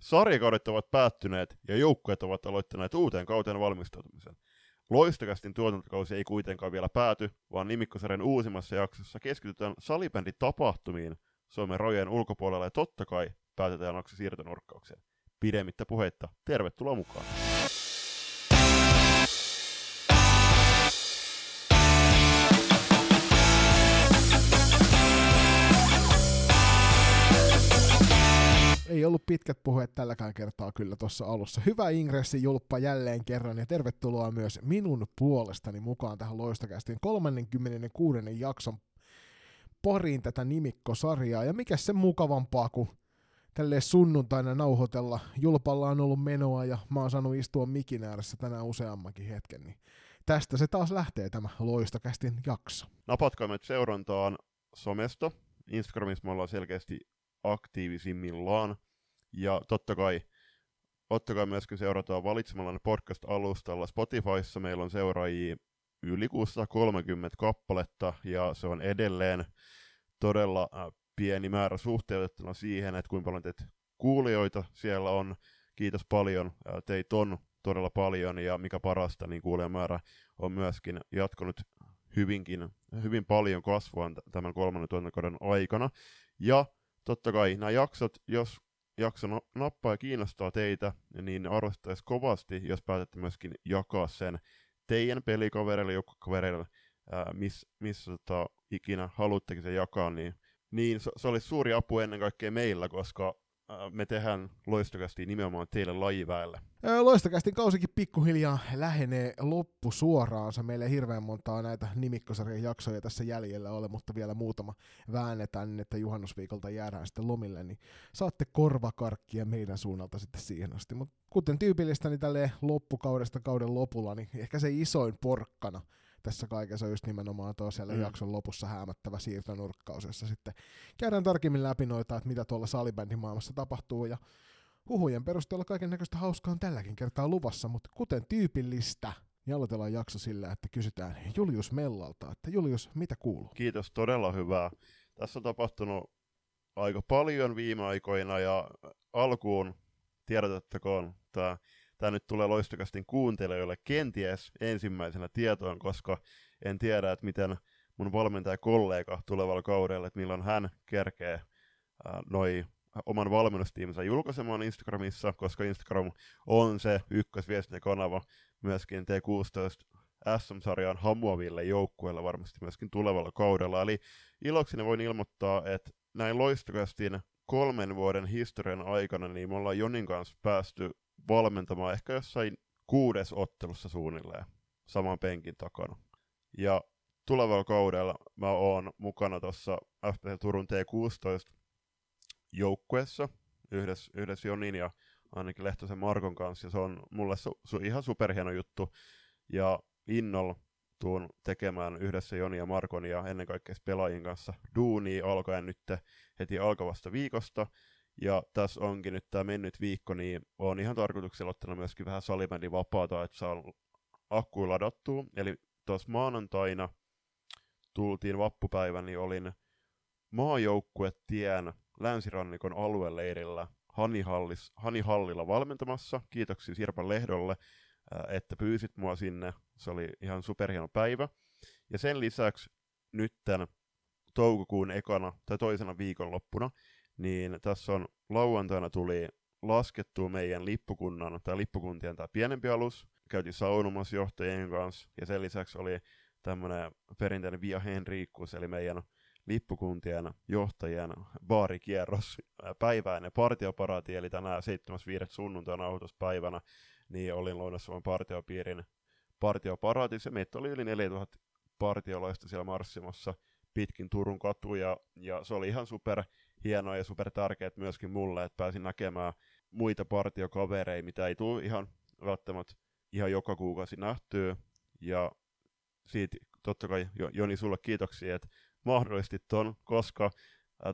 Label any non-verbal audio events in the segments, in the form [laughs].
Sarjakaudet ovat päättyneet ja joukkueet ovat aloittaneet uuteen kauteen valmistautumisen. Loistokästin tuotantokausi ei kuitenkaan vielä pääty, vaan nimikkosarjan uusimmassa jaksossa keskitytään salibändin tapahtumiin Suomen rajojen ulkopuolella ja totta kai päätetään jakso siirtonurkkaukseen. Pidemmittä puheitta, tervetuloa mukaan! Ei ollut pitkät puheet tälläkään kertaa kyllä tuossa alussa. Hyvä ingressi Julppa jälleen kerran ja tervetuloa myös minun puolestani mukaan tähän Loistokästiin 36. jakson pariin tätä nimikkosarjaa. Ja mikä se mukavampaa kuin tälle sunnuntaina nauhoitella. Julpalla on ollut menoa ja mä oon saanut istua mikin ääressä tänään useammankin hetken. Niin tästä se taas lähtee tämä Loistokästin jakso. Napatkaa meidät seurantaan somesta. Instagramissa me ollaan selkeästi aktiivisimmillaan. Ja totta kai ottakaa myöskin seurataan valitsemalla podcast-alustalla. Spotifyssa meillä on seuraajia yli 630 kappaletta, ja se on edelleen todella äh, pieni määrä suhteutettuna siihen, että kuinka paljon teitä kuulijoita siellä on. Kiitos paljon, äh, teitä on todella paljon, ja mikä parasta, niin kuulijamäärä on myöskin jatkunut hyvinkin, hyvin paljon kasvua tämän kolmannen tuotantokauden aikana. Ja totta kai nämä jaksot, jos jakso nappaa ja kiinnostaa teitä, niin arvostaisi kovasti, jos päätätte myöskin jakaa sen teidän pelikavereille, joukkokavereille, missä miss, tota, ikinä haluttekin se jakaa, niin, niin se, se olisi suuri apu ennen kaikkea meillä, koska me tehdään loistokästi nimenomaan teille lajiväelle. Loistokästin kausikin pikkuhiljaa lähenee loppu suoraansa. Meillä ei hirveän montaa näitä nimikkosarjan jaksoja tässä jäljellä ole, mutta vielä muutama väännetään että juhannusviikolta jäädään sitten lomille, niin saatte korvakarkkia meidän suunnalta sitten siihen asti. Mutta kuten tyypillistä, niin tälle loppukaudesta kauden lopulla, niin ehkä se isoin porkkana tässä kaikessa on just nimenomaan tuo siellä mm. jakson lopussa häämättävä siirtonurkkaus, jossa sitten käydään tarkemmin läpi noita, että mitä tuolla salibändin maailmassa tapahtuu ja huhujen perusteella kaiken näköistä hauskaa on tälläkin kertaa luvassa, mutta kuten tyypillistä, niin aloitellaan jakso sillä, että kysytään Julius Mellalta, että Julius, mitä kuuluu? Kiitos, todella hyvää. Tässä on tapahtunut aika paljon viime aikoina ja alkuun tiedotettakoon tämä tämä nyt tulee loistokastin kuuntelijoille kenties ensimmäisenä tietoon, koska en tiedä, että miten mun valmentajakollega tulevalla kaudella, että milloin hän kerkee ää, noi oman valmennustiiminsä julkaisemaan Instagramissa, koska Instagram on se ykkösviestintäkanava myöskin T16 SM-sarjaan hamuaville joukkueille varmasti myöskin tulevalla kaudella. Eli ilokseni voin ilmoittaa, että näin loistokastin kolmen vuoden historian aikana, niin me ollaan Jonin kanssa päästy valmentamaan ehkä jossain kuudes ottelussa suunnilleen saman penkin takana. Ja tulevalla kaudella mä oon mukana tuossa FPC Turun T16 joukkueessa yhdessä, yhdessä Jonin ja ainakin Lehtosen Markon kanssa, ja se on mulle su, su, ihan superhieno juttu, ja innolla tuun tekemään yhdessä Joni ja Markon ja ennen kaikkea pelaajien kanssa duunia alkaen nyt heti alkavasta viikosta, ja tässä onkin nyt tämä mennyt viikko, niin on ihan tarkoituksella ottanut myöskin vähän salibändin vapaata, että saa akkuja ladattua. Eli tuossa maanantaina tultiin vappupäivän, niin olin maajoukkuetien länsirannikon alueleirillä Hanihallis, Hanihallilla valmentamassa. Kiitoksia Sirpan Lehdolle, että pyysit mua sinne. Se oli ihan superhieno päivä. Ja sen lisäksi nytten toukokuun ekana tai toisena viikonloppuna niin tässä on lauantaina tuli laskettua meidän lippukunnan tai lippukuntien tämä pienempi alus. Käytiin saunomassa johtajien kanssa ja sen lisäksi oli tämmöinen perinteinen Via Henriikkus, eli meidän lippukuntien johtajien baarikierros päiväinen partioparaati, eli tänään 7.5. sunnuntaina autospäivänä, niin olin Lounassuomen partiopiirin partioparaatissa. Meitä oli yli 4000 partiolaista siellä marssimassa pitkin Turun katuja, ja se oli ihan super hienoa ja super tärkeät myöskin mulle, että pääsin näkemään muita partiokavereita, mitä ei tule ihan välttämättä ihan joka kuukausi nähtyä. Ja siitä totta kai Joni sulle kiitoksia, että mahdollistit ton, koska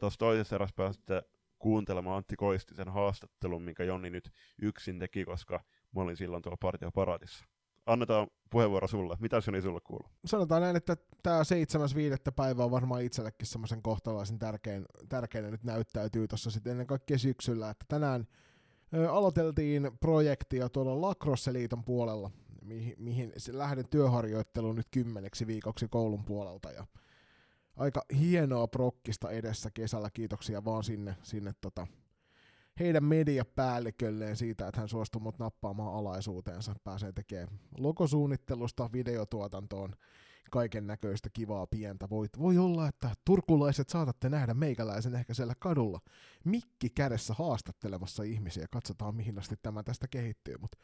tuossa toisessa erässä pääsitte kuuntelemaan Antti Koistisen haastattelun, minkä Joni nyt yksin teki, koska mä olin silloin tuolla partioparaatissa annetaan puheenvuoro sulle. Mitä Joni sulle kuuluu? Sanotaan näin, että tämä 7.5. päivä on varmaan itsellekin semmoisen kohtalaisen tärkein, tärkein nyt näyttäytyy tuossa sitten ennen kaikkea syksyllä, että tänään Ö, aloiteltiin projektia tuolla Lacrosse-liiton puolella, mihin, mihin lähden työharjoitteluun nyt kymmeneksi viikoksi koulun puolelta. Ja aika hienoa prokkista edessä kesällä, kiitoksia vaan sinne, sinne tota, heidän mediapäällikölleen siitä, että hän suostui mut nappaamaan alaisuuteensa. Pääsee tekemään logosuunnittelusta videotuotantoon kaiken näköistä kivaa pientä. Voi, voi olla, että turkulaiset saatatte nähdä meikäläisen ehkä siellä kadulla mikki kädessä haastattelemassa ihmisiä. Katsotaan mihin asti tämä tästä kehittyy. Mutta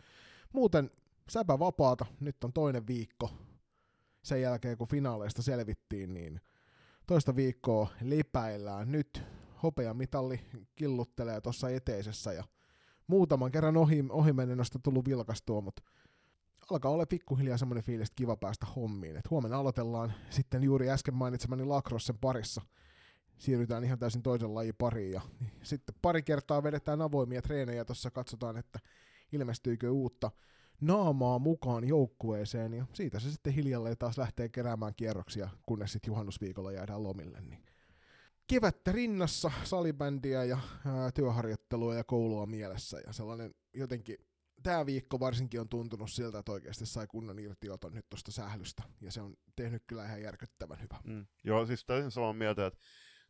muuten säpä vapaata. Nyt on toinen viikko. Sen jälkeen kun finaaleista selvittiin, niin toista viikkoa lipäillään. Nyt hopeamitalli killuttelee tuossa eteisessä ja muutaman kerran ohi, ohimenennosta tullut vilkastua, mutta alkaa olla pikkuhiljaa semmoinen fiilis, että kiva päästä hommiin. Et huomenna aloitellaan sitten juuri äsken mainitsemani Lacrossen parissa. Siirrytään ihan täysin toisen lajin pariin ja sitten pari kertaa vedetään avoimia treenejä tuossa katsotaan, että ilmestyykö uutta naamaa mukaan joukkueeseen ja siitä se sitten hiljalleen taas lähtee keräämään kierroksia, kunnes sitten juhannusviikolla jäädään lomille. Niin kevättä rinnassa, salibändiä ja ää, työharjoittelua ja koulua mielessä ja sellainen jotenkin tämä viikko varsinkin on tuntunut siltä, että oikeasti sai kunnon irtioton nyt tuosta sählystä, ja se on tehnyt kyllä ihan järkyttävän hyvä. Mm. Joo, siis täysin samaa mieltä, että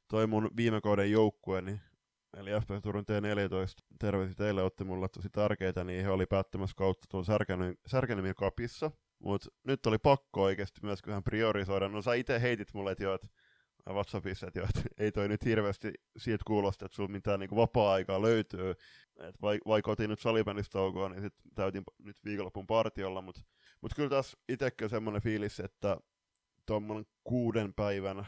toi mun viime kauden joukkue, niin, eli FP Turun T14, terveisiä teille, otti mulle tosi tärkeitä, niin he oli päättämässä kautta tuolla Särkänemi kapissa, mutta nyt oli pakko oikeasti myös vähän priorisoida. No sä itse heitit mulle, että joo, että WhatsAppissa, että, jo, että ei toi nyt hirveästi siitä kuulosta, että sulla mitään niin vapaa-aikaa löytyy. Et vaikka otin nyt salibändistä taukoa, niin sit täytin nyt viikonlopun partiolla, mutta mut kyllä tässä itsekin semmoinen fiilis, että tuommoinen kuuden päivän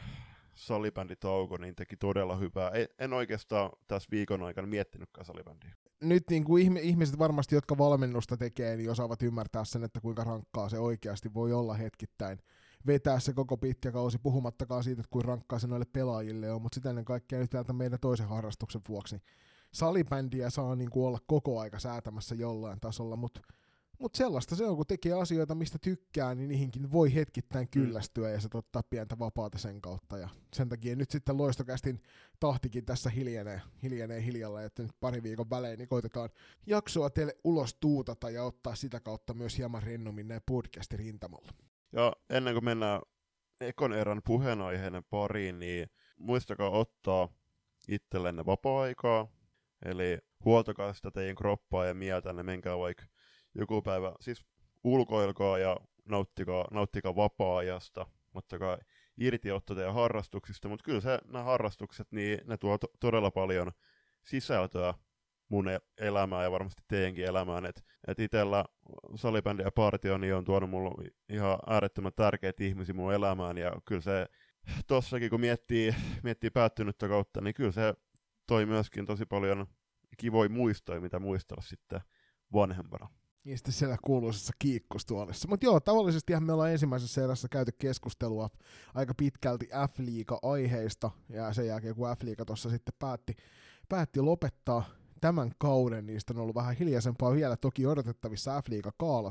salibänditauko niin teki todella hyvää. En oikeastaan tässä viikon aikana miettinytkään salibändiä. Nyt niin kuin ihmiset varmasti, jotka valmennusta tekee, niin osaavat ymmärtää sen, että kuinka rankkaa se oikeasti voi olla hetkittäin vetää se koko pitkä kausi, puhumattakaan siitä, että kuin rankkaa se noille pelaajille on, mutta sitä ennen kaikkea nyt täältä meidän toisen harrastuksen vuoksi. Salibändiä saa niin kuin olla koko aika säätämässä jollain tasolla, mutta mutta sellaista se on, kun tekee asioita, mistä tykkää, niin niihinkin voi hetkittäin mm. kyllästyä ja se ottaa pientä vapaata sen kautta. Ja sen takia nyt sitten loistokästin tahtikin tässä hiljenee, hiljenee hiljalla, että nyt pari viikon välein niin koitetaan jaksoa teille ulos tuutata ja ottaa sitä kautta myös hieman rennommin näin podcastin rintamalla. Ja ennen kuin mennään ekon erän puheenaiheinen pariin, niin muistakaa ottaa itsellenne vapaa-aikaa, eli huoltakaa sitä teidän kroppaa ja mieltä, menkää vaikka joku päivä, siis ulkoilkaa ja nauttikaa, nauttikaa vapaa-ajasta, ottakaa irtiotto teidän harrastuksista, mutta kyllä se, nämä harrastukset, niin ne tuo to- todella paljon sisältöä mun elämää ja varmasti teidänkin elämään. Et, et itellä salibändi ja partio niin on tuonut mulle ihan äärettömän tärkeitä ihmisiä mun elämään ja kyllä se tossakin kun miettii, miettii päättynyttä kautta, niin kyllä se toi myöskin tosi paljon kivoja muistoja, mitä muistella sitten vanhempana. Ja sitten siellä kuuluisessa kiikkustuolissa. Mutta joo, tavallisesti me ollaan ensimmäisessä erässä käyty keskustelua aika pitkälti F-liiga-aiheista, ja sen jälkeen kun F-liiga tuossa sitten päätti, päätti lopettaa tämän kauden, niistä on ollut vähän hiljaisempaa vielä, toki odotettavissa F-liiga Kaala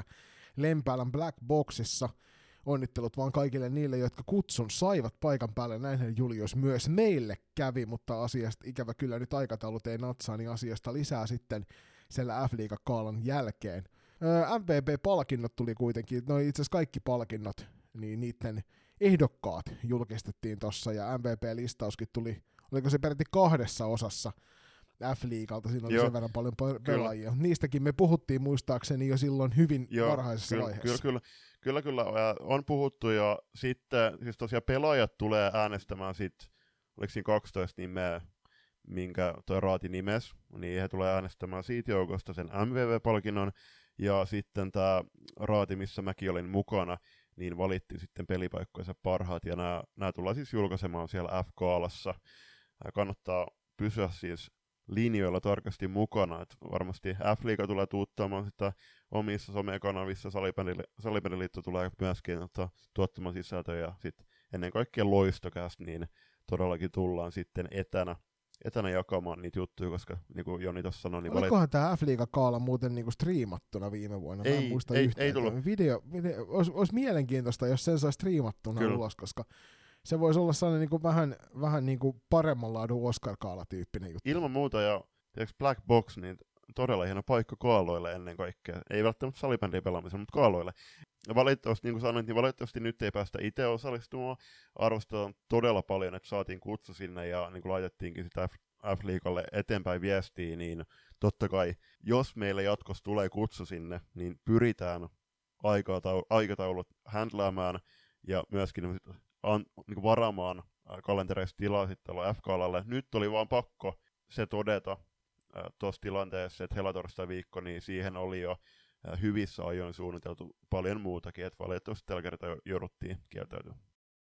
17.5. Lempäälän Black Boxissa. Onnittelut vaan kaikille niille, jotka kutsun saivat paikan päälle. Näinhän Julius myös meille kävi, mutta asiasta ikävä kyllä nyt aikataulut ei natsaa, niin asiasta lisää sitten siellä F-liiga Kaalan jälkeen. MVP-palkinnot tuli kuitenkin, no itse asiassa kaikki palkinnot, niin niiden ehdokkaat julkistettiin tossa ja MVP-listauskin tuli, oliko se peräti kahdessa osassa, F-liigalta, siinä oli sen verran paljon pelaajia. Kyllä. Niistäkin me puhuttiin muistaakseni jo silloin hyvin Joo, varhaisessa kyllä, vaiheessa. Kyllä, kyllä, kyllä, kyllä, on puhuttu ja sitten, siis tosiaan pelaajat tulee äänestämään sitten, oliko siinä 12 nimeä, minkä tuo Raati nimes, niin he tulee äänestämään siitä joukosta sen MVV-palkinnon, ja sitten tämä Raati, missä mäkin olin mukana, niin valittiin sitten pelipaikkojensa parhaat, ja nämä tullaan siis julkaisemaan siellä F-kaalassa. Kannattaa pysyä siis linjoilla tarkasti mukana. Et varmasti F-liiga tulee tuuttamaan sitä omissa somekanavissa, Salibändiliitto tulee myöskin ottaa, tuottamaan sisältöjä ja sit ennen kaikkea loistokäs, niin todellakin tullaan sitten etänä, etänä jakamaan niitä juttuja, koska niin kuin Joni tuossa sanoi... Niin Olikohan valit... tämä F-liiga kaala muuten niinku striimattuna viime vuonna? Ei, en muista ei, yhtään. ei tullut. Video, video, olisi, olisi mielenkiintoista, jos sen saa striimattuna Kyllä. ulos, koska se voisi olla sellainen niin kuin vähän, vähän niin kuin paremman laadun Oscar Kaala-tyyppinen juttu. Ilman muuta, ja tiedätkö, Black Box, niin todella hieno paikka kaaloille ennen kaikkea. Ei välttämättä salibändin pelaamiseen, mutta kaaloille. Ja valitettavasti, niin kuin sanoin, niin valitettavasti nyt ei päästä itse osallistumaan. Arvostetaan todella paljon, että saatiin kutsu sinne ja niin kuin laitettiinkin sitä F-liikalle eteenpäin viestiä, niin totta kai, jos meille jatkossa tulee kutsu sinne, niin pyritään aikataulut handlaamaan ja myöskin an, niin varaamaan kalentereissa tilaa sitten FK-alalle. Nyt oli vaan pakko se todeta tuossa tilanteessa, että helatorstai viikko, niin siihen oli jo hyvissä ajoin suunniteltu paljon muutakin, että valitettavasti tällä kertaa jouduttiin kieltäytyä.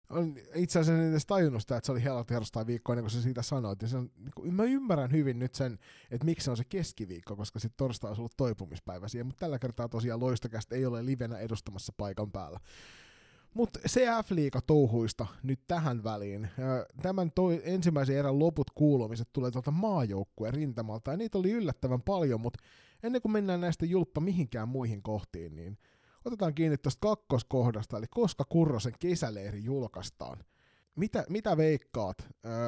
On itse asiassa en edes tajunnut sitä, että se oli helatorstai viikko ennen kuin sä siitä sanoit. Ja se on, niin kuin, mä ymmärrän hyvin nyt sen, että miksi se on se keskiviikko, koska sitten torstai on ollut toipumispäivä siihen, mutta tällä kertaa tosiaan loistokästä ei ole livenä edustamassa paikan päällä. Mutta CF-liiga touhuista nyt tähän väliin. Tämän toi, ensimmäisen erän loput kuulumiset tulee tuolta maajoukkueen rintamalta, ja niitä oli yllättävän paljon, mutta ennen kuin mennään näistä julppa mihinkään muihin kohtiin, niin otetaan kiinni tuosta kakkoskohdasta, eli koska Kurrosen kesäleiri julkaistaan. Mitä, mitä veikkaat?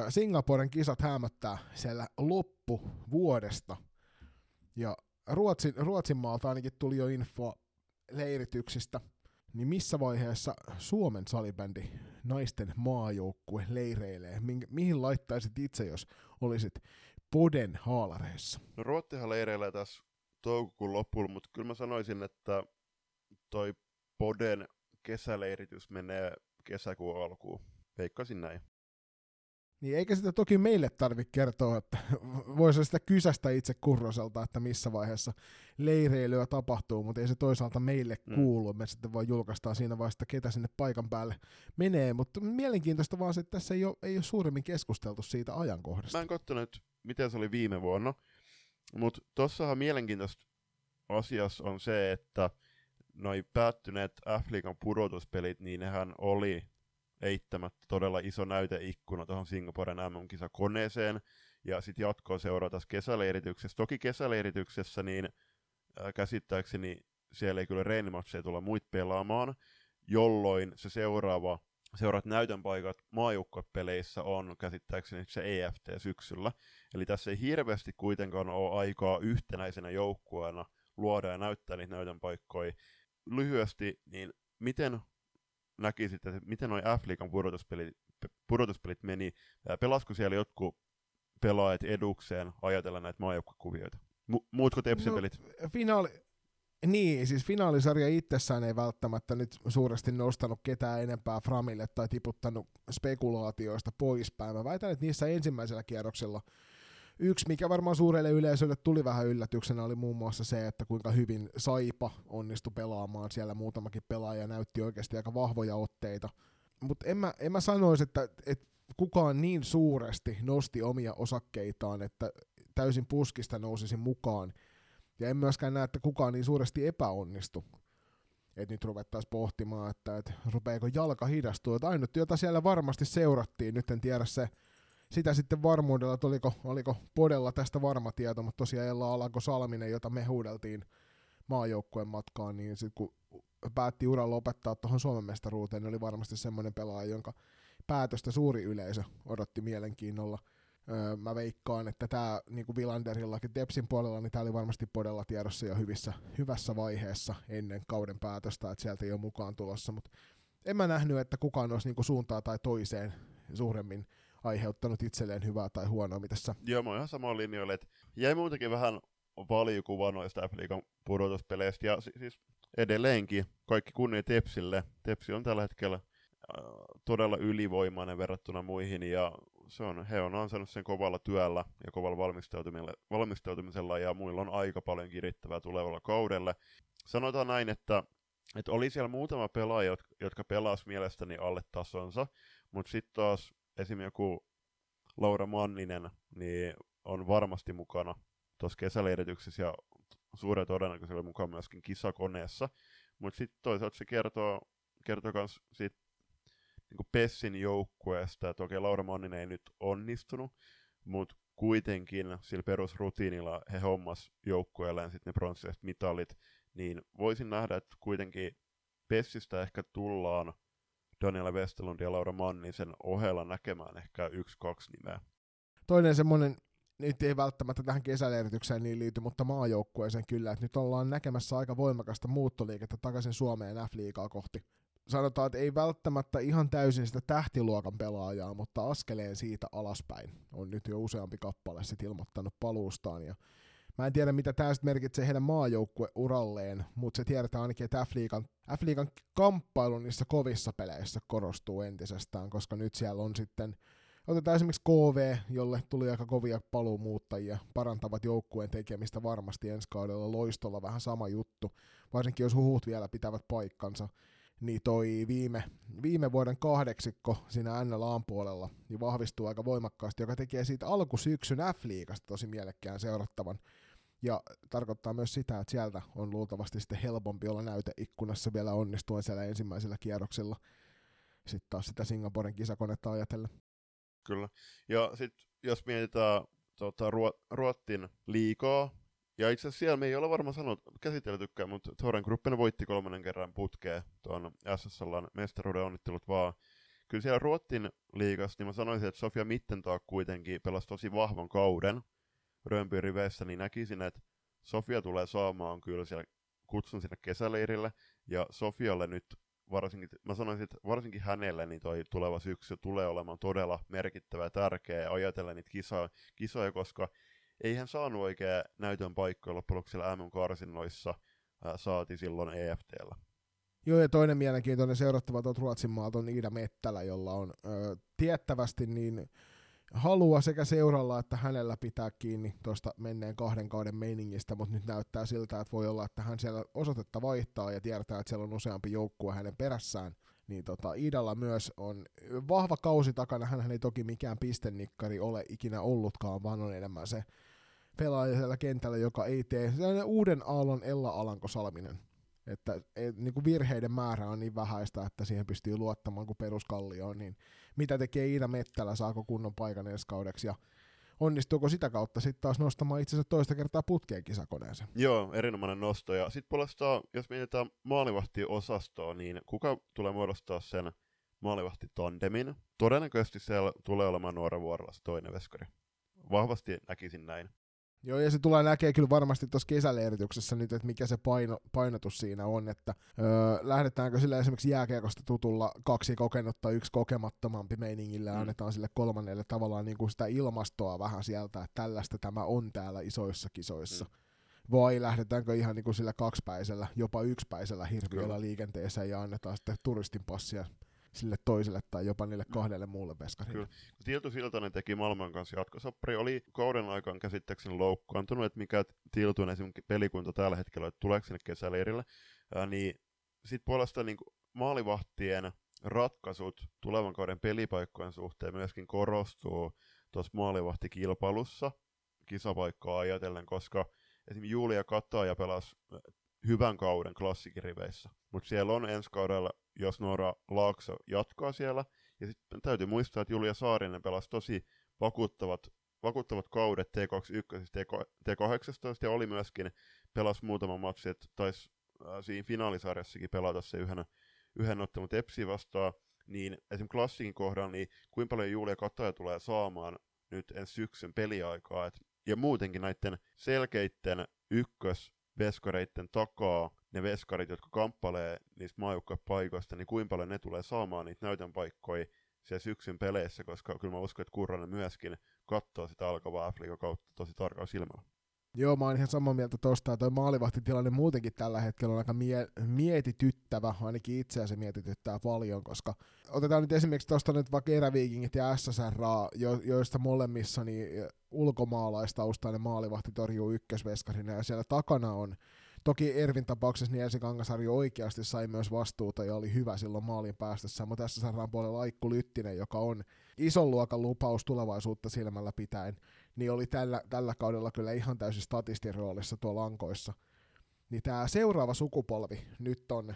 Singaporen kisat hämöttää siellä loppu vuodesta, ja Ruotsin, Ruotsin maalta ainakin tuli jo info leirityksistä – niin missä vaiheessa Suomen salibändi naisten maajoukkue leireilee? Mi- mihin laittaisit itse, jos olisit Poden haalareissa? No Ruottihan leireilee tässä toukokuun loppuun, mutta kyllä mä sanoisin, että toi Poden kesäleiritys menee kesäkuun alkuun. Veikkasin näin. Niin eikä sitä toki meille tarvitse kertoa, että [laughs] voisi sitä kysästä itse Kurroselta, että missä vaiheessa leireilyä tapahtuu, mutta ei se toisaalta meille mm. kuulu. Me sitten vaan julkaistaan siinä vaiheessa, ketä sinne paikan päälle menee, mutta mielenkiintoista vaan se, että tässä ei ole, ei ole suuremmin keskusteltu siitä ajankohdasta. Mä en katsonut, miten se oli viime vuonna, mutta tuossahan mielenkiintoista asiassa on se, että noi päättyneet F-liigan pudotuspelit, niin nehän oli eittämättä todella iso näyteikkuna tuohon Singaporen MM-kisakoneeseen, ja sitten jatkoa seuraa tässä kesäleirityksessä. Toki kesäleirityksessä niin ää, käsittääkseni siellä ei kyllä reenimatseja tulla muit pelaamaan, jolloin se seuraava seuraat näytön paikat maajoukkopeleissä on käsittääkseni se EFT syksyllä. Eli tässä ei hirveästi kuitenkaan ole aikaa yhtenäisenä joukkueena luoda ja näyttää niitä näytön paikkoja. Lyhyesti, niin miten näkisit, että miten noin F-liigan pudotuspelit, pudotuspelit meni? Pelasko siellä jotkut pelaajat edukseen ajatella näitä maajoukkuekuvioita? Mu- muutko tepsipelit? No, finaali, niin, siis finaalisarja itsessään ei välttämättä nyt suuresti nostanut ketään enempää Framille tai tiputtanut spekulaatioista poispäin. Mä väitän, että niissä ensimmäisellä kierroksella Yksi, mikä varmaan suurelle yleisölle tuli vähän yllätyksenä, oli muun muassa se, että kuinka hyvin Saipa onnistui pelaamaan. Siellä muutamakin pelaaja näytti oikeasti aika vahvoja otteita. Mutta en mä, en mä sanoisi, että, että kukaan niin suuresti nosti omia osakkeitaan, että täysin puskista nousisi mukaan. Ja en myöskään näe, että kukaan niin suuresti epäonnistui. Että nyt ruvettaisiin pohtimaan, että, että rupeeko jalka hidastua. Että ainut, jota siellä varmasti seurattiin, nyt en tiedä se sitä sitten varmuudella, että oliko, oliko Podella tästä varma tieto, mutta tosiaan Ella Alanko Salminen, jota me huudeltiin maajoukkueen matkaan, niin sitten kun päätti uran lopettaa tuohon Suomen mestaruuteen, niin oli varmasti semmoinen pelaaja, jonka päätöstä suuri yleisö odotti mielenkiinnolla. Öö, mä veikkaan, että tämä niin kuin Vilanderillakin Tepsin puolella, niin tämä oli varmasti Podella tiedossa jo hyvissä, hyvässä vaiheessa ennen kauden päätöstä, että sieltä ei ole mukaan tulossa, mutta en mä nähnyt, että kukaan olisi niin kuin suuntaa tai toiseen suuremmin aiheuttanut itselleen hyvää tai huonoa, mitä sä? Joo, mä oon ihan samoin linjoilla, että jäi muutenkin vähän valiokuva noista F-liigan pudotuspeleistä, ja siis edelleenkin kaikki kunnia Tepsille. Tepsi on tällä hetkellä äh, todella ylivoimainen verrattuna muihin, ja se on, he on ansainnut sen kovalla työllä ja kovalla valmistautumisella, ja muilla on aika paljon kirittävää tulevalla kaudelle. Sanotaan näin, että, että oli siellä muutama pelaaja, jotka, jotka pelasi mielestäni alle tasonsa, mutta sitten taas esim. joku Laura Manninen niin on varmasti mukana tuossa kesäleirityksessä ja suuren todennäköisyydellä mukaan myöskin kisakoneessa. Mutta sitten toisaalta se kertoo, kertoo myös siitä niin Pessin joukkueesta, että okei, Laura Manninen ei nyt onnistunut, mutta kuitenkin sillä perusrutiinilla he hommas joukkueelleen sitten ne pronssiset mitalit, niin voisin nähdä, että kuitenkin Pessistä ehkä tullaan Daniela Westerlund ja Laura Mannisen ohella näkemään ehkä yksi-kaksi nimeä. Toinen semmoinen nyt ei välttämättä tähän kesäleiritykseen niin liity, mutta maajoukkueeseen kyllä, että nyt ollaan näkemässä aika voimakasta muuttoliikettä takaisin Suomeen F-liigaa kohti. Sanotaan, että ei välttämättä ihan täysin sitä tähtiluokan pelaajaa, mutta askeleen siitä alaspäin on nyt jo useampi kappale sit ilmoittanut paluustaan. Ja mä en tiedä, mitä tämä merkitsee heidän maajoukkueuralleen, mutta se tiedetään ainakin, että F-liigan, F-liigan kamppailu niissä kovissa peleissä korostuu entisestään, koska nyt siellä on sitten Otetaan esimerkiksi KV, jolle tuli aika kovia paluumuuttajia, parantavat joukkueen tekemistä varmasti ensi kaudella. Loistolla vähän sama juttu, varsinkin jos huhut vielä pitävät paikkansa. Niin toi viime, viime vuoden kahdeksikko siinä NLAn puolella niin vahvistuu aika voimakkaasti, joka tekee siitä alkusyksyn F-liigasta tosi mielekkään seurattavan. Ja tarkoittaa myös sitä, että sieltä on luultavasti sitten helpompi olla näyteikkunassa vielä onnistuen siellä ensimmäisellä kierroksilla. Sitten taas sitä Singaporen kisakonetta ajatellen. Kyllä. Ja sitten jos mietitään tota, Ruottin liikaa, ja itse asiassa siellä me ei ole varmaan sanonut, käsiteltykään, mutta Thoren Gruppen voitti kolmannen kerran putkeen tuon SSLn mestaruuden onnittelut vaan. Kyllä siellä Ruottin liigassa, niin mä sanoisin, että Sofia Mittentaa kuitenkin pelasi tosi vahvan kauden Römpyn riveissä, niin näkisin, että Sofia tulee saamaan kyllä siellä kutsun sinne kesäleirille, ja Sofialle nyt varsinkin, mä sanoisin, että varsinkin hänelle niin toi tuleva syksy tulee olemaan todella merkittävä ja tärkeä ja ajatella niitä kisoja, kisoja, koska ei hän saanut oikein näytön paikkoja loppujen lopuksi MM-karsinnoissa, ää, saati silloin EFTllä. Joo, ja toinen mielenkiintoinen seurattava tuolta Ruotsin maalta on Iida Mettälä, jolla on ö, tiettävästi niin halua sekä seuralla että hänellä pitää kiinni tuosta menneen kahden kauden meiningistä, mutta nyt näyttää siltä, että voi olla, että hän siellä osoitetta vaihtaa ja tiedetään, että siellä on useampi joukkue hänen perässään. Niin tota, Idalla myös on vahva kausi takana, hän ei toki mikään pistennikkari ole ikinä ollutkaan, vaan on enemmän se pelaaja siellä kentällä, joka ei tee uuden aallon Ella Alanko Salminen että et, niin kuin virheiden määrä on niin vähäistä, että siihen pystyy luottamaan kuin peruskallioon, niin mitä tekee Iida Mettälä, saako kunnon paikan ensi kaudeksi ja onnistuuko sitä kautta sitten taas nostamaan itsensä toista kertaa putkeen kisakoneeseen? Joo, erinomainen nosto. Ja sitten puolestaan, jos mietitään maalivahti-osastoa, niin kuka tulee muodostaa sen maalivahti-tandemin? Todennäköisesti siellä tulee olemaan nuora vuorolla toinen veskari. Vahvasti näkisin näin. Joo, ja se tulee näkee kyllä varmasti tuossa kesäleirityksessä nyt, että mikä se paino, painotus siinä on, että öö, lähdetäänkö sille esimerkiksi jääkiekosta tutulla kaksi kokenutta, yksi kokemattomampi meiningillä, mm. annetaan sille kolmannelle tavallaan niin kuin sitä ilmastoa vähän sieltä, että tällaista tämä on täällä isoissa kisoissa. Mm. Vai lähdetäänkö ihan niin kuin sillä kaksipäisellä, jopa yksipäisellä hirviöllä liikenteeseen ja annetaan sitten turistin passia sille toiselle tai jopa niille mm. kahdelle muulle veskarille. Kyllä. Kun Tiltu Siltanen teki Malman kanssa jatkosoppari, oli kauden aikaan käsittääkseni loukkaantunut, että mikä Tiltun esimerkiksi pelikunta tällä hetkellä, että tuleeko sinne kesäleirille, ää, niin sitten puolestaan niin maalivahtien ratkaisut tulevan kauden pelipaikkojen suhteen myöskin korostuu tuossa maalivahtikilpailussa kisapaikkaa ajatellen, koska esimerkiksi Julia Kataja pelasi hyvän kauden klassikiriveissä. Mutta siellä on ensi kaudella, jos Noora Laakso jatkaa siellä, ja sitten täytyy muistaa, että Julia Saarinen pelasi tosi vakuuttavat, vakuuttavat kaudet T21 T18 ja oli myöskin, pelasi muutama matsi, että taisi äh, siinä finaalisarjassakin pelata se yhden, yhden ottelun Tepsi vastaan, niin esimerkiksi klassikin kohdalla, niin kuinka paljon Julia Kataja tulee saamaan nyt ensi syksyn peliaikaa, et, ja muutenkin näiden selkeiden ykkös veskareiden takaa ne veskarit, jotka kamppailee niistä maajoukkuepaikoista, niin kuinka paljon ne tulee saamaan niitä näytön paikkoja siellä syksyn peleissä, koska kyllä mä uskon, että Kurranen myöskin katsoo sitä alkavaa f kautta tosi tarkalla silmällä. Joo, mä oon ihan samaa mieltä tosta, että toi maalivahtitilanne muutenkin tällä hetkellä on aika mie- mietityttävä, ainakin itseä se mietityttää paljon, koska otetaan nyt esimerkiksi tuosta nyt vaikka Eräviikingit ja SSR, jo- joista molemmissa niin ulkomaalaistaustainen maalivahti torjuu ykkösveskarina, ja siellä takana on. Toki Ervin tapauksessa niin Elsi Kangasarjo oikeasti sai myös vastuuta ja oli hyvä silloin maalin päästessä, mutta tässä saadaan puolella Aikku Lyttinen, joka on ison luokan lupaus tulevaisuutta silmällä pitäen, niin oli tällä, tällä kaudella kyllä ihan täysin statistin roolissa tuolla lankoissa. Niin tämä seuraava sukupolvi nyt on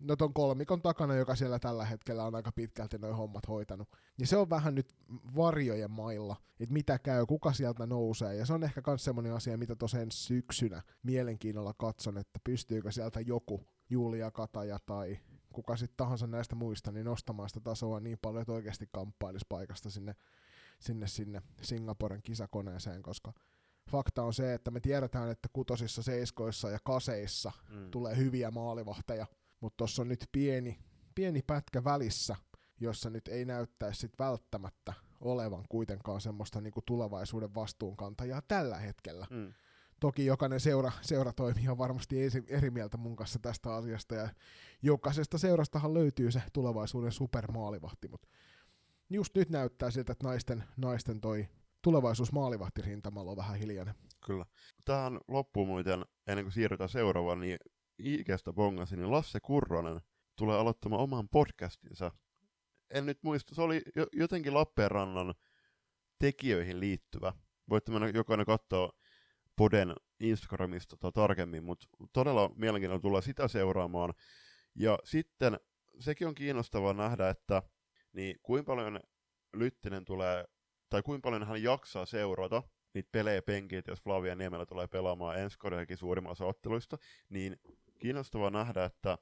no ton kolmikon takana, joka siellä tällä hetkellä on aika pitkälti noin hommat hoitanut. Ja se on vähän nyt varjojen mailla, että mitä käy, kuka sieltä nousee. Ja se on ehkä myös semmoinen asia, mitä tosiaan syksynä mielenkiinnolla katson, että pystyykö sieltä joku Julia Kataja tai kuka sitten tahansa näistä muista, niin nostamaan sitä tasoa niin paljon, että oikeasti kamppailisi paikasta sinne sinne sinne Singaporen kisakoneeseen, koska fakta on se, että me tiedetään, että kutosissa, seiskoissa ja kaseissa mm. tulee hyviä maalivahteja, mutta tuossa on nyt pieni, pieni pätkä välissä, jossa nyt ei näyttäisi sit välttämättä olevan kuitenkaan semmoista niinku tulevaisuuden vastuunkantajaa tällä hetkellä. Mm. Toki jokainen seura, seuratoimija on varmasti eri mieltä mun kanssa tästä asiasta, ja jokaisesta seurastahan löytyy se tulevaisuuden supermaalivahti, mutta just nyt näyttää siltä, että naisten, naisten toi tulevaisuus maalivahtirintamalla on vähän hiljainen. Kyllä. Tähän loppuun muuten, ennen kuin siirrytään seuraavaan, niin Ikestä bongasin, niin Lasse Kurronen tulee aloittamaan oman podcastinsa. En nyt muista, se oli jotenkin Lappeenrannan tekijöihin liittyvä. Voitte mennä jokainen katsoa Poden Instagramista tota tarkemmin, mutta todella mielenkiintoista tulla sitä seuraamaan. Ja sitten sekin on kiinnostavaa nähdä, että niin kuinka paljon Lyttinen tulee, tai kuinka paljon hän jaksaa seurata niitä pelejä penkit, jos Flavia Niemellä tulee pelaamaan ensi kaudellakin suurimmassa otteluista, niin kiinnostavaa nähdä, että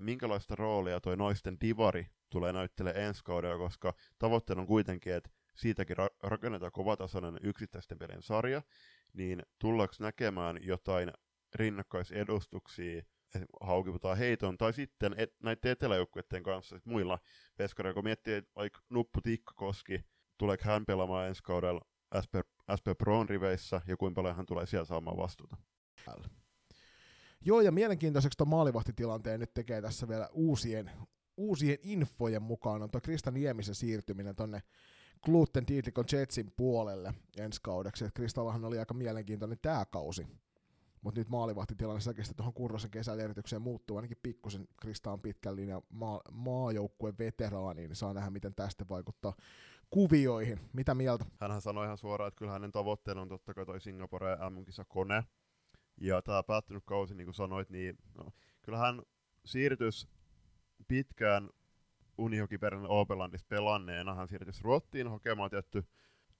minkälaista roolia toi naisten divari tulee näyttelemään ensi kaudella, koska tavoitteena on kuitenkin, että siitäkin ra- rakennetaan kovatasoinen yksittäisten pelien sarja, niin tullaanko näkemään jotain rinnakkaisedustuksia, haukiputaan heiton, tai sitten et, näiden eteläjoukkueiden kanssa sit muilla veskareilla, kun miettii, että vaikka Nuppu Tikkakoski, tuleeko hän pelaamaan ensi kaudella SP, SP Proon riveissä, ja kuinka paljon hän tulee siellä saamaan vastuuta. Joo, ja mielenkiintoiseksi tuon maalivahtitilanteen nyt tekee tässä vielä uusien, uusien infojen mukaan on tuo Krista Niemisen siirtyminen tonne Gluten Tiitlikon Jetsin puolelle ensi kaudeksi. Kristallahan oli aika mielenkiintoinen tämä kausi. Mutta nyt maalivahtitilanne selkeästi tuohon Kurrosen kesäleiritykseen muuttuu ainakin pikkusen. Krista on pitkän linjan maa, maajoukkueen veteraani, niin saa nähdä, miten tästä vaikuttaa kuvioihin. Mitä mieltä? Hänhän sanoi ihan suoraan, että kyllä hänen tavoitteena on totta kai toi Singapore MM-kisa kone. Ja tämä päättynyt kausi, niin kuin sanoit, niin no, kyllähän siirtys pitkään Unihokiperin Opelandissa pelanneena hän siirtyi Ruottiin hakemaan tietty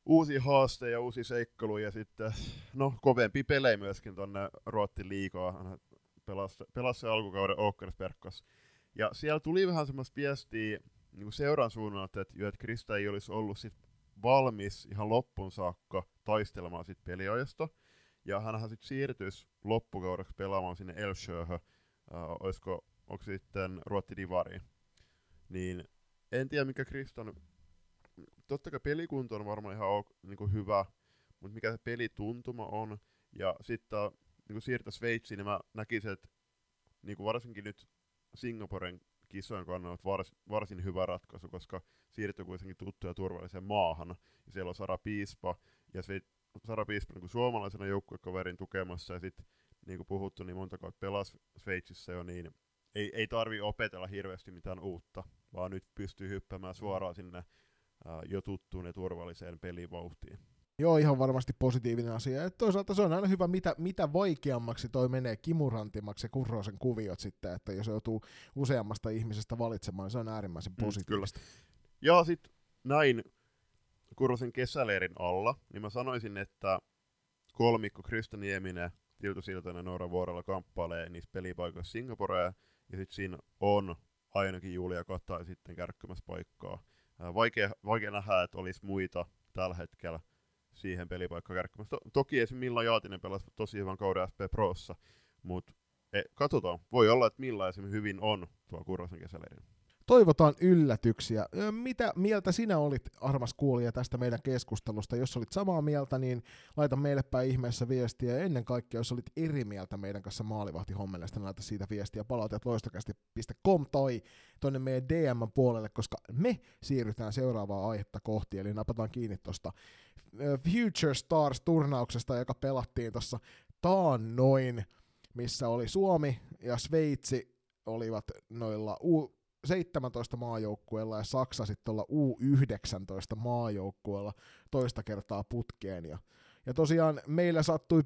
uusia haasteja, uusia seikkailuja ja sitten no, kovempi pelejä myöskin tuonne Ruottin liikaa. Pelasi, pelasi alkukauden Åkersbergkas. Ja siellä tuli vähän semmoista viestiä niin seuran suunnalta, että, että Krista ei olisi ollut sit valmis ihan loppuun saakka taistelemaan sit peliajasta. Ja hän sitten siirtyisi loppukaudeksi pelaamaan sinne Elsjöhö, uh, olisiko, onko sitten Ruotti Divariin niin en tiedä mikä Kriston, totta kai pelikunto on varmaan ihan ok, niin kuin hyvä, mutta mikä se pelituntuma on, ja sitten niin siirtää Sveitsiin, niin mä näkisin, että niin kuin varsinkin nyt Singaporen kisojen kannalta vars, varsin hyvä ratkaisu, koska siirtyy kuitenkin tuttuun ja turvalliseen maahan, ja siellä on Sara Piispa, ja se, Sara Piispa niin suomalaisena joukkuekaverin tukemassa, ja sitten niin kuin puhuttu, niin monta kautta pelasi Sveitsissä jo, niin ei, ei tarvi opetella hirveästi mitään uutta, vaan nyt pystyy hyppäämään suoraan sinne jo tuttuun ja turvalliseen pelivauhtiin. Joo, ihan varmasti positiivinen asia. Et toisaalta se on aina hyvä, mitä, mitä vaikeammaksi toi menee kimurantimaksi ja kurrosen kuviot sitten, että jos joutuu useammasta ihmisestä valitsemaan, se on äärimmäisen mm, positiivista. Mm, kyllä. Ja sitten näin Kurrosen kesäleirin alla, niin mä sanoisin, että kolmikko Krista Nieminen, Tiltu Siltanen Noora Vuorella kamppailee niissä pelipaikoissa Singaporeen, ja sitten siinä on ainakin Julia Kata sitten kärkkymässä paikkaa. Vaikea, vaikea nähdä, että olisi muita tällä hetkellä siihen pelipaikkaan kärkkymässä. To- toki esimerkiksi Milla Jaatinen pelasi tosi hyvän kauden SP Prossa, mutta e, katsotaan. Voi olla, että Milla esimerkiksi hyvin on tuo Kurrosen kesäleirin toivotaan yllätyksiä. Mitä mieltä sinä olit, armas kuulija, tästä meidän keskustelusta? Jos olit samaa mieltä, niin laita meille päin ihmeessä viestiä. Ennen kaikkea, jos olit eri mieltä meidän kanssa maalivahti hommelesta, niin laita siitä viestiä palautet loistokästi.com tai tuonne meidän DM-puolelle, koska me siirrytään seuraavaa aihetta kohti, eli napataan kiinni tuosta Future Stars-turnauksesta, joka pelattiin tuossa taannoin, missä oli Suomi ja Sveitsi olivat noilla u- 17 maajoukkueella ja Saksa sitten olla U19 maajoukkueella toista kertaa putkeen. Ja, ja tosiaan meillä sattui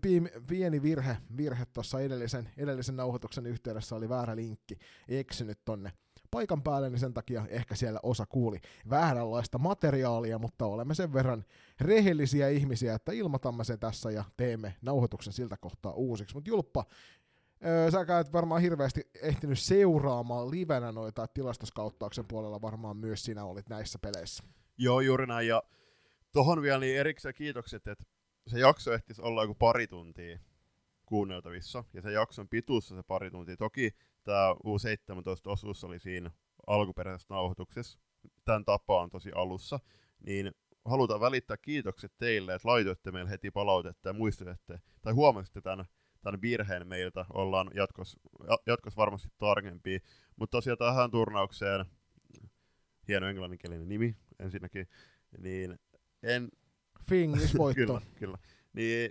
pieni virhe, virhe tuossa edellisen, edellisen nauhoituksen yhteydessä, oli väärä linkki, eksynyt tonne paikan päälle, niin sen takia ehkä siellä osa kuuli vääränlaista materiaalia, mutta olemme sen verran rehellisiä ihmisiä, että ilmoitamme sen tässä ja teemme nauhoituksen siltä kohtaa uusiksi. Mutta Julppa, Öö, sä et varmaan hirveästi ehtinyt seuraamaan livenä noita tilastoskauttauksen puolella varmaan myös sinä olit näissä peleissä. Joo, juuri näin. Ja Tohon vielä niin erikseen kiitokset, että se jakso ehtisi olla joku pari tuntia kuunneltavissa, ja se jakson pituus se pari tuntia. Toki tämä U17-osuus oli siinä alkuperäisessä nauhoituksessa, tämän tapaan tosi alussa, niin halutaan välittää kiitokset teille, että laitoitte meille heti palautetta ja muistutitte, tai huomasitte tämän, tämän virheen meiltä, ollaan jatkos, jatkos varmasti tarkempia, mutta tosiaan tähän turnaukseen, hieno englanninkielinen nimi ensinnäkin, niin en... Fingis [laughs] voitto. kyllä, kyllä. Niin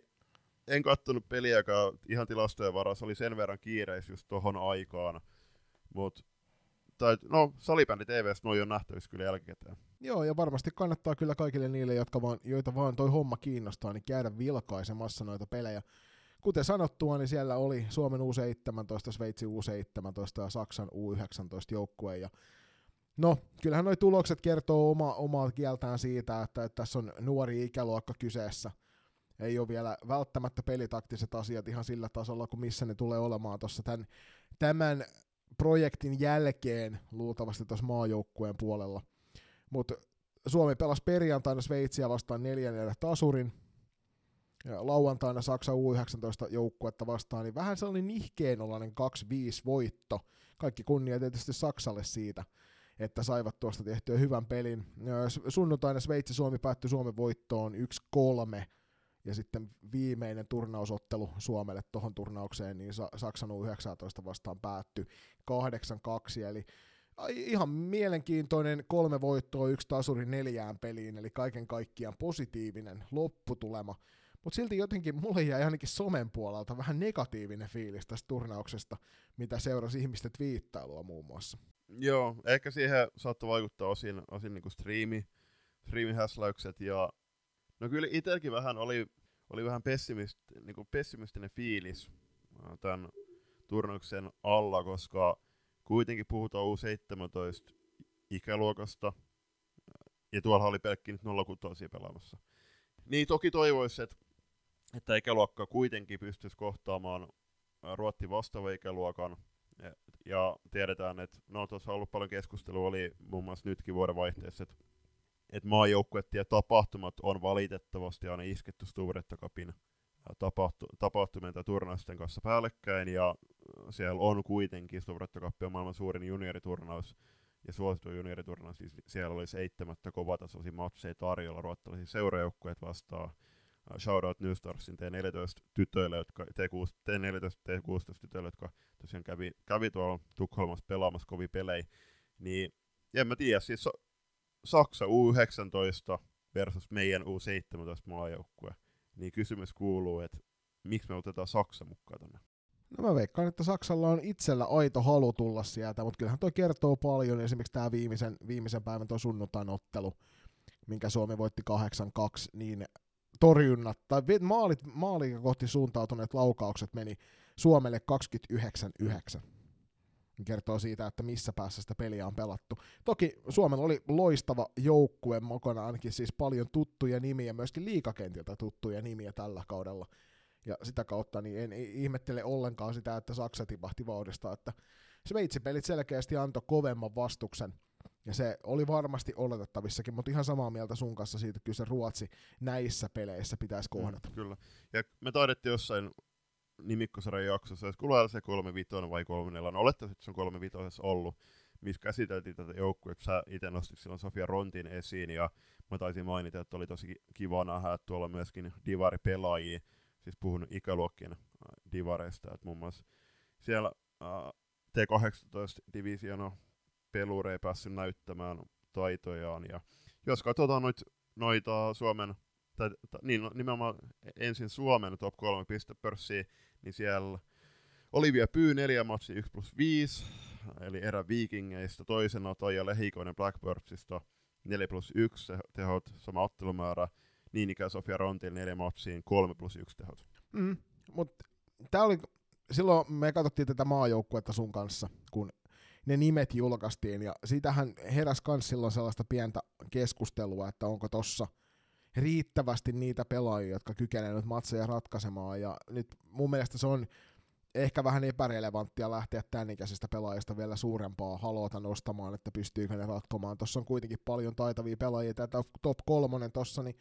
en kattonut peliä, joka ihan tilastojen varassa oli sen verran kiireis just tohon aikaan, mutta tai no salibändi TVS noin on nähtävissä kyllä jälkikäteen. Joo, ja varmasti kannattaa kyllä kaikille niille, jotka vaan, joita vaan toi homma kiinnostaa, niin käydä vilkaisemassa noita pelejä. Kuten sanottua, niin siellä oli Suomen U17, Sveitsi U17 ja Saksan U19 joukkue, ja No, kyllähän nuo tulokset kertoo oma, omaa kieltään siitä, että, että tässä on nuori ikäluokka kyseessä. Ei ole vielä välttämättä pelitaktiset asiat ihan sillä tasolla kuin missä ne tulee olemaan tuossa tämän, tämän projektin jälkeen luultavasti tuossa maajoukkueen puolella. Mutta Suomi pelasi perjantaina Sveitsiä vastaan neljännellä tasurin, lauantaina Saksa U19 joukkuetta vastaan, niin vähän sellainen nihkeenolainen 2-5 voitto. Kaikki kunnia tietysti Saksalle siitä, että saivat tuosta tehtyä hyvän pelin. Sunnuntaina Sveitsi-Suomi päättyi Suomen voittoon 1-3, ja sitten viimeinen turnausottelu Suomelle tuohon turnaukseen, niin Saksan U19 vastaan päättyi 8-2, eli ihan mielenkiintoinen kolme voittoa, yksi tasuri neljään peliin, eli kaiken kaikkiaan positiivinen lopputulema. Mutta silti jotenkin mulle jäi ainakin somen puolelta vähän negatiivinen fiilis tästä turnauksesta, mitä seurasi ihmisten twiittailua muun muassa. Joo, ehkä siihen saattoi vaikuttaa osin, osin niinku striimi, striimihäsläykset ja no kyllä itselläkin vähän oli, oli vähän pessimist, niinku pessimistinen fiilis tämän turnauksen alla, koska kuitenkin puhutaan U17 ikäluokasta, ja tuolla oli pelkki nyt 06 pelaamassa. Niin toki toivoisi, että, että ikäluokka kuitenkin pystyisi kohtaamaan Ruotti vastaava ikäluokan, ja, tiedetään, että no tuossa on ollut paljon keskustelua, oli muun muassa nytkin vuodenvaihteessa, että, että maajoukkuet ja tapahtumat on valitettavasti aina isketty Stuvretta Cupin tapahtu, tapahtumien tai turnausten kanssa päällekkäin, ja siellä on kuitenkin Stuvretta Cup on maailman suurin junioriturnaus, ja suosittu junioriturnaus, siis siellä oli seitsemättä kovatasoisia matseja tarjolla ruottalaisia seurajoukkueet vastaan. Shoutout New Starsin T14 tytöille, jotka, T6, T14 T16 tytöille, jotka tosiaan kävi, kävi tuolla Tukholmassa pelaamassa kovia pelejä. Niin en mä tiedä, siis Saksa U19 versus meidän U17 maajoukkue niin kysymys kuuluu, että miksi me otetaan Saksa mukaan tänne? No mä veikkaan, että Saksalla on itsellä aito halu tulla sieltä, mutta kyllähän toi kertoo paljon, esimerkiksi tämä viimeisen, viimeisen päivän tuo sunnuntain ottelu, minkä Suomi voitti 8-2, niin torjunnat, tai maalit, maalia kohti suuntautuneet laukaukset meni Suomelle 29-9 kertoo siitä, että missä päässä sitä peliä on pelattu. Toki Suomella oli loistava joukkue mukana, ainakin siis paljon tuttuja nimiä, myöskin liikakentiltä tuttuja nimiä tällä kaudella. Ja sitä kautta niin en ihmettele ollenkaan sitä, että Saksa tipahti vauhdista, että Sveitsi-pelit selkeästi antoi kovemman vastuksen, ja se oli varmasti oletettavissakin, mutta ihan samaa mieltä sun kanssa siitä, että kyllä se Ruotsi näissä peleissä pitäisi mm, kohdata. Mm, kyllä. Ja me taidettiin jossain nimikkosarjan jaksossa, että kuulee se 3-5 vai 3-4, no olettaisiin, että se on 3 ollut, missä käsiteltiin tätä joukkuetta, sä itse nostit silloin Sofia Rontin esiin, ja mä taisin mainita, että oli tosi kiva nähdä, että tuolla myöskin divari-pelaajia, siis puhun ikäluokkien äh, divareista, että muun muassa siellä äh, T18-divisiono pelure ei päässyt näyttämään taitojaan, ja jos katsotaan noit, noita Suomen tai, tai niin, no, nimenomaan ensin Suomen top 3 pistepörssiä, niin siellä Olivia Pyy 4 matsi 1 plus 5, eli erä Vikingeistä, toisena Toija Lehikoinen Blackbirdsista 4 plus 1 tehot, sama ottelumäärä, niin ikään Sofia Rontil 4 matsiin 3 plus 1 tehot. Mm, mutta tää oli, silloin me katsottiin tätä maajoukkuetta sun kanssa, kun ne nimet julkaistiin, ja siitähän heräsi kans silloin sellaista pientä keskustelua, että onko tossa – riittävästi niitä pelaajia, jotka kykenevät matseja ratkaisemaan. Ja nyt mun mielestä se on ehkä vähän epärelevanttia lähteä tämän ikäisistä pelaajista vielä suurempaa halota nostamaan, että pystyykö ne ratkomaan. Tuossa on kuitenkin paljon taitavia pelaajia, tämä top kolmonen tuossa, niin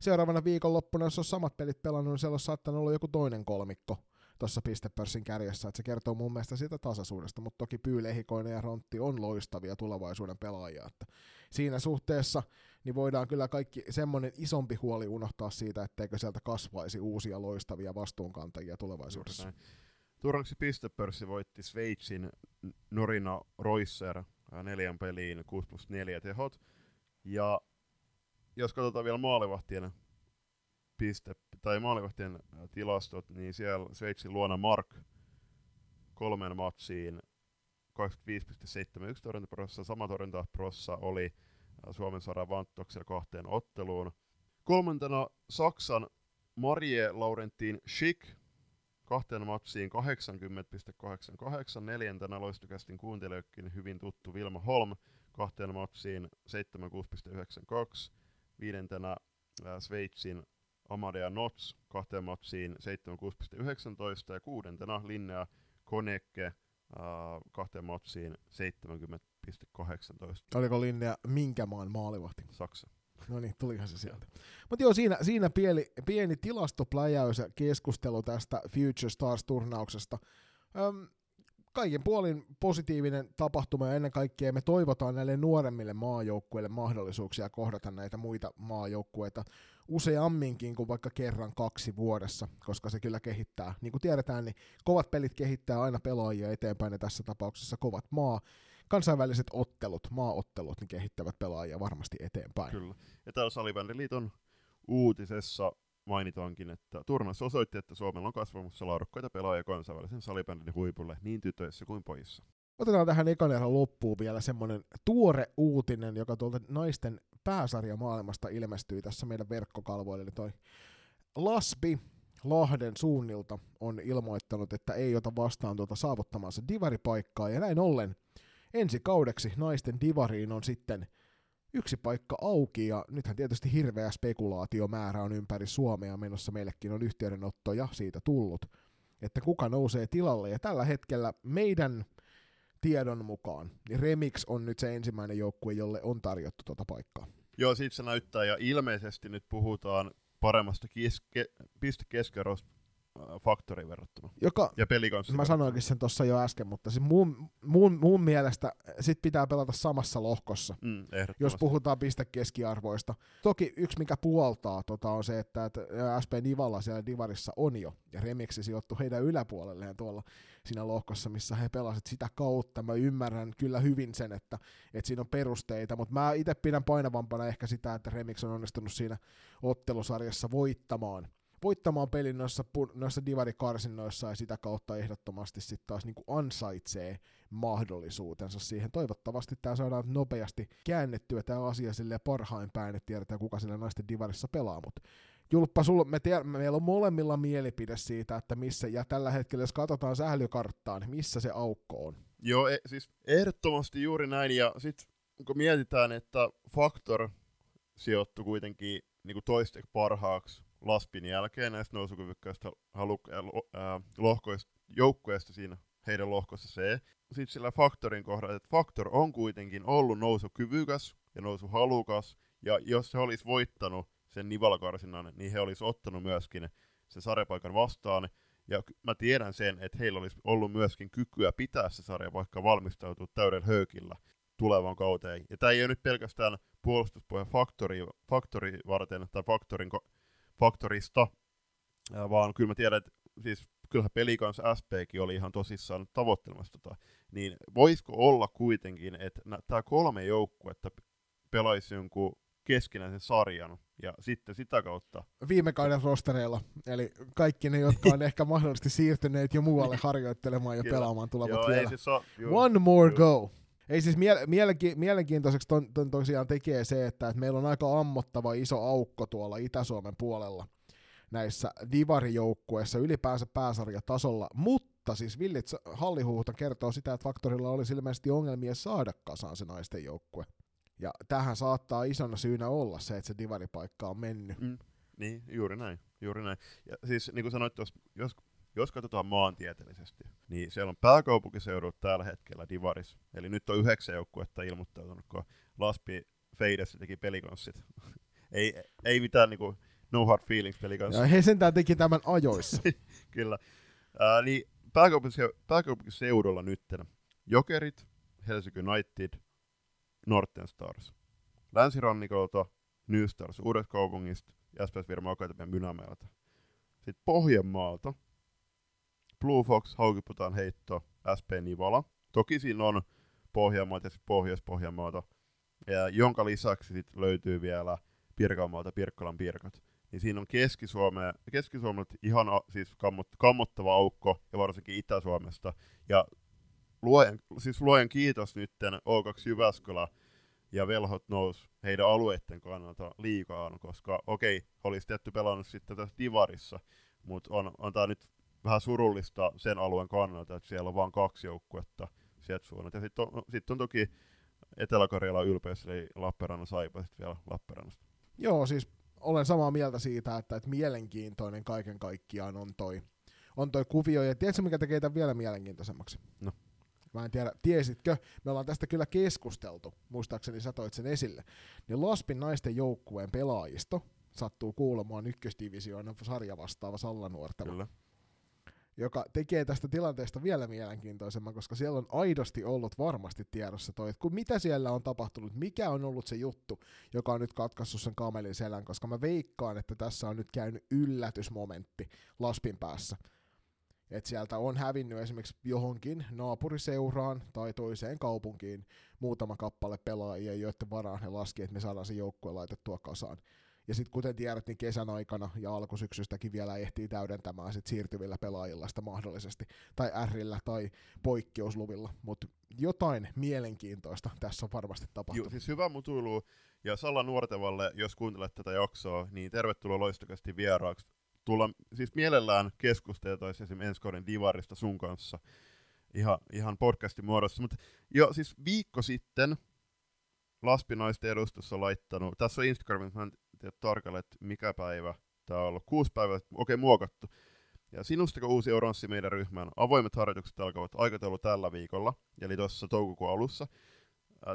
seuraavana viikonloppuna, jos on samat pelit pelannut, niin siellä on saattanut olla joku toinen kolmikko tuossa pistepörssin kärjessä, että se kertoo mun mielestä siitä tasaisuudesta, mutta toki Pyylehikoinen ja Rontti on loistavia tulevaisuuden pelaajia, että siinä suhteessa niin voidaan kyllä kaikki semmoinen isompi huoli unohtaa siitä, etteikö sieltä kasvaisi uusia loistavia vastuunkantajia tulevaisuudessa. Turnaksi pistepörssi voitti Sveitsin Norina Roisser neljän peliin 6 plus 4 tehot. Ja jos katsotaan vielä maalivahtien piste, tai maalivahtien tilastot, niin siellä Sveitsin luona Mark kolmen matsiin 25,71 torjuntaprossa, sama torjuntaprossa oli Suomen sarjan Vanttoksella kahteen otteluun. Kolmantena Saksan Marie Laurentin Schick kahteen matsiin 80,88. Neljäntenä loistokästin kuuntelijoikin hyvin tuttu Vilma Holm kahteen matsiin 76,92. Viidentenä Sveitsin Amadea Nots kahteen matsiin 76,19 ja kuudentena Linnea Koneke kahteen matsiin 70,18. Oliko Linnea minkä maan maalivahti? Saksa. No niin, tulihan se sieltä. Mutta joo, siinä, siinä pieni, pieni tilastopläjäys ja keskustelu tästä Future Stars-turnauksesta. Öm, kaiken puolin positiivinen tapahtuma ja ennen kaikkea me toivotaan näille nuoremmille maajoukkueille mahdollisuuksia kohdata näitä muita maajoukkueita useamminkin kuin vaikka kerran kaksi vuodessa, koska se kyllä kehittää. Niin kuin tiedetään, niin kovat pelit kehittää aina pelaajia eteenpäin ja tässä tapauksessa kovat maa kansainväliset ottelut, maaottelut, niin kehittävät pelaajia varmasti eteenpäin. Kyllä. Ja täällä Salibändiliiton uutisessa mainitaankin, että turnaus osoitti, että Suomella on kasvamassa laadukkaita pelaajia kansainvälisen salibändin huipulle niin tytöissä kuin pojissa. Otetaan tähän ekan erän loppuun vielä semmoinen tuore uutinen, joka tuolta naisten pääsarja maailmasta ilmestyi tässä meidän verkkokalvoille. Eli toi Laspi Lahden suunnilta on ilmoittanut, että ei ota vastaan tuota saavuttamansa divaripaikkaa, ja näin ollen ensi kaudeksi naisten divariin on sitten yksi paikka auki, ja nythän tietysti hirveä spekulaatiomäärä on ympäri Suomea menossa, meillekin on yhteydenottoja siitä tullut, että kuka nousee tilalle, ja tällä hetkellä meidän tiedon mukaan, niin Remix on nyt se ensimmäinen joukkue, jolle on tarjottu tuota paikkaa. Joo, siitä se näyttää, ja ilmeisesti nyt puhutaan paremmasta keske, pistekeskiarvosta faktoriin verrattuna. Joka, ja pelikanssi. Mä sanoinkin sen tuossa jo äsken, mutta siis mun, mun, mun mielestä sit pitää pelata samassa lohkossa, mm, jos puhutaan pistekeskiarvoista. Toki yksi, mikä puoltaa tota, on se, että, että SP Nivalla siellä Divarissa on jo, ja Remixi sijoittu heidän yläpuolelleen tuolla siinä lohkossa, missä he pelasivat sitä kautta. Mä ymmärrän kyllä hyvin sen, että, että siinä on perusteita, mutta mä itse pidän painavampana ehkä sitä, että Remix on onnistunut siinä ottelusarjassa voittamaan voittamaan pelin noissa, noissa divarikarsinnoissa ja sitä kautta ehdottomasti sitten taas niin kuin ansaitsee mahdollisuutensa siihen. Toivottavasti tämä saadaan nopeasti käännettyä tämä asia sille parhain päin, että tiedetään kuka sillä naisten divarissa pelaa, mutta Julppa, sul, me tiedä, meillä on molemmilla mielipide siitä, että missä, ja tällä hetkellä jos katsotaan sählykarttaan, niin missä se aukko on. Joo, e, siis ehdottomasti juuri näin, ja sitten kun mietitään, että Factor sijoittui kuitenkin niin toisteksi parhaaksi Laspin jälkeen näistä nousukyvykkäistä halu- äh, lohkoista, joukkueista siinä heidän lohkossa C. Sitten sillä Faktorin kohdalla, että Faktor on kuitenkin ollut nousukyvykäs ja nousuhalukas, ja jos se olisi voittanut sen Nivalkarsinnan, niin he olisi ottanut myöskin sen sarjapaikan vastaan, ja mä tiedän sen, että heillä olisi ollut myöskin kykyä pitää se sarja, vaikka valmistautua täydellä höykillä tulevan kauteen. Ja tämä ei ole nyt pelkästään puolustuspohjan faktori, faktori varten tai faktorin faktorista, vaan kyllä mä tiedän, että siis kyllähän pelikans SPkin oli ihan tosissaan tavoittelemassa tota, niin voisiko olla kuitenkin, että tämä kolme joukkuetta pelaisi jonkun keskinäisen sarjan, ja sitten sitä kautta... Viime kauden rostereilla, eli kaikki ne, jotka on [laughs] ehkä mahdollisesti siirtyneet jo muualle harjoittelemaan ja pelaamaan, tulevat Joo, vielä. Siis so, One more Joo. go! Ei siis miele- mielenki- mielenkiintoiseksi ton, ton tosiaan tekee se, että, että meillä on aika ammottava iso aukko tuolla Itä-Suomen puolella näissä divarijoukkueissa ylipäänsä pääsarjatasolla, mutta siis Villit Hallihuuta kertoo sitä, että Faktorilla oli ilmeisesti ongelmia saada kasaan se naisten joukkue. Ja tähän saattaa isona syynä olla se, että se divaripaikka on mennyt. Mm, niin, juuri näin. Juuri näin. Ja siis niin kuin sanoit, jos, jos jos katsotaan maantieteellisesti, niin siellä on pääkaupunkiseudut tällä hetkellä Divaris. Eli nyt on yhdeksän joukkuetta ilmoittautunut, kun Laspi Feidessä teki pelikanssit. [laughs] ei, ei mitään niinku no hard feelings pelikanssit. Ja he sentään teki tämän ajoissa. [laughs] Kyllä. Ää, niin pääkaupunkise- pääkaupunkiseudulla nytten Jokerit, Helsinki United, Northern Stars. Länsirannikolta New Stars Uudet kaupungista ja SPS Virma Akatemian Mynämäeltä. Sitten Pohjanmaalta Blue Fox, Haukiputaan heitto, SP Nivala. Toki siinä on Pohjanmaata ja Pohjois-Pohjanmaata, ja jonka lisäksi sit löytyy vielä Pirkanmaalta Pirkkalan Pirkat. Niin siinä on Keski-Suomea, Keski-Suomelta ihan siis kammot, kammottava aukko, ja varsinkin Itä-Suomesta. Ja luojan, siis luojan kiitos nytten O2 Jyväskylä ja velhot nous heidän alueiden kannalta liikaan, koska okei, okay, olisi tietty pelannut sitten tässä Divarissa, mutta on, on tämä nyt vähän surullista sen alueen kannalta, että siellä on vain kaksi joukkuetta sieltä suunnalta. Ja sitten on, sit on toki Etelä-Karjala ylpeys, eli Lappeenrannan saipa sitten vielä Lappeenrannasta. Joo, siis olen samaa mieltä siitä, että, että mielenkiintoinen kaiken kaikkiaan on toi, on toi kuvio. Ja tiedätkö, mikä tekee tämän vielä mielenkiintoisemmaksi? No. Mä en tiedä, tiesitkö? Me ollaan tästä kyllä keskusteltu, muistaakseni sä toit sen esille. Niin Laspin naisten joukkueen pelaajisto sattuu kuulemaan ykkösdivisioonan sarja vastaava Sallanuortella. Kyllä. Joka tekee tästä tilanteesta vielä mielenkiintoisemman, koska siellä on aidosti ollut varmasti tiedossa toi, että mitä siellä on tapahtunut, mikä on ollut se juttu, joka on nyt katkaissut sen kamelin selän, koska mä veikkaan, että tässä on nyt käynyt yllätysmomentti Laspin päässä. Että sieltä on hävinnyt esimerkiksi johonkin naapuriseuraan tai toiseen kaupunkiin muutama kappale pelaajia, joiden varaan he laski, että me saadaan se joukkue laitettua kasaan. Ja sitten kuten tiedät, niin kesän aikana ja alkusyksystäkin vielä ehtii täydentämään sit siirtyvillä pelaajilla sitä mahdollisesti, tai Rillä tai poikkeusluvilla, mutta jotain mielenkiintoista tässä on varmasti tapahtunut. Joo, siis hyvä mutuilu. Ja Salla Nuortevalle, jos kuuntelet tätä jaksoa, niin tervetuloa loistokasti vieraaksi. Tulla siis mielellään keskusteltaisiin esimerkiksi ensi kauden divarista sun kanssa ihan, ihan podcastin muodossa. Mutta jo siis viikko sitten Laspinaisten edustus on laittanut, tässä on Instagramissa, tiedä tarkalleen, että mikä päivä tämä on ollut, kuusi päivää, okei okay, muokattu. Ja sinustako uusi oranssi meidän ryhmään? Avoimet harjoitukset alkavat aikataulu tällä viikolla, eli tuossa toukokuun alussa.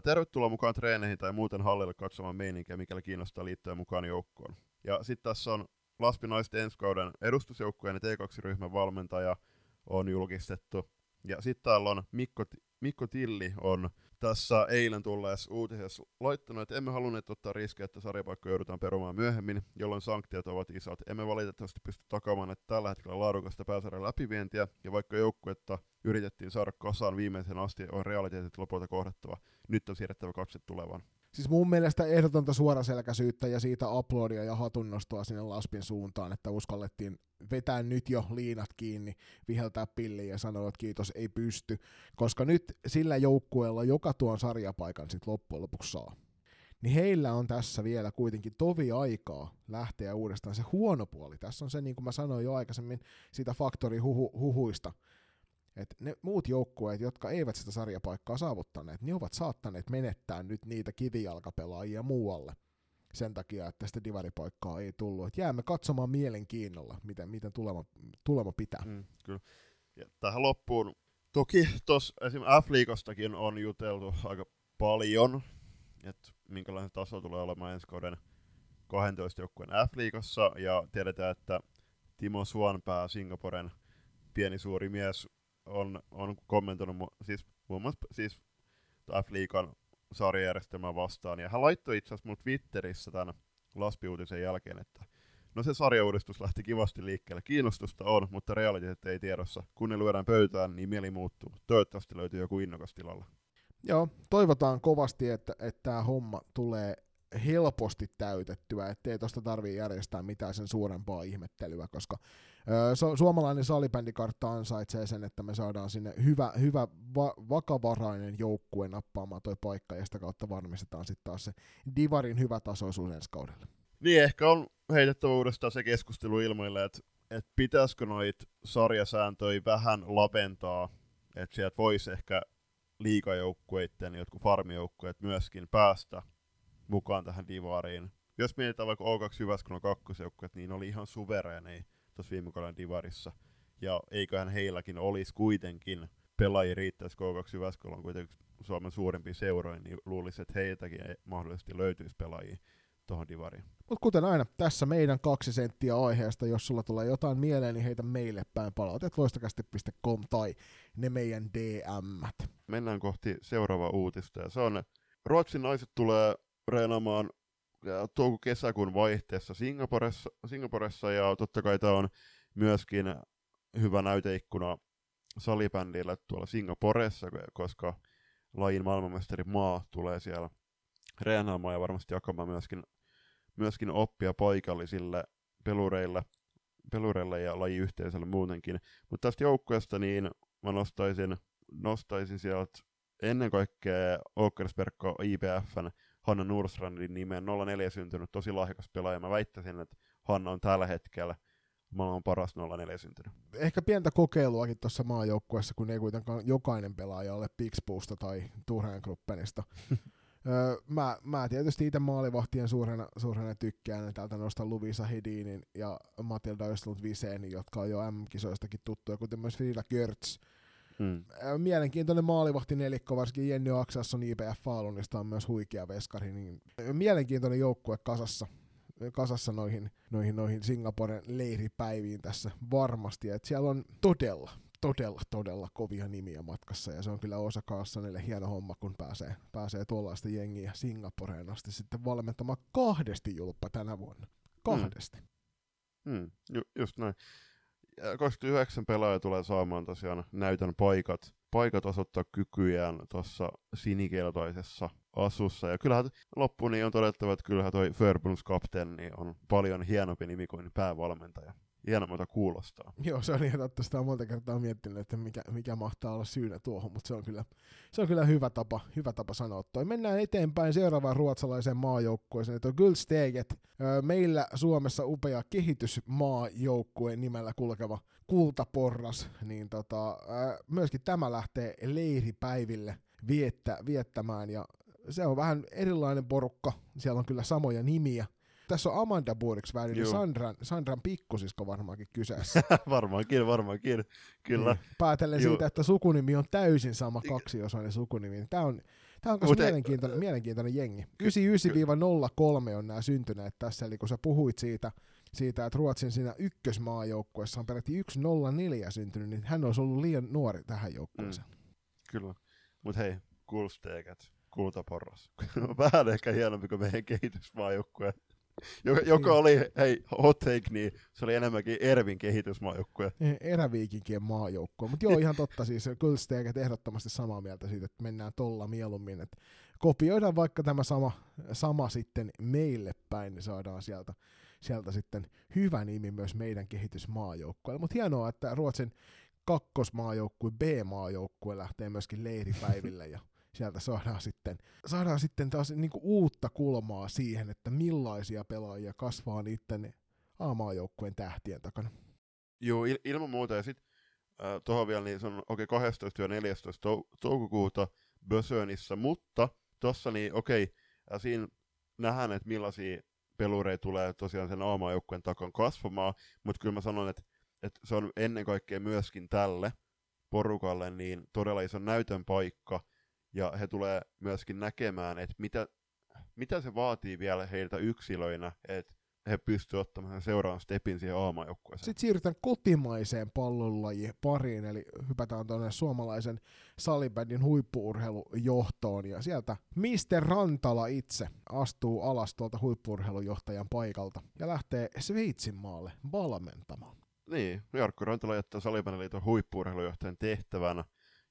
Tervetuloa mukaan treeneihin tai muuten hallille katsomaan meininkiä, mikäli kiinnostaa liittyä mukaan joukkoon. Ja sitten tässä on Laspinaisten ensi kauden edustusjoukkueen ja T2-ryhmän valmentaja on julkistettu. Ja sitten täällä on Mikko, Mikko Tilli on tässä eilen tulleessa uutisessa laittanut, että emme halunneet ottaa riskejä, että sarjapaikka joudutaan perumaan myöhemmin, jolloin sanktiot ovat isot. Emme valitettavasti pysty takaamaan, että tällä hetkellä laadukasta pääsarjan läpivientiä, ja vaikka joukkuetta yritettiin saada kasaan viimeisen asti, on realiteetit lopulta kohdattava. Nyt on siirrettävä katse tulevaan. Siis mun mielestä ehdotonta suoraselkäisyyttä ja siitä aplodia ja hatunnostoa sinne Laspin suuntaan, että uskallettiin vetää nyt jo liinat kiinni, viheltää pilliin ja sanoa, että kiitos, ei pysty. Koska nyt sillä joukkueella, joka tuon sarjapaikan sitten loppujen lopuksi saa, niin heillä on tässä vielä kuitenkin tovi aikaa lähteä uudestaan. Se huono puoli, tässä on se, niin kuin mä sanoin jo aikaisemmin, siitä faktorihuhuista, että ne muut joukkueet, jotka eivät sitä sarjapaikkaa saavuttaneet, niin ovat saattaneet menettää nyt niitä kivijalkapelaajia muualle sen takia, että sitä divaripaikkaa ei tullut. Et jäämme katsomaan mielenkiinnolla, miten, miten tulema, tulema pitää. Mm, kyllä. Ja tähän loppuun, toki tuossa esimerkiksi F-liigastakin on juteltu aika paljon, että minkälainen taso tulee olemaan ensi kauden 12 joukkueen F-liigassa, ja tiedetään, että Timo Suonpää, Singaporen pieni suuri mies, on, on kommentoinut mu- siis muun muassa siis F-liigan sarjajärjestelmää vastaan, ja hän laittoi itse asiassa mulle Twitterissä tämän Laspi-uutisen jälkeen, että no se sarjauudistus lähti kivasti liikkeelle. Kiinnostusta on, mutta realiteetit ei tiedossa. Kun ne lyödään pöytään, niin mieli muuttuu. Toivottavasti löytyy joku innokas tilalla. Joo, toivotaan kovasti, että, että tämä homma tulee helposti täytettyä, ettei tuosta tarvii järjestää mitään sen suurempaa ihmettelyä, koska su- suomalainen salibändikartta ansaitsee sen, että me saadaan sinne hyvä, hyvä va- vakavarainen joukkue nappaamaan toi paikka, ja sitä kautta varmistetaan sitten taas se Divarin hyvä tasoisuus ensi kaudella. Niin, ehkä on heitettävä uudestaan se keskustelu ilmoille, että, että pitäisikö noita sarjasääntöjä vähän laventaa, että sieltä voisi ehkä liikajoukkueiden, jotkut farmijoukkueet myöskin päästä mukaan tähän divariin. Jos mietitään vaikka O2 Jyväskylän kakkosjoukkueet, niin oli ihan suvereenei tuossa viime kauden divarissa. ja eiköhän heilläkin olisi kuitenkin pelaajia riittäisi K2 Jyväskylä on kuitenkin Suomen suurimpia seuroja, niin luulisi, että heitäkin mahdollisesti löytyisi pelaajia tuohon divariin. Mutta kuten aina, tässä meidän kaksi senttiä aiheesta. Jos sulla tulee jotain mieleen, niin heitä meille päin palautet loistakästi.com tai ne meidän DM. Mennään kohti seuraavaa uutista, ja se on Ruotsin naiset tulee reenaamaan touko-kesäkuun vaihteessa Singaporessa, Singaporessa, ja totta kai tämä on myöskin hyvä näyteikkuna salibändille tuolla Singaporessa, koska lajin maailmanmestari maa tulee siellä reenaamaan ja varmasti jakamaan myöskin, myöskin oppia paikallisille pelureille, pelureille ja lajiyhteisölle muutenkin. Mutta tästä joukkueesta niin mä nostaisin, nostaisin sieltä ennen kaikkea Åkersberkko IPFn Hanna Nurstrandin nimeen 04 syntynyt, tosi lahjakas pelaaja. Mä väittäisin, että Hanna on tällä hetkellä maailman paras 04 syntynyt. Ehkä pientä kokeiluakin tuossa maajoukkueessa, kun ei kuitenkaan jokainen pelaaja ole Pixpuusta tai Turhan Gruppenista. [laughs] Öö, mä, mä tietysti itse maalivahtien suurena, suurena tykkään, täältä nostan Luvisa Hedinin ja Matilda Östlund Visenin, jotka on jo M-kisoistakin tuttuja, kuten myös Frida Görtz. Hmm. Mielenkiintoinen maalivahti nelikko, varsinkin Jenny Aksasson IPF Falunista on myös huikea veskari, niin mielenkiintoinen joukkue kasassa kasassa noihin, noihin, noihin Singaporen leiripäiviin tässä varmasti. Et siellä on todella, todella, todella kovia nimiä matkassa, ja se on kyllä osa Kaassanille hieno homma, kun pääsee, pääsee tuollaista jengiä Singaporeen asti sitten valmentamaan kahdesti julppa tänä vuonna. Kahdesti. Hmm. Hmm. Ju- just näin. 29 pelaajaa tulee saamaan tosiaan näytön paikat, paikat osoittaa kykyjään tuossa sinikeltaisessa asussa. Ja kyllähän loppuun niin on todettava, että kyllähän toi Förbunds kapteeni on paljon hienompi nimi kuin päävalmentaja hienommalta kuulostaa. [laughs] Joo, se on ihan totta. Sitä on monta kertaa miettinyt, että mikä, mikä mahtaa olla syynä tuohon, mutta se on kyllä, se on kyllä hyvä, tapa, hyvä tapa sanoa toi. Mennään eteenpäin seuraavaan ruotsalaiseen maajoukkueeseen, että on Guldsteget. Meillä Suomessa upea kehitysmaajoukkue nimellä kulkeva kultaporras, niin tota, myöskin tämä lähtee leiripäiville viettä, viettämään ja se on vähän erilainen porukka, siellä on kyllä samoja nimiä, tässä on Amanda Burks väliin, niin Sandran, Sandran pikkusisko varmaankin kyseessä. [laughs] varmaankin, varmaankin, kyllä. Niin. Päätellen Joo. siitä, että sukunimi on täysin sama kaksiosainen sukunimi. Tämä on, tämä on myös mielenkiintoinen, mielenkiintoinen jengi. 99-03 on nämä syntyneet tässä, eli kun sä puhuit siitä, siitä, että Ruotsin siinä ykkösmaajoukkueessa on peräti 1-0-4 syntynyt, niin hän olisi ollut liian nuori tähän joukkueeseen. Mm. Kyllä, mutta hei, kulsteekat, kultaporras. [laughs] Vähän ehkä hienompi kuin meidän kehitysmaajoukkue joka, joka oli, hei, hot take, niin se oli enemmänkin Ervin kehitysmaajoukkue. Eräviikinkien maajoukkue, mutta joo, ihan totta. Siis, Kulsteeket ehdottomasti samaa mieltä siitä, että mennään tolla mieluummin, että kopioidaan vaikka tämä sama, sama sitten meille päin, niin saadaan sieltä, sieltä sitten hyvä nimi myös meidän kehitysmaajoukkueelle, mutta hienoa, että Ruotsin kakkosmaajoukkue, B-maajoukkue lähtee myöskin leiripäiville ja sieltä saadaan sitten, saadaan sitten taas niin kuin uutta kulmaa siihen, että millaisia pelaajia kasvaa niiden A-maajoukkueen tähtien takana. Joo, il- ilman muuta. Ja sitten äh, tuohon vielä, niin se on okei okay, 12 ja 14 tou- toukokuuta Bösönissa, mutta tuossa niin okei, okay, siinä nähdään, että millaisia pelureita tulee tosiaan sen A-maajoukkueen takan kasvamaan, mutta kyllä mä sanon, että, että se on ennen kaikkea myöskin tälle porukalle niin todella iso näytön paikka, ja he tulee myöskin näkemään, että mitä, mitä se vaatii vielä heiltä yksilöinä, että he pystyvät ottamaan seuraavan stepin siihen aamajoukkueeseen. Sitten siirrytään kotimaiseen pallonlajiin pariin, eli hypätään tuonne suomalaisen salibändin huippuurheilujohtoon, ja sieltä Mr. Rantala itse astuu alas tuolta huippuurheilujohtajan paikalta ja lähtee Sveitsin maalle valmentamaan. Niin, Jarkko Rantala jättää salibändiliiton huippuurheilujohtajan tehtävänä,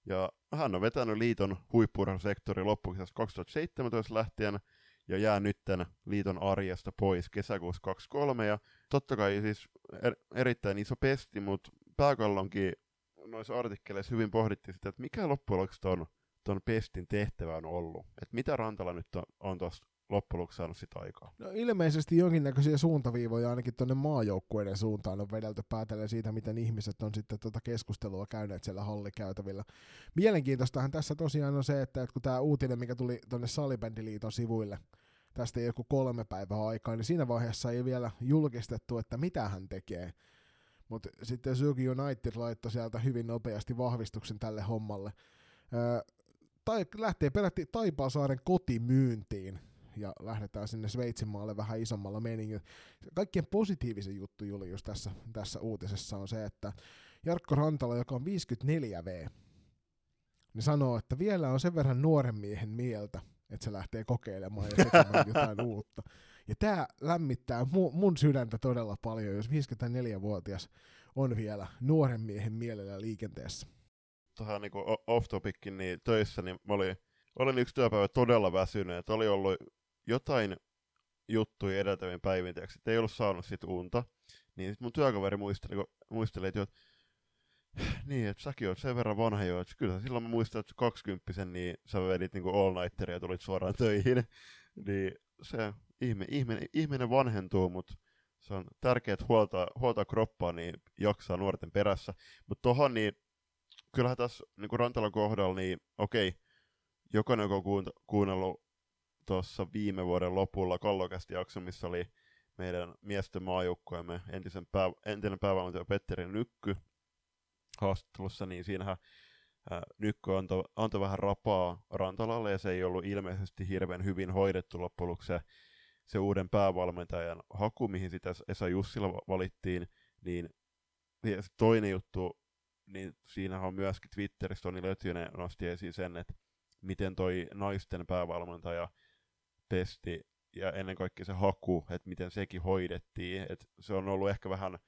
ja hän on vetänyt liiton huippuurheilusektori loppukesästä 2017 lähtien ja jää nytten liiton arjesta pois kesäkuussa 23. Ja totta kai siis er, erittäin iso pesti, mutta pääkallonkin noissa artikkeleissa hyvin pohdittiin sitä, että mikä loppujen lopuksi ton, ton pestin tehtävä on ollut. Että mitä Rantala nyt on, on tuosta loppujen saanut sitä aikaa? No ilmeisesti jonkinnäköisiä suuntaviivoja ainakin tuonne maajoukkueiden suuntaan on vedelty päätellen siitä, miten ihmiset on sitten tuota keskustelua käyneet siellä hallikäytävillä. Mielenkiintoistahan tässä tosiaan on se, että kun tämä uutinen, mikä tuli tuonne Salibändiliiton sivuille, tästä joku kolme päivää aikaa, niin siinä vaiheessa ei vielä julkistettu, että mitä hän tekee. Mutta sitten Sugi United laittoi sieltä hyvin nopeasti vahvistuksen tälle hommalle. Öö, tai lähtee peräti Taipaasaaren kotimyyntiin ja lähdetään sinne Sveitsin maalle vähän isommalla meningillä. Kaikkien positiivisen juttu Julius tässä, tässä uutisessa on se, että Jarkko Rantala, joka on 54V, niin sanoo, että vielä on sen verran nuoren miehen mieltä, että se lähtee kokeilemaan ja tekemään [laughs] jotain uutta. Ja tämä lämmittää mu- mun sydäntä todella paljon, jos 54-vuotias on vielä nuoren miehen mielellä liikenteessä. Tuohon niin off topicin, niin töissä niin mä olin, olin yksi työpäivä todella väsynyt, oli ollut jotain juttuja edeltäviin päivin, että ei ollut saanut sit unta. Niin sit mun työkaveri muisteli, muisteli että, [sighs] niin, että säkin oot sen verran vanha jo, että kyllä silloin mä muistan, että 20 niin sä vedit niin all nighteria ja tulit suoraan töihin. [laughs] niin se ihme, ihminen, ihminen vanhentuu, mutta se on tärkeää, huoltaa, huoltaa kroppaa, niin jaksaa nuorten perässä. Mutta tohon, niin kyllähän tässä niin Rantalan kohdalla, niin okei, jokainen, joka on kuunnellut tuossa viime vuoden lopulla kallokästi jakso, missä oli meidän miesten maajoukkueemme entisen pää, entinen päävalmentaja Petteri Nykky haastattelussa, niin siinähän ää, Nykky antoi, antoi vähän rapaa Rantalalle, ja se ei ollut ilmeisesti hirveän hyvin hoidettu loppujen se, se uuden päävalmentajan haku, mihin sitä Esa Jussila valittiin, niin ja toinen juttu, niin siinähän on myöskin Twitterissä Toni Lötjönen nosti esiin sen, että miten toi naisten päävalmentaja pesti ja ennen kaikkea se haku, että miten sekin hoidettiin. Et se on ollut ehkä vähän,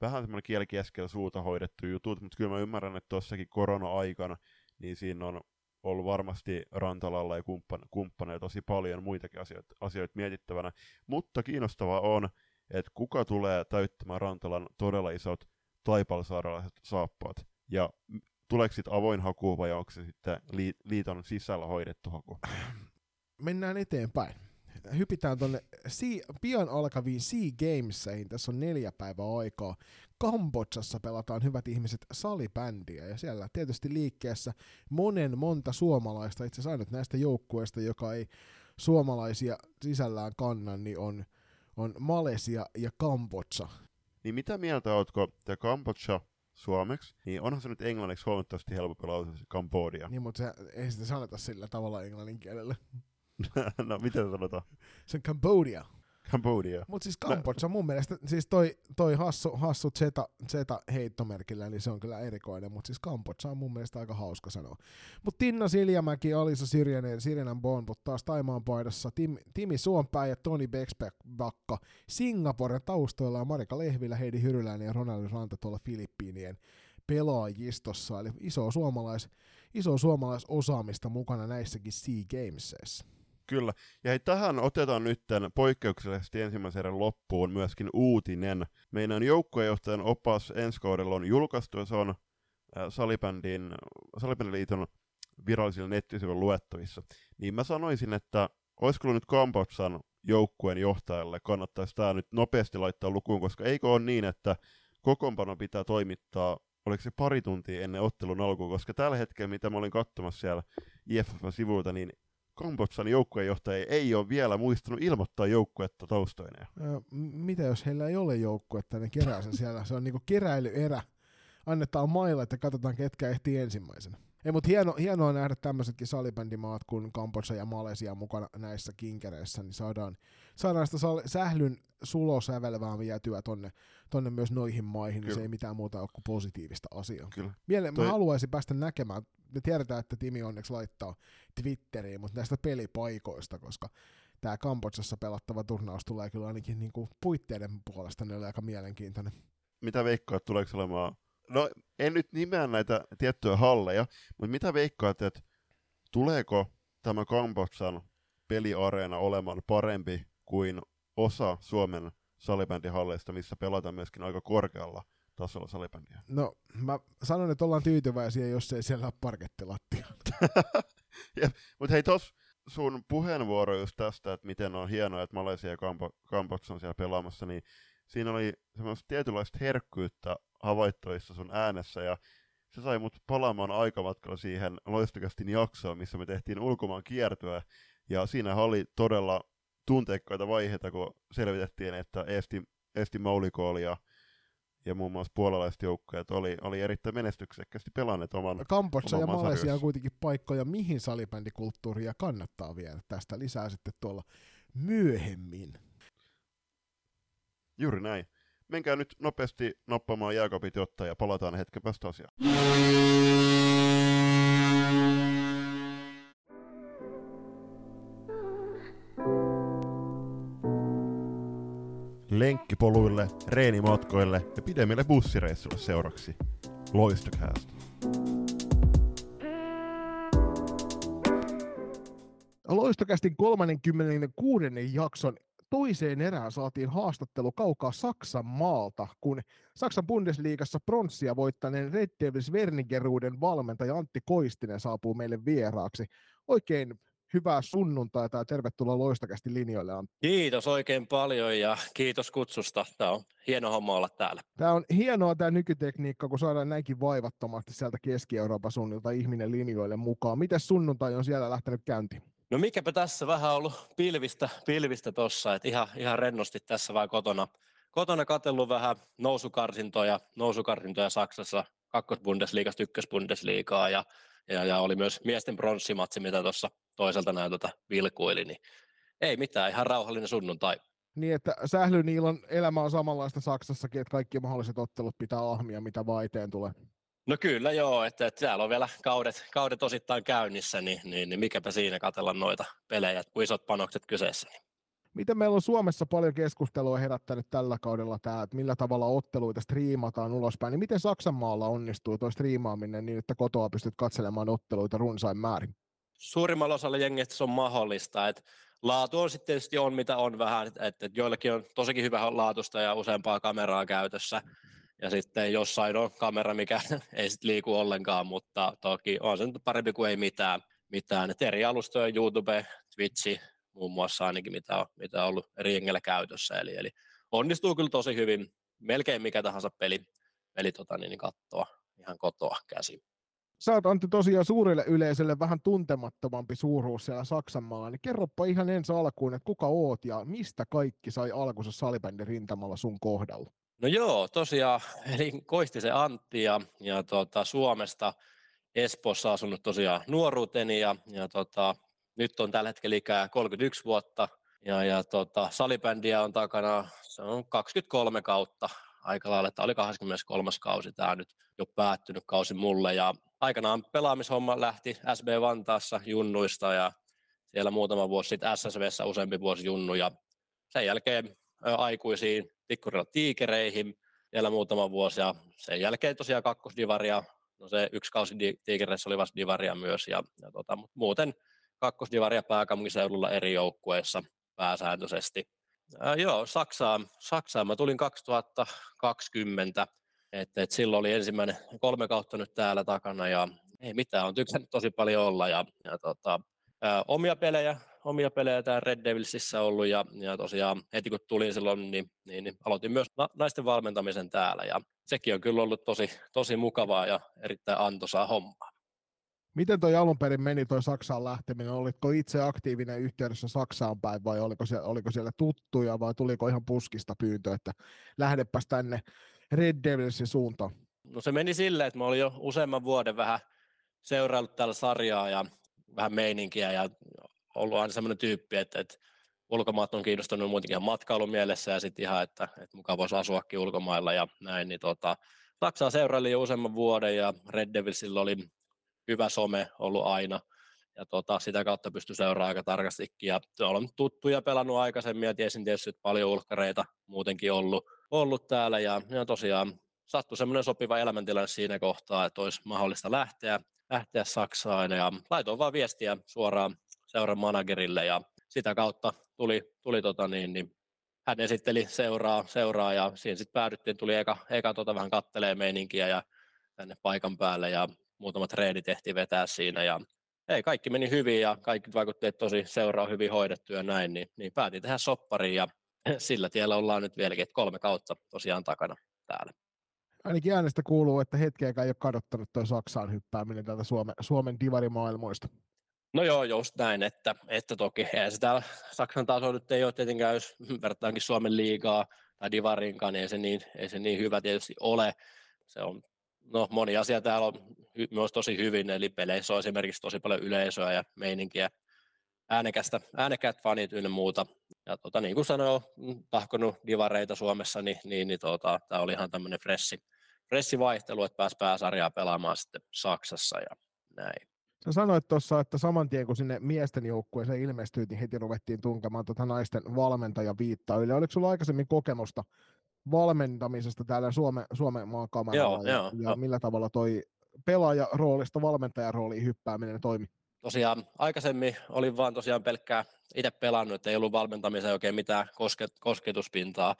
vähän semmoinen kieli keskellä suuta hoidettu jutut, mutta kyllä mä ymmärrän, että tuossakin korona-aikana, niin siinä on ollut varmasti Rantalalla ja kumppan, kumppaneilla tosi paljon muitakin asioita, asioita mietittävänä. Mutta kiinnostavaa on, että kuka tulee täyttämään Rantalan todella isot taipalsaaralaiset saappaat. Ja tuleeko sitten avoin haku vai onko se sitten liiton sisällä hoidettu haku? Mennään eteenpäin. Hypitään tuonne pian alkaviin Sea Gameseihin. Tässä on neljä päivää aikaa. Kambodsassa pelataan hyvät ihmiset salibändiä ja siellä tietysti liikkeessä monen monta suomalaista, itse asiassa ainut näistä joukkueista, joka ei suomalaisia sisällään kannan, niin on, on Malesia ja Kambodsa. Niin mitä mieltä ootko, että Kambodsa suomeksi, niin onhan se nyt englanniksi huomattavasti helpompi lausua Kambodia. Niin, mutta se, ei sitä sanota sillä tavalla englannin kielellä. [laughs] no, miten sanotaan? Se on Cambodia. Cambodia. Mutta siis Kambodža mun mielestä, siis toi, toi hassu, hassu Zeta, Zeta heittomerkillä, niin se on kyllä erikoinen, mutta siis Kambodža on mun mielestä aika hauska sanoa. Mutta Tinna Siljamäki, Alisa Sirjanen, Sirjanen Bonbut taas Taimaan paidassa, Tim, Timi Suompää ja Toni Bexbakka Singaporen taustoilla ja Marika Lehvilä, Heidi Hyryläinen ja Ronald Ranta tuolla Filippiinien pelaajistossa, eli iso suomalais, iso suomalaisosaamista mukana näissäkin Sea Gamesissa. Kyllä. Ja hei, tähän otetaan nyt poikkeuksellisesti ensimmäisen loppuun myöskin uutinen. Meidän joukkuejohtajan opas ensi kaudella on julkaistu ja se on äh, Salibändin, Salibändiliiton virallisilla nettisivuilla luettavissa. Niin mä sanoisin, että olisiko nyt Kambotsan joukkueen johtajalle kannattaisi tämä nyt nopeasti laittaa lukuun, koska eikö ole niin, että kokoonpano pitää toimittaa, oliko se pari tuntia ennen ottelun alkuun, koska tällä hetkellä, mitä mä olin katsomassa siellä IFF-sivulta, niin Kambodsan joukkuejohtaja ei ole vielä muistanut ilmoittaa joukkuetta taustoineen. mitä jos heillä ei ole joukkuetta, ne kerää sen siellä. Se on niinku keräilyerä. Annetaan mailla, että katsotaan ketkä ehtii ensimmäisenä. Ei, mutta hieno, hienoa nähdä tämmöisetkin salibändimaat kuin Kambodža ja Malesia mukana näissä kinkereissä, niin saadaan, saadaan sitä sal- sählyn sulosävelvää vietyä tonne, tonne myös noihin maihin, Kyllä. niin se ei mitään muuta ole kuin positiivista asiaa. Kyllä. Miele- Toi... Mä haluaisin päästä näkemään, me tiedetään, että Timi onneksi laittaa Twitteriin, mutta näistä pelipaikoista, koska tämä Kambodsassa pelattava turnaus tulee kyllä ainakin niinku puitteiden puolesta, ne oli aika mielenkiintoinen. Mitä veikkaat, tuleeko olemaan no en nyt nimeä näitä tiettyjä halleja, mutta mitä veikkaat, että tuleeko tämä Kambodsan peliareena olemaan parempi kuin osa Suomen salibändihalleista, missä pelataan myöskin aika korkealla tasolla salibändiä? No, mä sanon, että ollaan tyytyväisiä, jos ei siellä ole parkettilattia. [laughs] mutta hei, tos sun puheenvuoro just tästä, että miten on hienoa, että Malesia ja Kambo- on siellä pelaamassa, niin siinä oli semmoista tietynlaista herkkyyttä havaittuissa sun äänessä ja se sai mut palaamaan aikamatkalla siihen loistakastin jaksoon, missä me tehtiin ulkomaan kiertyä ja siinä oli todella tunteikkaita vaiheita, kun selvitettiin, että Esti, Esti Maulikooli ja, ja muun muassa puolalaiset joukkueet oli, oli erittäin menestyksekkästi pelanneet oman Kampotsa ja Malesia on kuitenkin paikkoja, mihin salibändikulttuuria kannattaa viedä. Tästä lisää sitten tuolla myöhemmin. Juuri näin. Menkää nyt nopeasti noppamaan jääkaapit jotta ja palataan hetken päästä asiaan. Lenkkipoluille, reenimatkoille ja pidemmille bussireissuille seuraksi. Loistokäästä. Loistokästin 36. jakson toiseen erään saatiin haastattelu kaukaa Saksan maalta, kun Saksan Bundesliigassa pronssia voittaneen Red Devils Wernigeruden valmentaja Antti Koistinen saapuu meille vieraaksi. Oikein hyvää sunnuntaita ja tervetuloa Loistokästin linjoille Antti. Kiitos oikein paljon ja kiitos kutsusta. Tämä on hieno homma olla täällä. Tämä on hienoa tämä nykytekniikka, kun saadaan näinkin vaivattomasti sieltä Keski-Euroopan suunnilta ihminen linjoille mukaan. Miten sunnuntai on siellä lähtenyt käyntiin? No mikäpä tässä vähän ollut pilvistä, pilvistä tossa, että ihan, ihan rennosti tässä vaan kotona. Kotona katsellut vähän nousukarsintoja, nousukarsintoja Saksassa, kakkosbundesliigasta ykkösbundesliigaa ja, ja, ja, oli myös miesten pronssimatsi, mitä tuossa toiselta näytöltä vilkuili, niin ei mitään, ihan rauhallinen sunnuntai. Niin, että Sählyniilan elämä on samanlaista Saksassakin, että kaikki mahdolliset ottelut pitää ahmia, mitä vaan eteen tulee. No kyllä joo, että, että täällä on vielä kaudet, kaudet osittain käynnissä, niin, niin, niin mikäpä siinä katella noita pelejä, kun isot panokset kyseessä. Niin. Miten meillä on Suomessa paljon keskustelua herättänyt tällä kaudella tämä, että millä tavalla otteluita striimataan ulospäin, niin miten Saksan maalla onnistuu tuo striimaaminen niin, että kotoa pystyt katselemaan otteluita runsain määrin? Suurimmalla osalla jengistä se on mahdollista, että laatu on sitten tietysti on mitä on vähän, että, joillakin on tosikin hyvä laatusta ja useampaa kameraa käytössä, ja sitten jossain on kamera, mikä [laughs] ei sitten liiku ollenkaan, mutta toki on se nyt parempi kuin ei mitään. mitään. Et eri alustoja, YouTube, Twitchi muun muassa ainakin, mitä on, mitä on ollut eri jengellä käytössä. Eli, eli onnistuu kyllä tosi hyvin, melkein mikä tahansa peli, peli tota, niin, kattoa ihan kotoa käsin. Sä oot Antti tosiaan suurelle yleisölle vähän tuntemattomampi suuruus siellä Saksan maalla, niin kerropa ihan ensi alkuun, että kuka oot ja mistä kaikki sai alkunsa salibändin rintamalla sun kohdalla? No joo, tosiaan, eli Koistisen Antti ja, ja tota, Suomesta Espoossa asunut tosiaan nuoruuteni ja, ja tota, nyt on tällä hetkellä ikää 31 vuotta ja, ja tota, salibändiä on takana, se on 23 kautta aika lailla, että oli 23. kausi tämä nyt jo päättynyt kausi mulle ja aikanaan pelaamishomma lähti SB Vantaassa junnuista ja siellä muutama vuosi sitten SSVssä useampi vuosi junnu ja sen jälkeen aikuisiin Tikkurilla tiikereihin vielä muutama vuosi ja sen jälkeen tosiaan kakkosdivaria, no se yksi kausi tiikereissä oli vasta divaria myös ja, ja tota, mutta muuten kakkosdivaria pääkaupunkiseudulla eri joukkueissa pääsääntöisesti. Ää, joo, Saksaan, Saksaan mä tulin 2020, että et silloin oli ensimmäinen kolme kautta nyt täällä takana ja ei mitään, on tykännyt tosi paljon olla ja, ja tota, ää, omia pelejä omia pelejä täällä Red Devilsissä ollut ja, ja tosiaan heti kun tulin silloin, niin, niin, niin aloitin myös naisten valmentamisen täällä ja sekin on kyllä ollut tosi, tosi mukavaa ja erittäin antoisaa hommaa. Miten toi alun perin meni toi Saksaan lähteminen? Olitko itse aktiivinen yhteydessä Saksaan päin vai oliko siellä, oliko siellä tuttuja vai tuliko ihan puskista pyyntö, että lähdepäs tänne Red Devilsin suuntaan? No se meni silleen, että mä olin jo useamman vuoden vähän seuraillut tällä sarjaa ja vähän meininkiä ja ollut aina semmoinen tyyppi, että, että ulkomaat on kiinnostunut muutenkin ihan matkailun mielessä ja sitten ihan, että, että mukaan voisi asuakin ulkomailla ja näin, niin tota, Saksaa seuraili jo useamman vuoden ja Red Devilsillä oli hyvä some ollut aina. Ja tota, sitä kautta pystyi seuraamaan aika tarkastikin. Ja olen tuttuja pelannut aikaisemmin ja tiesin tietysti, että paljon ulkkareita muutenkin ollut, ollut täällä. Ja, ja tosiaan sattui semmoinen sopiva elämäntilanne siinä kohtaa, että olisi mahdollista lähteä, lähteä Saksaan. Ja laitoin vaan viestiä suoraan seuran managerille ja sitä kautta tuli, tuli tota niin, niin hän esitteli seuraa, seuraa ja siinä sitten päädyttiin, tuli eka, eka tota vähän kattelee meininkiä ja tänne paikan päälle. Ja muutamat treenit tehtiin vetää siinä ja ei, kaikki meni hyvin ja kaikki vaikutti, että tosi seuraa hyvin hoidettu ja näin, niin, niin päätin tehdä soppariin ja [clears throat] sillä tiellä ollaan nyt vieläkin, että kolme kautta tosiaan takana täällä. Ainakin äänestä kuuluu, että hetkeäkään ei ole kadottanut tuo Saksaan hyppääminen täältä Suomen, Suomen divarimaailmoista. No joo, just näin, että, että toki ei se täällä Saksan taso nyt ei ole tietenkään, jos [clears throat] vertaankin Suomen liigaa tai divarinkaan, niin ei se niin, ei se niin hyvä tietysti ole. Se on, no moni asia täällä on hy, myös tosi hyvin, eli peleissä on esimerkiksi tosi paljon yleisöä ja meininkiä, äänekästä, äänekät fanit ynnä muuta. Ja tota, niin kuin sanoin, tahkonut divareita Suomessa, niin, niin, niin tota, tämä oli ihan tämmöinen fressi, fressi vaihtelu, että pääsi pääsarjaa pelaamaan sitten Saksassa ja näin. Sä sanoit tuossa, että saman tien kun sinne miesten joukkueeseen ilmestyi, niin heti ruvettiin tunkemaan tuota naisten valmentaja viittaa yli. Oliko sulla aikaisemmin kokemusta valmentamisesta täällä Suome, Suomen maan kamaralla? Joo, ja, joo, ja joo. millä tavalla toi pelaajaroolista valmentajarooliin hyppääminen toimi? Tosiaan aikaisemmin olin vaan tosiaan pelkkää itse pelannut, että ei ollut valmentamiseen oikein mitään koske, kosketuspintaa.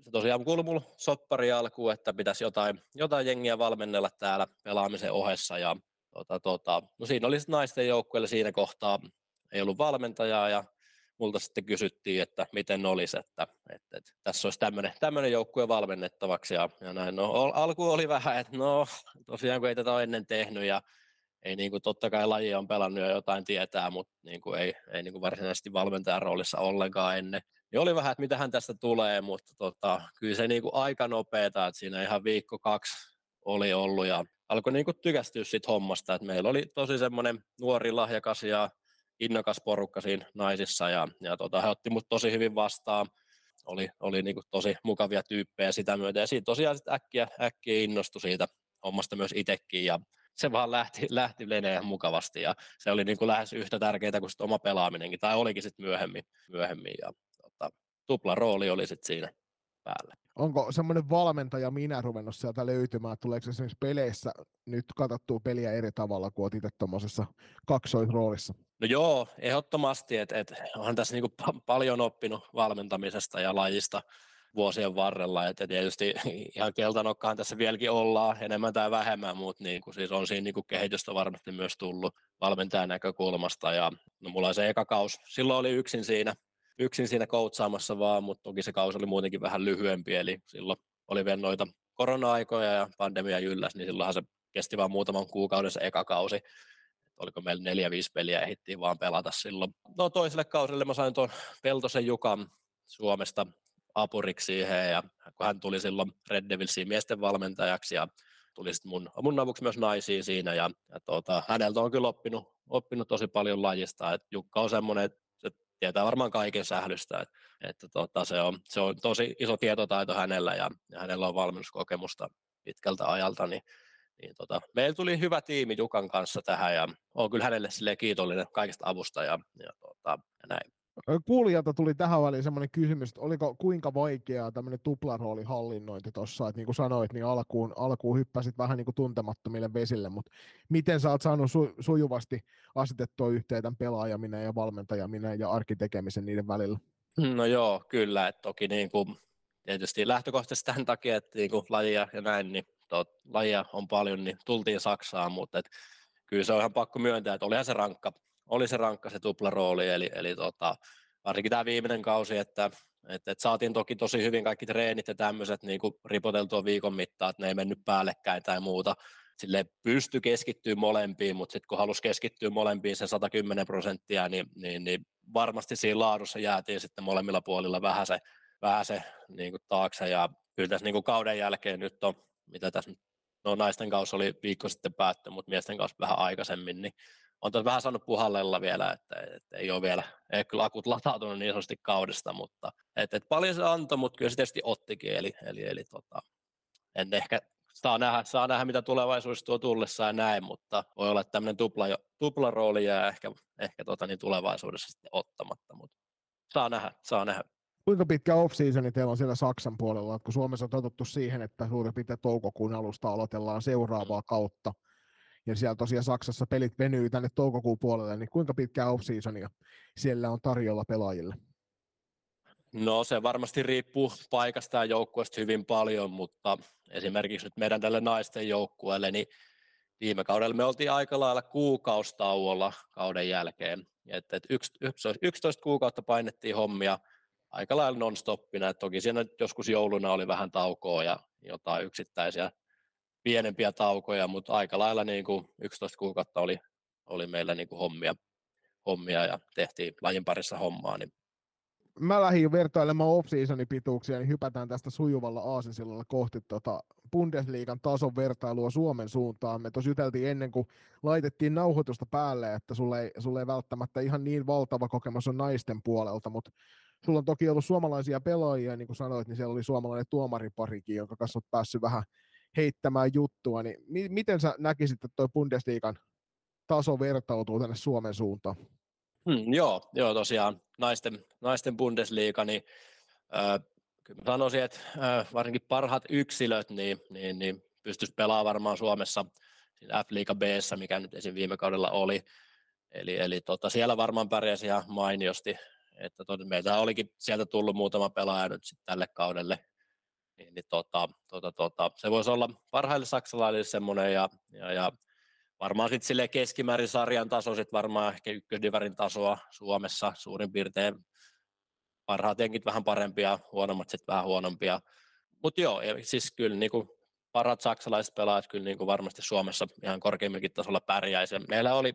Se tosiaan kuului mulla soppari alkuun, että pitäisi jotain, jotain jengiä valmennella täällä pelaamisen ohessa ja tota, tota, no siinä oli naisten joukkueelle siinä kohtaa, ei ollut valmentajaa ja multa sitten kysyttiin, että miten olisi, että, että, että tässä olisi tämmöinen, joukkue valmennettavaksi ja, ja näin. No, al- alku oli vähän, että no tosiaan kun ei tätä ole ennen tehnyt ja ei niin kuin, totta kai laji on pelannut ja jotain tietää, mutta niin kuin, ei, ei niin kuin varsinaisesti valmentajan roolissa ollenkaan ennen. Niin oli vähän, että mitähän tästä tulee, mutta tota, kyllä se niin kuin aika nopeeta, että siinä ihan viikko kaksi oli ollut ja alkoi niin kuin tykästyä siitä hommasta, että meillä oli tosi semmoinen nuori lahjakas ja innokas porukka siinä naisissa ja, ja tota, he otti mut tosi hyvin vastaan. Oli, oli niin kuin tosi mukavia tyyppejä sitä myötä ja siitä tosiaan sit äkkiä, äkkiä innostui siitä hommasta myös itsekin ja se vaan lähti, lähti leneen mukavasti ja se oli niin kuin lähes yhtä tärkeää kuin sit oma pelaaminenkin, tai olikin sitten myöhemmin, myöhemmin ja tota, tupla rooli oli sitten siinä päällä. Onko semmoinen valmentaja minä ruvennut sieltä löytymään, tuleeko esimerkiksi peleissä nyt katsottua peliä eri tavalla kuin olet itse tuommoisessa kaksoisroolissa? No joo, ehdottomasti, että et, onhan tässä niinku pa- paljon oppinut valmentamisesta ja lajista vuosien varrella, että tietysti ihan keltanokkaan tässä vieläkin ollaan enemmän tai vähemmän, mutta niinku, siis on siinä niinku kehitystä varmasti myös tullut valmentajan näkökulmasta ja no mulla se eka kaus, silloin oli yksin siinä, yksin siinä koutsaamassa vaan, mutta toki se kausi oli muutenkin vähän lyhyempi, eli silloin oli vielä noita korona-aikoja ja pandemia jylläs, niin silloinhan se kesti vain muutaman kuukauden se eka kausi, oliko meillä neljä, viisi peliä ehdittiin vaan pelata silloin. No toiselle kausille mä sain tuon Peltosen Jukan Suomesta apuriksi siihen ja kun hän tuli silloin Red Devilsiin miesten valmentajaksi ja tuli sitten mun, mun avuksi myös naisiin siinä ja, ja tuota, häneltä on kyllä oppinut, oppinut tosi paljon lajista, että Jukka on semmoinen, että tietää varmaan kaiken sählystä, että, että tota, se, on, se on tosi iso tietotaito hänellä ja, ja hänellä on valmennuskokemusta pitkältä ajalta, niin niin tota, meillä tuli hyvä tiimi Jukan kanssa tähän ja olen kyllä hänelle kiitollinen kaikesta avusta ja, ja, tota, ja näin. Kuulijalta tuli tähän väliin semmoinen kysymys, että oliko kuinka vaikeaa tämmöinen tuplarooli hallinnointi tuossa, että niin kuin sanoit, niin alkuun, alkuun hyppäsit vähän niin kuin tuntemattomille vesille, mutta miten sä oot saanut su, sujuvasti asetettua yhteen tämän pelaajaminen ja valmentajaminen ja arkitekemisen niiden välillä? No joo, kyllä, että toki niin kuin, tietysti lähtökohtaisesti tämän takia, että niin kuin lajia ja näin, niin tot, lajia on paljon, niin tultiin Saksaan, mutta et, kyllä se on ihan pakko myöntää, että olihan se rankka, oli se rankka se tuplarooli, eli, eli tota, varsinkin tämä viimeinen kausi, että et, et saatiin toki tosi hyvin kaikki treenit ja tämmöiset niin ripoteltua viikon mittaan, että ne ei mennyt päällekkäin tai muuta. Sille pysty keskittyä molempiin, mutta sitten kun halusi keskittyä molempiin se 110 prosenttia, niin, niin, niin varmasti siinä laadussa jäätiin sitten molemmilla puolilla vähän se, vähän se niin taakse. Ja kyllä tässä niin kauden jälkeen nyt on, mitä tässä no naisten kausi oli viikko sitten päätty, mutta miesten kausi vähän aikaisemmin, niin on tässä vähän saanut puhallella vielä, että, että ei ole vielä, ei kyllä akut latautunut niin sanotusti kaudesta, mutta että, että paljon se antoi, mutta kyllä se tietysti ottikin, eli, eli, eli tota, en ehkä saa nähdä, saa nähdä, mitä tulevaisuudessa tuo tullessa ja näin, mutta voi olla, että tämmöinen tupla, tuplarooli jää ehkä, ehkä tota, niin tulevaisuudessa sitten ottamatta, mutta saa nähdä, saa nähdä. Kuinka pitkä off-seasoni teillä on siellä Saksan puolella? Että kun Suomessa on totuttu siihen, että suurin piirtein toukokuun alusta aloitellaan seuraavaa kautta, ja siellä tosiaan Saksassa pelit venyy tänne toukokuun puolelle, niin kuinka pitkää off-seasonia siellä on tarjolla pelaajille? No se varmasti riippuu paikasta ja joukkueesta hyvin paljon, mutta esimerkiksi nyt meidän tälle naisten joukkueelle, niin viime kaudella me oltiin aika lailla kuukaustauolla kauden jälkeen. Et, et 11, 11 kuukautta painettiin hommia aika lailla non-stoppina. Et toki siinä joskus jouluna oli vähän taukoa ja jotain yksittäisiä pienempiä taukoja, mutta aika lailla niin kuin 11 kuukautta oli, oli meillä niin kuin hommia, hommia ja tehtiin lajin parissa hommaa, niin mä lähdin vertailemaan off-seasonin pituuksia, niin hypätään tästä sujuvalla aasinsillalla kohti tota Bundesliigan tason vertailua Suomen suuntaan. Me tuossa juteltiin ennen kuin laitettiin nauhoitusta päälle, että sulle ei, sulle ei välttämättä ihan niin valtava kokemus on naisten puolelta, mutta sulla on toki ollut suomalaisia pelaajia, niin kuin sanoit, niin siellä oli suomalainen tuomariparikin, jonka kanssa olet päässyt vähän heittämään juttua, niin mi- miten sä näkisit, että tuo Bundesliigan taso vertautuu tänne Suomen suuntaan? Hmm, joo, joo, tosiaan naisten, naisten Bundesliga, niin äh, kyllä sanoisin, että äh, varsinkin parhaat yksilöt niin, niin, niin pystyisi pelaamaan varmaan Suomessa F-liiga b mikä nyt esim. viime kaudella oli. Eli, eli tota, siellä varmaan pärjäsi ihan mainiosti. Että tot, meiltä olikin sieltä tullut muutama pelaaja nyt sitten tälle kaudelle. Niin, niin tota, tota, tota, se voisi olla parhaille saksalaisille semmoinen ja, ja, ja varmaan sitten sille keskimäärin sarjan taso, sit varmaan ehkä ykkösdivarin tasoa Suomessa suurin piirtein. Parhaat jenkit vähän parempia, huonommat sitten vähän huonompia. Mutta joo, siis kyllä niin kuin parhaat saksalaiset pelaajat kyllä niin kuin varmasti Suomessa ihan korkeimmillakin tasolla pärjäisi. Meillä oli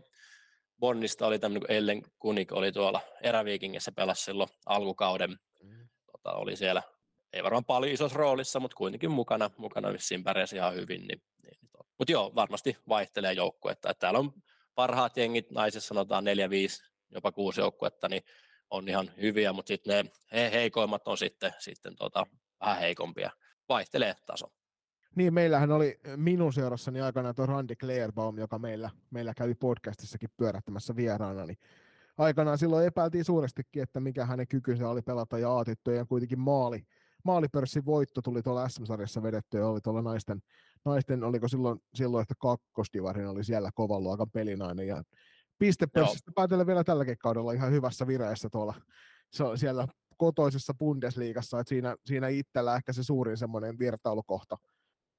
Bonnista oli tämmöinen kuin Ellen Kunik oli tuolla Eräviikingissä pelasi silloin alkukauden. Mm. Tota, oli siellä, ei varmaan paljon isossa roolissa, mutta kuitenkin mukana, mukana vissiin pärjäsi ihan hyvin. Niin, niin, niin mutta joo, varmasti vaihtelee joukkuetta. Että täällä on parhaat jengit, naisissa sanotaan 4, 5, jopa 6 joukkuetta, niin on ihan hyviä, mutta sitten ne he, heikoimmat on sitten, sitten tota, vähän heikompia. Vaihtelee taso. Niin, meillähän oli minun seurassani aikanaan tuo Randy Clairbaum, joka meillä, meillä kävi podcastissakin pyörähtämässä vieraana, niin aikanaan silloin epäiltiin suurestikin, että mikä hänen kykynsä oli pelata ja ja kuitenkin maali, maalipörssin voitto tuli tuolla SM-sarjassa vedetty ja oli tuolla naisten, naisten oliko silloin, silloin että kakkosdivarin oli siellä kovan luokan pelinainen ja pistepörssistä päätellä vielä tälläkin kaudella ihan hyvässä vireessä tuolla se on siellä kotoisessa Bundesliigassa, että siinä, siinä itsellä ehkä se suurin semmoinen virtailukohta.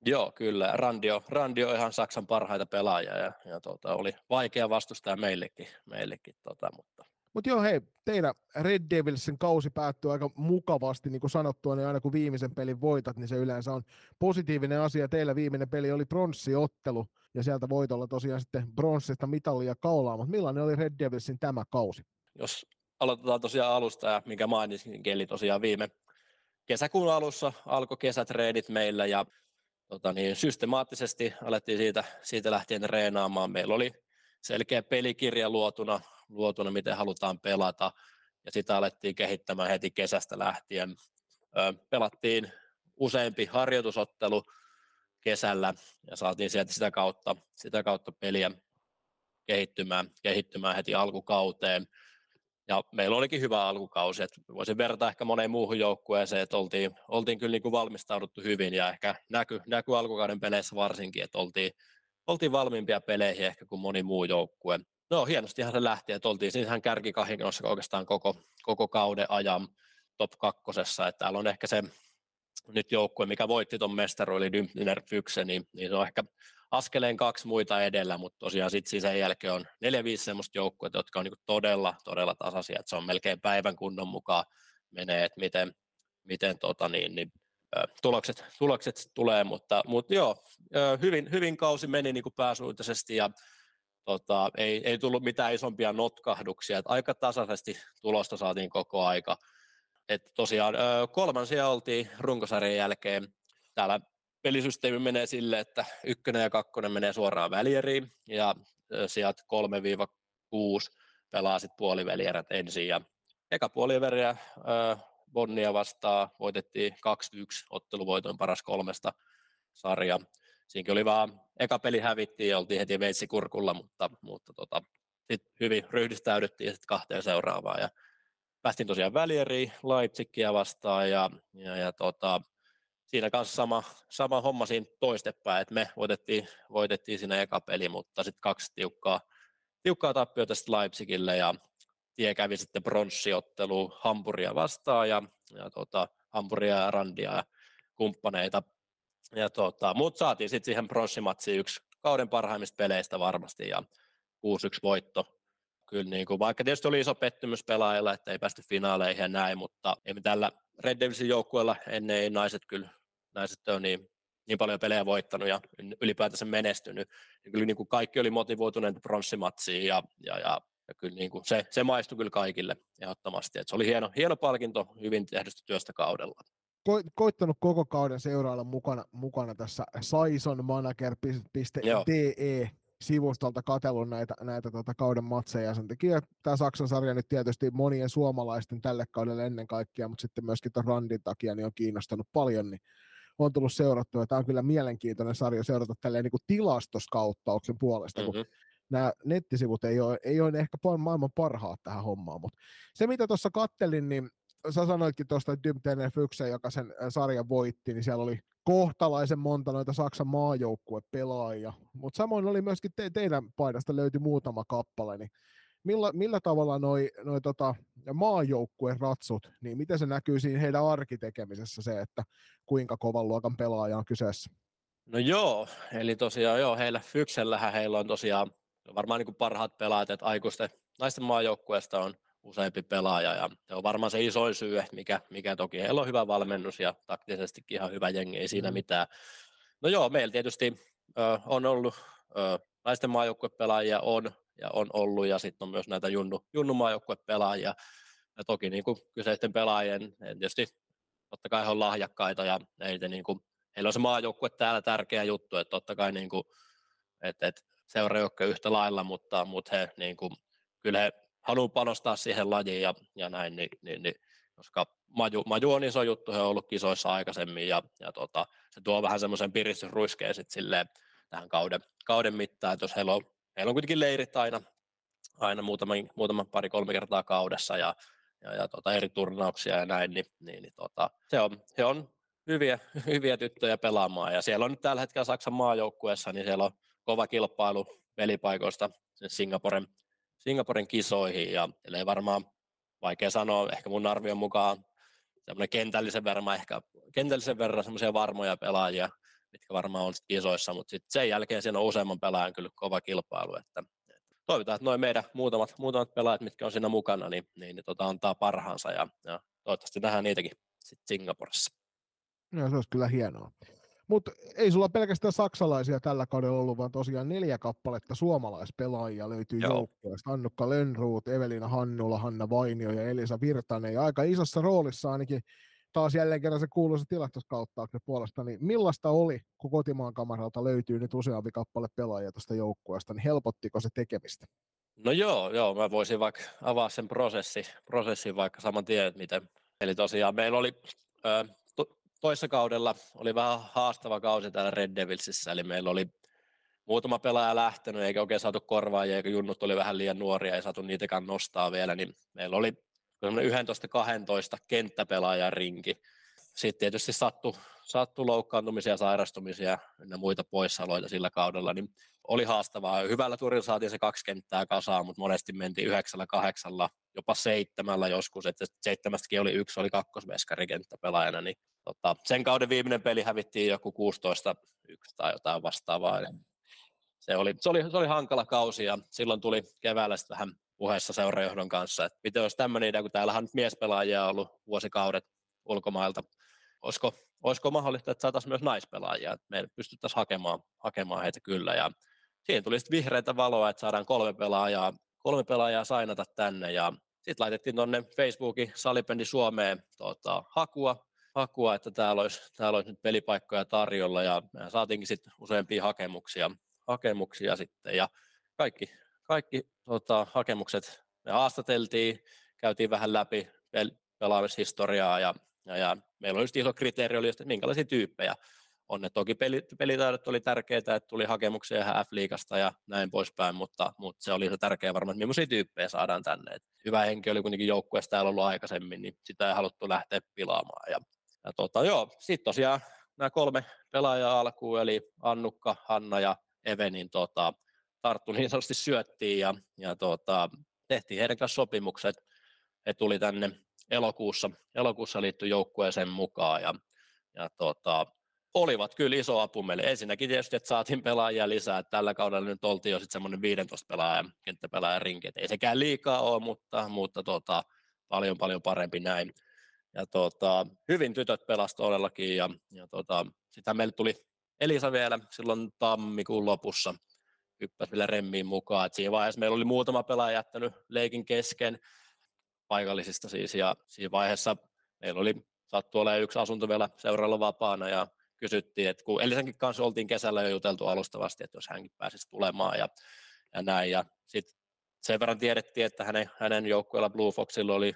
Joo, kyllä. Randio, Randio on ihan Saksan parhaita pelaajia ja, ja tota, oli vaikea vastustaja meillekin, meillekin tota, mutta mutta joo, hei, teidän Red Devilsin kausi päättyy aika mukavasti, niin kuin sanottua, niin aina kun viimeisen pelin voitat, niin se yleensä on positiivinen asia. Teillä viimeinen peli oli pronssiottelu, ja sieltä voitolla tosiaan sitten bronssista mitallia kaulaa, mutta millainen oli Red Devilsin tämä kausi? Jos aloitetaan tosiaan alusta, ja mikä mainitsin, eli tosiaan viime kesäkuun alussa alkoi kesätreenit meillä, ja tota niin, systemaattisesti alettiin siitä, siitä lähtien reenaamaan. Meillä oli selkeä pelikirja luotuna, luotuna, miten halutaan pelata, ja sitä alettiin kehittämään heti kesästä lähtien. Ö, pelattiin useampi harjoitusottelu kesällä, ja saatiin sieltä sitä kautta, sitä kautta peliä kehittymään, kehittymään heti alkukauteen. Ja meillä olikin hyvä alkukausi, että voisin verrata ehkä moneen muuhun joukkueeseen, että oltiin, oltiin kyllä niin kuin valmistauduttu hyvin ja ehkä näky, näky alkukauden peleissä varsinkin, että oltiin, oltiin valmiimpia peleihin ehkä kuin moni muu joukkue. No hienostihan se lähti, että oltiin siinähän kärkikahinossa oikeastaan koko, koko kauden ajan top kakkosessa, että täällä on ehkä se nyt joukkue, mikä voitti tuon mestaru, eli Dymner niin, niin se on ehkä askeleen kaksi muita edellä, mutta tosiaan sitten sen jälkeen on neljä viisi semmoista joukkuetta, jotka on niin todella, todella tasaisia, että se on melkein päivän kunnon mukaan menee, että miten, miten tota niin, niin, tulokset, tulokset tulee, mutta, mutta joo, hyvin, hyvin kausi meni niin kuin pääsuuntaisesti ja tota, ei, ei tullut mitään isompia notkahduksia, että aika tasaisesti tulosta saatiin koko aika. Et tosiaan kolmansia oltiin runkosarjan jälkeen. Täällä pelisysteemi menee sille, että ykkönen ja kakkonen menee suoraan välieriin ja sieltä 3-6 pelaa sitten puolivälierät ensin ja eka puolivälierä Bonnia vastaan voitettiin 2-1 otteluvoitoin paras kolmesta sarja. Siinäkin oli vaan, eka peli hävittiin ja oltiin heti veitsi kurkulla, mutta, mutta tota, sitten hyvin ryhdistäydyttiin sitten kahteen seuraavaan ja päästiin tosiaan välieriin Leipzigia vastaan ja, ja, ja tota, siinä kanssa sama, sama homma siinä toistepäin, että me voitettiin, voitettiin siinä eka peli, mutta sitten kaksi tiukkaa, tiukkaa tappiota sitten Leipzigille ja tie kävi sitten pronssiottelu Hampuria vastaan ja, ja tota, Hampuria ja Randia ja kumppaneita. Ja tota, mutta saatiin sitten siihen pronssimatsiin yksi kauden parhaimmista peleistä varmasti ja 6-1 voitto. Kyllä niin kuin, vaikka tietysti oli iso pettymys pelaajilla, että ei päästy finaaleihin ja näin, mutta ei tällä Red Devilsin joukkueella ennen ei naiset kyllä naiset on niin, niin paljon pelejä voittanut ja ylipäätänsä menestynyt. Ja kyllä niin kuin kaikki oli motivoituneet pronssimatsiin ja, ja, ja, ja kyllä niin kuin se, se maistui kyllä kaikille ehdottomasti. Et se oli hieno, hieno palkinto hyvin tehdystä työstä kaudella. Ko, koittanut koko kauden seurailla mukana, mukana tässä saisonmanager.de sivustolta katsellut näitä, näitä tota kauden matseja. Sen takia tämä Saksan sarja nyt tietysti monien suomalaisten tälle kaudelle ennen kaikkea, mutta sitten myöskin tuon Randin takia niin on kiinnostanut paljon, niin on tullut seurattua. Tämä on kyllä mielenkiintoinen sarja seurata tälleen niin kuin tilastoskauttauksen puolesta, mm-hmm. kun nämä nettisivut ei ole, ei ole ehkä maailman parhaat tähän hommaan, mutta se mitä tuossa kattelin, niin sä sanoitkin tuosta Dymtenen Fyksen, joka sen sarjan voitti, niin siellä oli kohtalaisen monta noita Saksan maajoukkuepelaajia, mutta samoin oli myöskin te, teidän paidasta löytyi muutama kappale, niin millä, millä tavalla noi, noi tota, maajoukkueen ratsut, niin miten se näkyy siinä heidän arkitekemisessä se, että kuinka kovan luokan pelaaja on kyseessä? No joo, eli tosiaan joo, heillä Fyksellähän heillä on tosiaan varmaan niin kuin parhaat pelaajat, että aikuisten naisten maajoukkueesta on useampi pelaaja ja se on varmaan se isoin syy, mikä, mikä toki heillä on hyvä valmennus ja taktisestikin ihan hyvä jengi, ei siinä mm. mitään. No joo, meillä tietysti ö, on ollut ö, naisten maajoukkuepelaajia on ja on ollut ja sitten on myös näitä junnu, junnu maajoukkuepelaajia. Ja toki niin kuin kyseisten pelaajien, tietysti totta kai he on lahjakkaita ja heitä niin kuin, heillä on se maajoukkue täällä tärkeä juttu, että totta kai niin kuin, että, että seuraajoukkoja yhtä lailla, mutta, mutta he niin kuin, kyllä he haluaa panostaa siihen lajiin ja, ja näin, niin, niin, niin, koska maju, maju on iso juttu, he on ollut kisoissa aikaisemmin ja, ja tota, se tuo vähän semmoisen piristysruiskeen sitten silleen tähän kauden, kauden mittaan, että jos heillä on, heillä on kuitenkin leirit aina, aina muutama, muutama pari kolme kertaa kaudessa ja, ja, ja tota, eri turnauksia ja näin, niin, niin, niin tota, se on, he on hyviä, [laughs] hyviä tyttöjä pelaamaan. Ja siellä on nyt tällä hetkellä Saksan maajoukkueessa, niin siellä on kova kilpailu pelipaikoista Singaporen Singaporen kisoihin. Ja ei varmaan vaikea sanoa, ehkä mun arvion mukaan semmoinen kentällisen verran, ehkä kentällisen verran semmoisia varmoja pelaajia, mitkä varmaan on kisoissa, mutta sitten sen jälkeen siinä on useamman pelaajan kyllä kova kilpailu, että, toivotaan, että noin meidän muutamat, muutamat pelaajat, mitkä on siinä mukana, niin, niin, niin tota, antaa parhaansa ja, ja toivottavasti nähdään niitäkin sitten Singaporessa. No, se olisi kyllä hienoa. Mutta ei sulla pelkästään saksalaisia tällä kaudella ollut, vaan tosiaan neljä kappaletta suomalaispelaajia löytyy joukkueesta. Annukka Lönnruut, Evelina Hannula, Hanna Vainio ja Elisa Virtanen. Ja aika isossa roolissa ainakin taas jälleen kerran se kuuluisa tilastoskauttauksen puolesta, niin millaista oli, kun kotimaan kamaralta löytyy nyt useampi kappale pelaajia tuosta joukkueesta, niin helpottiko se tekemistä? No joo, joo, mä voisin vaikka avaa sen prosessi, prosessin vaikka saman tien, että miten. Eli tosiaan meillä oli ö, toissa kaudella oli vähän haastava kausi täällä Red Devilsissä, eli meillä oli muutama pelaaja lähtenyt, eikä oikein saatu korvaajia, eikä junnut oli vähän liian nuoria, ei saatu niitäkään nostaa vielä, niin meillä oli 11-12 kenttäpelaajan rinki. Sitten tietysti sattui, sattui loukkaantumisia, sairastumisia ja muita poissaoloja sillä kaudella, niin oli haastavaa. Hyvällä turilla saatiin se kaksi kenttää kasaan, mutta monesti mentiin yhdeksällä, kahdeksalla, jopa seitsemällä joskus, että seitsemästäkin oli yksi, oli kakkosveskari kenttäpelaajana, niin tota, sen kauden viimeinen peli hävittiin joku 16 yksi tai jotain vastaavaa. Se, oli, se, oli, se oli hankala kausi ja silloin tuli keväällä vähän puheessa seurajohdon kanssa, että miten olisi tämmöinen idea, kun täällä on miespelaajia ollut vuosikaudet ulkomailta. Olisiko, olisiko mahdollista, että saataisiin myös naispelaajia, että me pystyttäisiin hakemaan, hakemaan heitä kyllä. Ja siinä tuli sitten vihreitä valoa, että saadaan kolme pelaajaa, kolme pelaajaa sainata tänne ja sitten laitettiin tuonne Facebookin Salipendi Suomeen tota, hakua, hakua, että täällä olisi, täällä olisi nyt pelipaikkoja tarjolla ja me saatiinkin sitten useampia hakemuksia, hakemuksia sitten ja kaikki, kaikki tota, hakemukset me haastateltiin, käytiin vähän läpi pel- pelaamishistoriaa ja, ja, ja meillä oli just iso kriteeri, oli just, että minkälaisia tyyppejä on. Ne toki peli, pelitaidot oli tärkeää, että tuli hakemuksia F-liigasta ja näin poispäin, mutta, mutta se oli se tärkeä varmaan, että millaisia tyyppejä saadaan tänne. Et hyvä henki oli kuitenkin joukkueessa täällä ollut aikaisemmin, niin sitä ei haluttu lähteä pilaamaan. Ja ja tota, joo, sitten tosiaan nämä kolme pelaajaa alkuun, eli Annukka, Hanna ja Eve, niin tota, tarttu niin sanotusti syöttiin ja, ja tota, tehtiin heidän kanssa sopimukset. He tuli tänne elokuussa, elokuussa liittyi joukkueeseen mukaan ja, ja tota, olivat kyllä iso apu meille. Ensinnäkin tietysti, että saatiin pelaajia lisää. Että tällä kaudella nyt oltiin jo sitten semmoinen 15 pelaajan, kenttäpelaajan rinki. Ei sekään liikaa ole, mutta, mutta tota, paljon paljon parempi näin ja tota, hyvin tytöt pelasivat todellakin ja, ja tota, sitten meille tuli Elisa vielä silloin tammikuun lopussa hyppäsi vielä remmiin mukaan. Et siinä vaiheessa meillä oli muutama pelaaja jättänyt leikin kesken paikallisista siis, ja siinä vaiheessa meillä oli sattu olemaan yksi asunto vielä seuralla vapaana, ja kysyttiin, että kun Elisenkin kanssa oltiin kesällä jo juteltu alustavasti, että jos hänkin pääsisi tulemaan ja, ja näin, ja sitten sen verran tiedettiin, että hänen, hänen joukkueella Blue Foxilla oli,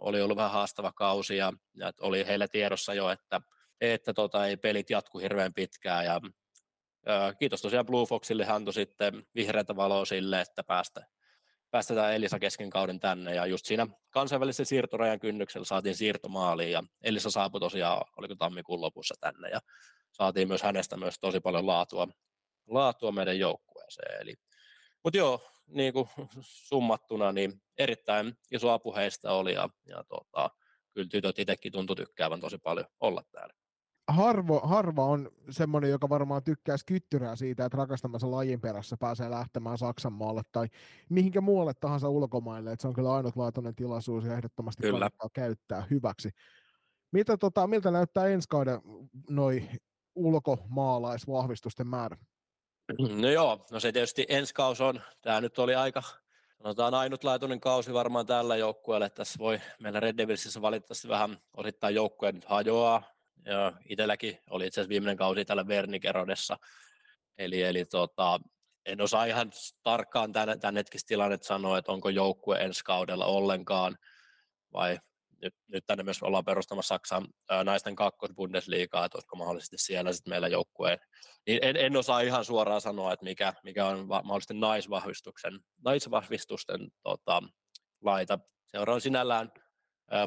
oli ollut vähän haastava kausi, ja, ja oli heillä tiedossa jo, että, että tota, ei pelit jatku hirveän pitkään, ja kiitos tosiaan Blue Foxille, hän antoi sitten vihreätä valoa sille, että päästä, päästetään Elisa kesken kauden tänne, ja just siinä kansainvälisen siirtorajan kynnyksellä saatiin siirtomaaliin, ja Elisa saapui tosiaan, oliko tammikuun lopussa tänne, ja saatiin myös hänestä myös tosi paljon laatua, laatua meidän joukkueeseen, eli mutta joo, niin kuin summattuna, niin erittäin iso apu heistä oli, ja, ja tota, kyllä tytöt itsekin tuntui tykkäävän tosi paljon olla täällä harvo, harva on semmoinen, joka varmaan tykkää kyttyrää siitä, että rakastamassa lajin perässä pääsee lähtemään Saksan maalle tai mihinkä muualle tahansa ulkomaille. Että se on kyllä ainutlaatuinen tilaisuus ja ehdottomasti kyllä. kannattaa käyttää hyväksi. Mitä, tota, miltä näyttää ensi kauden noi ulkomaalaisvahvistusten määrä? No joo, no se tietysti ensi kaus on, tämä nyt oli aika sanotaan ainutlaatuinen kausi varmaan tällä joukkueella. Tässä voi meillä Red Devilsissä valitettavasti vähän osittain joukkueen nyt hajoaa, ja itselläkin oli itse asiassa viimeinen kausi tällä Vernikerodessa. Eli, eli tota, en osaa ihan tarkkaan tämän, tämän hetkistä tilannetta sanoa, että onko joukkue ensi kaudella ollenkaan, vai nyt, nyt tänne myös ollaan perustamassa Saksan ää, naisten kakkosbundesliigaa, että olisiko mahdollisesti siellä sitten meillä joukkueen. Niin en, en, osaa ihan suoraan sanoa, että mikä, mikä on va- mahdollisesti naisvahvistuksen, naisvahvistusten tota, laita. Seura on sinällään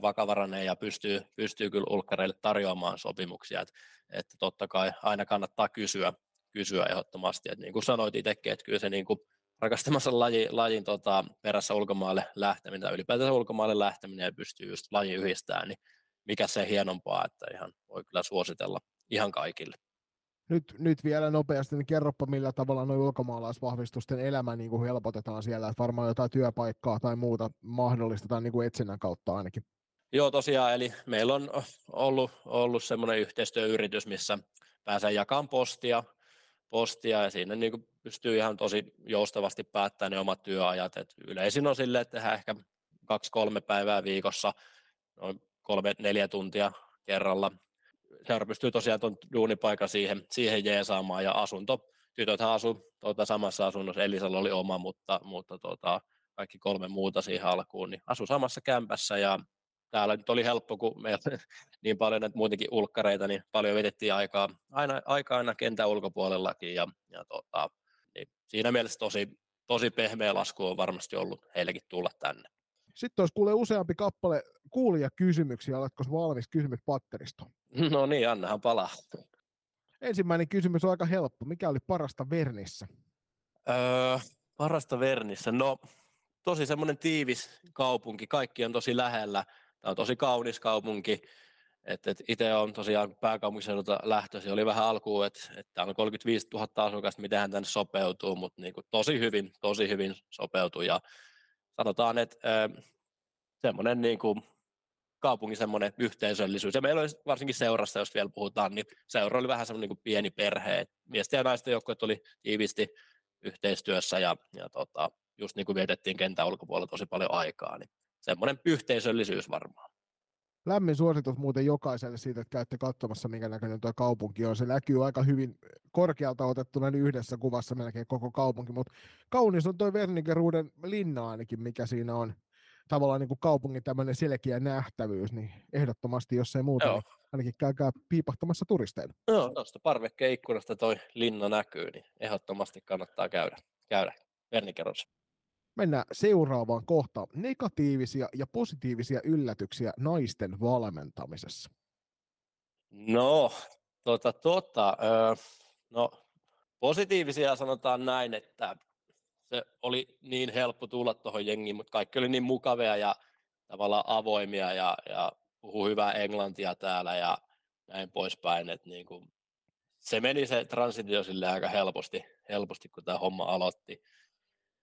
vakavarainen ja pystyy, pystyy kyllä ulkkareille tarjoamaan sopimuksia. Että, että totta kai aina kannattaa kysyä, kysyä ehdottomasti. Että niin kuin sanoit itsekin, että kyllä se niin kuin rakastamassa laji, lajin tota, perässä ulkomaalle lähteminen tai ylipäätään ulkomaalle lähteminen ja pystyy just laji yhdistämään, niin mikä se hienompaa, että ihan voi kyllä suositella ihan kaikille. Nyt, nyt vielä nopeasti, niin kerropa millä tavalla nuo ulkomaalaisvahvistusten elämä niin kuin helpotetaan siellä, että varmaan jotain työpaikkaa tai muuta mahdollistetaan niin kuin etsinnän kautta ainakin. Joo, tosiaan, eli meillä on ollut, ollut semmoinen yhteistyöyritys, missä pääsee jakamaan postia, postia ja siinä niin kuin pystyy ihan tosi joustavasti päättämään ne omat työajat. Et yleisin on silleen, että tehdään ehkä kaksi-kolme päivää viikossa, noin kolme-neljä tuntia kerralla. Seura pystyy tosiaan tuon duunipaikan siihen, siihen jeesaamaan ja asunto. Tytöthän asu tuota, samassa asunnossa, Elisalla oli oma, mutta, mutta tuota, kaikki kolme muuta siihen alkuun, niin asu samassa kämpässä ja täällä nyt oli helppo, kun meillä [laughs] niin paljon näitä muutenkin ulkkareita, niin paljon vietettiin aikaa aina, aikaa aina kentän ulkopuolellakin ja, ja tota, niin siinä mielessä tosi, tosi pehmeä lasku on varmasti ollut heillekin tulla tänne. Sitten olisi kuule useampi kappale kuulia kysymyksiä, oletko valmis kysymyspatteristo? No niin, annahan palaa. Ensimmäinen kysymys on aika helppo. Mikä oli parasta Vernissä? Öö, parasta Vernissä? No, tosi semmoinen tiivis kaupunki. Kaikki on tosi lähellä. Tämä on tosi kaunis kaupunki. Et, et itse on tosiaan pääkaupunkiseudulta lähtöisin. Oli vähän alkuun, että et täällä on 35 000 asukasta, miten hän tänne sopeutuu, mutta niinku tosi hyvin, tosi hyvin sopeutuu. Ja sanotaan, että äh, semmoinen niinku, kaupungin semmoinen yhteisöllisyys. Ja meillä oli varsinkin seurassa, jos vielä puhutaan, niin seura oli vähän semmoinen niin pieni perhe. Miesten ja naisten joukkueet oli tiivisti yhteistyössä ja, ja tota, just niin kuin vietettiin kentän ulkopuolella tosi paljon aikaa, niin semmoinen yhteisöllisyys varmaan. Lämmin suositus muuten jokaiselle siitä, että käytte katsomassa, minkä näköinen tuo kaupunki on. Se näkyy aika hyvin korkealta otettuna niin yhdessä kuvassa melkein koko kaupunki, mutta kaunis on tuo Vernigeruuden linna ainakin, mikä siinä on tavallaan niin kuin kaupungin tämmöinen selkeä nähtävyys, niin ehdottomasti, jos ei muuta, Joo. niin ainakin käykää piipahtamassa turisteilla. Joo, tuosta parvekkeen ikkunasta toi linna näkyy, niin ehdottomasti kannattaa käydä, käydä Vernikerossa. Mennään seuraavaan kohtaan. Negatiivisia ja positiivisia yllätyksiä naisten valmentamisessa. No, tota, tota, öö, no, positiivisia sanotaan näin, että se oli niin helppo tulla tuohon jengiin, mutta kaikki oli niin mukavia ja tavallaan avoimia ja, ja puhuu hyvää englantia täällä ja näin poispäin, että niin kuin, se meni se transitio sille aika helposti, helposti, kun tämä homma aloitti.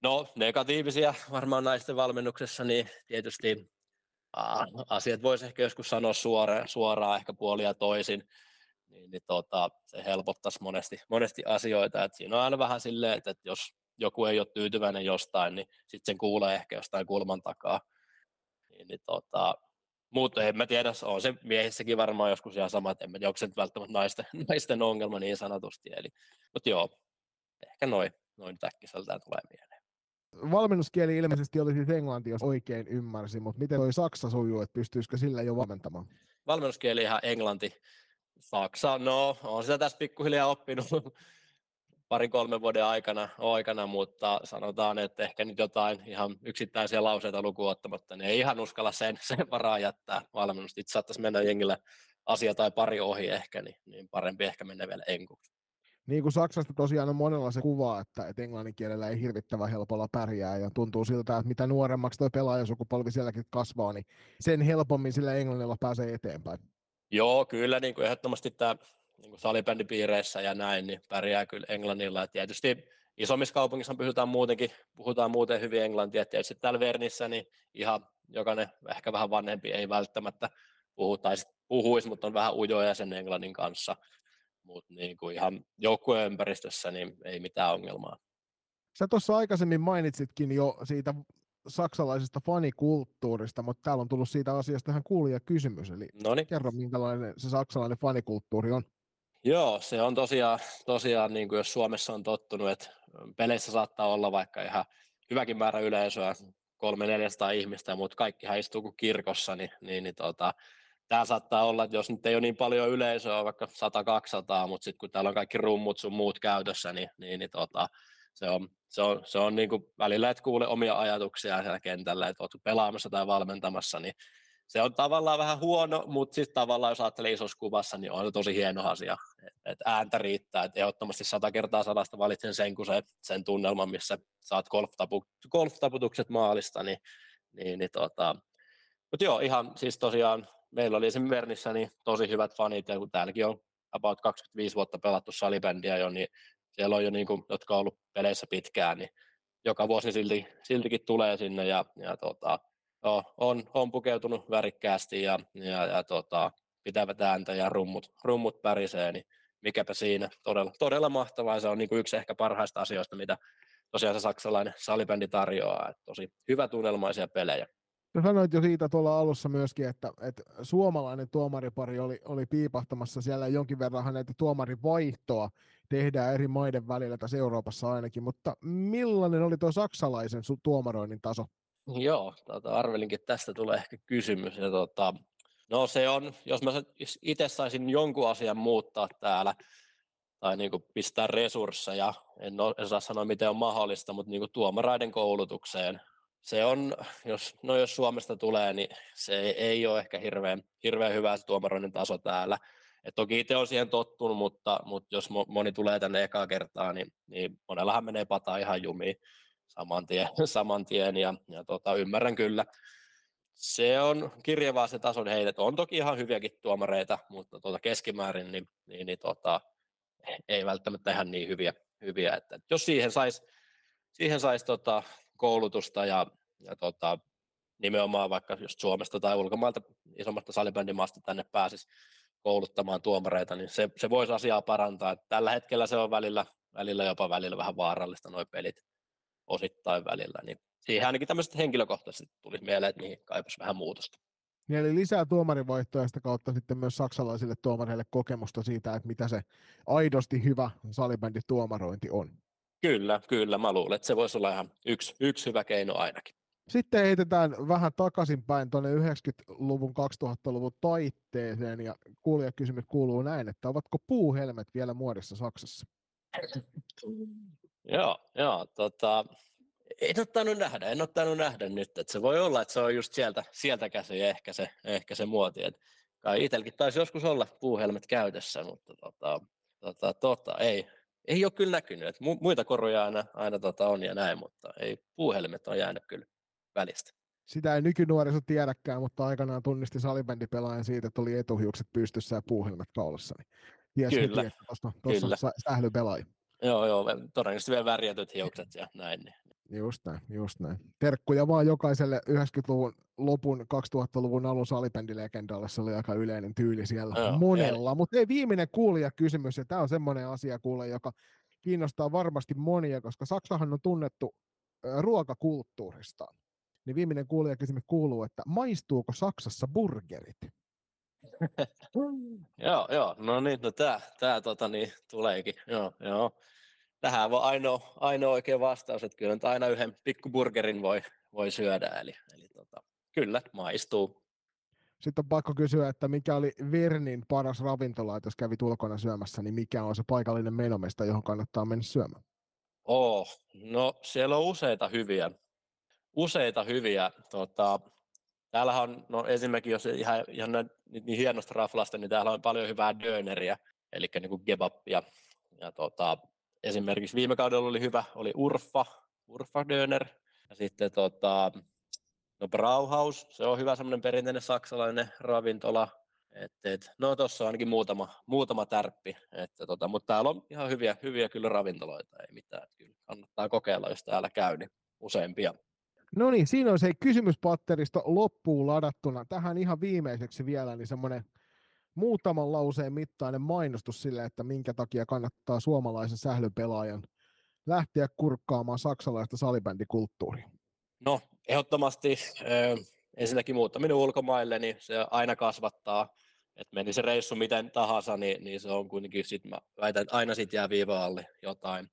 No, negatiivisia varmaan naisten valmennuksessa, niin tietysti aa, asiat voisi ehkä joskus sanoa suoraan, suoraan ehkä puolia toisin, niin, niin tota, se helpottaisi monesti, monesti asioita. Et siinä on aina vähän silleen, että, että jos joku ei ole tyytyväinen jostain, niin sitten sen kuulee ehkä jostain kulman takaa. Niin, niin tota, mutta en mä tiedä, on se miehissäkin varmaan joskus ihan sama, että en mä tiedä, onko se nyt välttämättä naisten, [laughs] naisten ongelma niin sanotusti. Eli, mutta joo, ehkä noin noin äkkiseltään tulee mieleen. Valmennuskieli ilmeisesti oli siis englanti, jos oikein ymmärsin, mutta miten toi saksa sujuu, että pystyisikö sillä jo valmentamaan? Valmennuskieli ihan englanti. Saksa, no on sitä tässä pikkuhiljaa oppinut [laughs] pari-kolmen vuoden aikana, aikana, mutta sanotaan, että ehkä nyt jotain ihan yksittäisiä lauseita lukuun ottamatta, niin ei ihan uskalla sen, [laughs] sen varaa jättää valmennusta. Itse saattaisi mennä jengillä asia tai pari ohi ehkä, niin, niin parempi ehkä mennä vielä enkuksi. Niin kuin Saksasta tosiaan on monella se kuva, että, että englannin kielellä ei hirvittävän helpolla pärjää ja tuntuu siltä, että mitä nuoremmaksi tuo pelaajasukupolvi sielläkin kasvaa, niin sen helpommin sillä englannilla pääsee eteenpäin. Joo, kyllä niin kuin ehdottomasti tämä niin kuin salibändipiireissä ja näin, niin pärjää kyllä englannilla. Ja tietysti isommissa kaupungissa pysytään muutenkin, puhutaan muuten hyvin englantia. Tietysti täällä Vernissä niin ihan jokainen ehkä vähän vanhempi ei välttämättä puhu, tai puhuisi, mutta on vähän ujoja sen englannin kanssa. Mutta niin kuin ihan joukkueen ympäristössä niin ei mitään ongelmaa. Sä tuossa aikaisemmin mainitsitkin jo siitä saksalaisesta fanikulttuurista, mutta täällä on tullut siitä asiasta tähän kuulija kysymys, eli Noniin. kerro minkälainen se saksalainen fanikulttuuri on. Joo, se on tosiaan, tosiaan niin kuin jos Suomessa on tottunut, että peleissä saattaa olla vaikka ihan hyväkin määrä yleisöä, kolme 400 ihmistä, mutta kaikkihan istuu kuin kirkossa, niin, niin, niin tota, tämä saattaa olla, että jos nyt ei ole niin paljon yleisöä, vaikka 100-200, mutta sitten kun täällä on kaikki rummut sun muut käytössä, niin, niin, niin tota, se on, se on, se on niin kuin välillä, että kuule omia ajatuksia siellä kentällä, että olet pelaamassa tai valmentamassa, niin se on tavallaan vähän huono, mutta sitten tavallaan jos ajattelee isossa kuvassa, niin on se tosi hieno asia, että ääntä riittää, että ehdottomasti sata kertaa sadasta valitsen sen, kun se, sen tunnelman, missä saat golf-tapu, golf-taputukset maalista, niin, niin, niin tota, mutta joo, ihan siis tosiaan meillä oli esimerkiksi Vernissä niin tosi hyvät fanit, ja kun täälläkin on about 25 vuotta pelattu salibändiä jo, niin siellä on jo niin kuin, jotka on ollut peleissä pitkään, niin joka vuosi silti, siltikin tulee sinne ja, ja tota, joo, on, on, pukeutunut värikkäästi ja, ja, ja tota, pitävät ääntä ja rummut, rummut pärisee, niin mikäpä siinä. Todella, todella mahtavaa. Se on niin kuin yksi ehkä parhaista asioista, mitä tosiaan se saksalainen salibändi tarjoaa. Että tosi hyvä tunnelmaisia pelejä. Sä sanoit jo siitä tuolla alussa myöskin, että, että suomalainen tuomaripari oli, oli piipahtamassa siellä jonkin verran näitä tuomarivaihtoa tehdään eri maiden välillä tässä Euroopassa ainakin, mutta millainen oli tuo saksalaisen tuomaroinnin taso? Joo, tota, arvelinkin, että tästä tulee ehkä kysymys. Ja, tota, no se on, jos mä itse saisin jonkun asian muuttaa täällä, tai niin kuin pistää resursseja, en, ole, en saa sanoa miten on mahdollista, mutta niin kuin tuomaraiden koulutukseen se on, jos, no jos Suomesta tulee, niin se ei ole ehkä hirveän, hirveän hyvä se tuomaroinnin taso täällä. Et toki itse on siihen tottunut, mutta, mutta jos moni tulee tänne ekaa kertaa, niin, niin monellahan menee pata ihan jumiin saman tien, [laughs] saman tien ja, ja tota, ymmärrän kyllä. Se on kirjavaa se tason heitet. On toki ihan hyviäkin tuomareita, mutta tuota keskimäärin niin, niin, niin tota, ei välttämättä ihan niin hyviä. hyviä että jos siihen saisi siihen sais tota, koulutusta ja, ja tota, nimenomaan vaikka just Suomesta tai ulkomailta isommasta salibändimaasta tänne pääsisi kouluttamaan tuomareita, niin se, se voisi asiaa parantaa. Tällä hetkellä se on välillä, välillä jopa välillä vähän vaarallista noin pelit osittain välillä, niin siihen ainakin tämmöiset henkilökohtaisesti tuli mieleen, että niihin kaipaisi vähän muutosta. Niin eli lisää tuomarivaihtoja sitä kautta sitten myös saksalaisille tuomareille kokemusta siitä, että mitä se aidosti hyvä salibändituomarointi on. Kyllä, kyllä. Mä luulen, että se voisi olla ihan yksi, yksi hyvä keino ainakin. Sitten heitetään vähän takaisinpäin tuonne 90-luvun, 2000-luvun taitteeseen ja kuulijakysymys kuuluu näin, että ovatko puuhelmet vielä muodissa Saksassa? [clears throat] joo, joo tota, en ottanut nähdä, en ottanut nähdä nyt, että se voi olla, että se on just sieltä, sieltä käsin ehkä se, ehkä se muoti, että kai itselläkin taisi joskus olla puuhelmet käytössä, mutta tota, tota, tota, ei, ei ole kyllä näkynyt. Että muita koruja aina, aina tota on ja näin, mutta ei puuhelmet on jäänyt kyllä välistä. Sitä ei nykynuoriso tiedäkään, mutta aikanaan tunnisti salibändipelaajan siitä, että oli etuhiukset pystyssä ja puuhelmet kaulassa. Niin ties kyllä, heti, että tuossa sählypelaaja. Joo, joo, todennäköisesti vielä värjätyt hiukset ja näin. Niin. Just näin, just näin. Terkkuja vaan jokaiselle 90-luvun lopun 2000-luvun alun salibändilegendalle, se oli aika yleinen tyyli siellä Joo, monella. Mutta ei viimeinen kuulija kysymys, ja tämä on semmoinen asia kuule, joka kiinnostaa varmasti monia, koska Saksahan on tunnettu ruokakulttuuristaan. Niin viimeinen kuulijakysymys kuuluu, että maistuuko Saksassa burgerit? [laughs] joo, joo, no niin, no tää, tää tota niin, tuleekin, joo, joo. Tähän on ainoa, ainoa oikea vastaus, että kyllä aina yhden pikkuburgerin voi, voi syödä, eli, eli tota, kyllä, maistuu. Sitten on pakko kysyä, että mikä oli Vernin paras ravintola, jos kävit ulkona syömässä, niin mikä on se paikallinen menomesta, johon kannattaa mennä syömään? Oh, no siellä on useita hyviä, useita hyviä. Tota, täällähän on, no esimerkiksi jos ihan, ihan niin, niin hienosta raflasta, niin täällä on paljon hyvää döneriä, eli niin kuin kebappia. Ja tota, esimerkiksi viime kaudella oli hyvä, oli Urfa, Urfa Döner. Ja sitten tota, no Brauhaus, se on hyvä semmoinen perinteinen saksalainen ravintola. Et, et, no tuossa on ainakin muutama, muutama tärppi, että tota, mutta täällä on ihan hyviä, hyviä kyllä ravintoloita, ei mitään, kyllä kannattaa kokeilla, jos täällä käy, niin useampia. No niin, siinä on se kysymyspatteristo loppuun ladattuna. Tähän ihan viimeiseksi vielä niin semmoinen muutaman lauseen mittainen mainostus sille, että minkä takia kannattaa suomalaisen sählypelaajan lähteä kurkkaamaan saksalaista salibändikulttuuria. No, ehdottomasti äh, ensinnäkin muuttaminen ulkomaille, niin se aina kasvattaa. Että meni se reissu miten tahansa, niin, niin se on kuitenkin, sit mä väitän, että aina sit jää viiva alle jotain.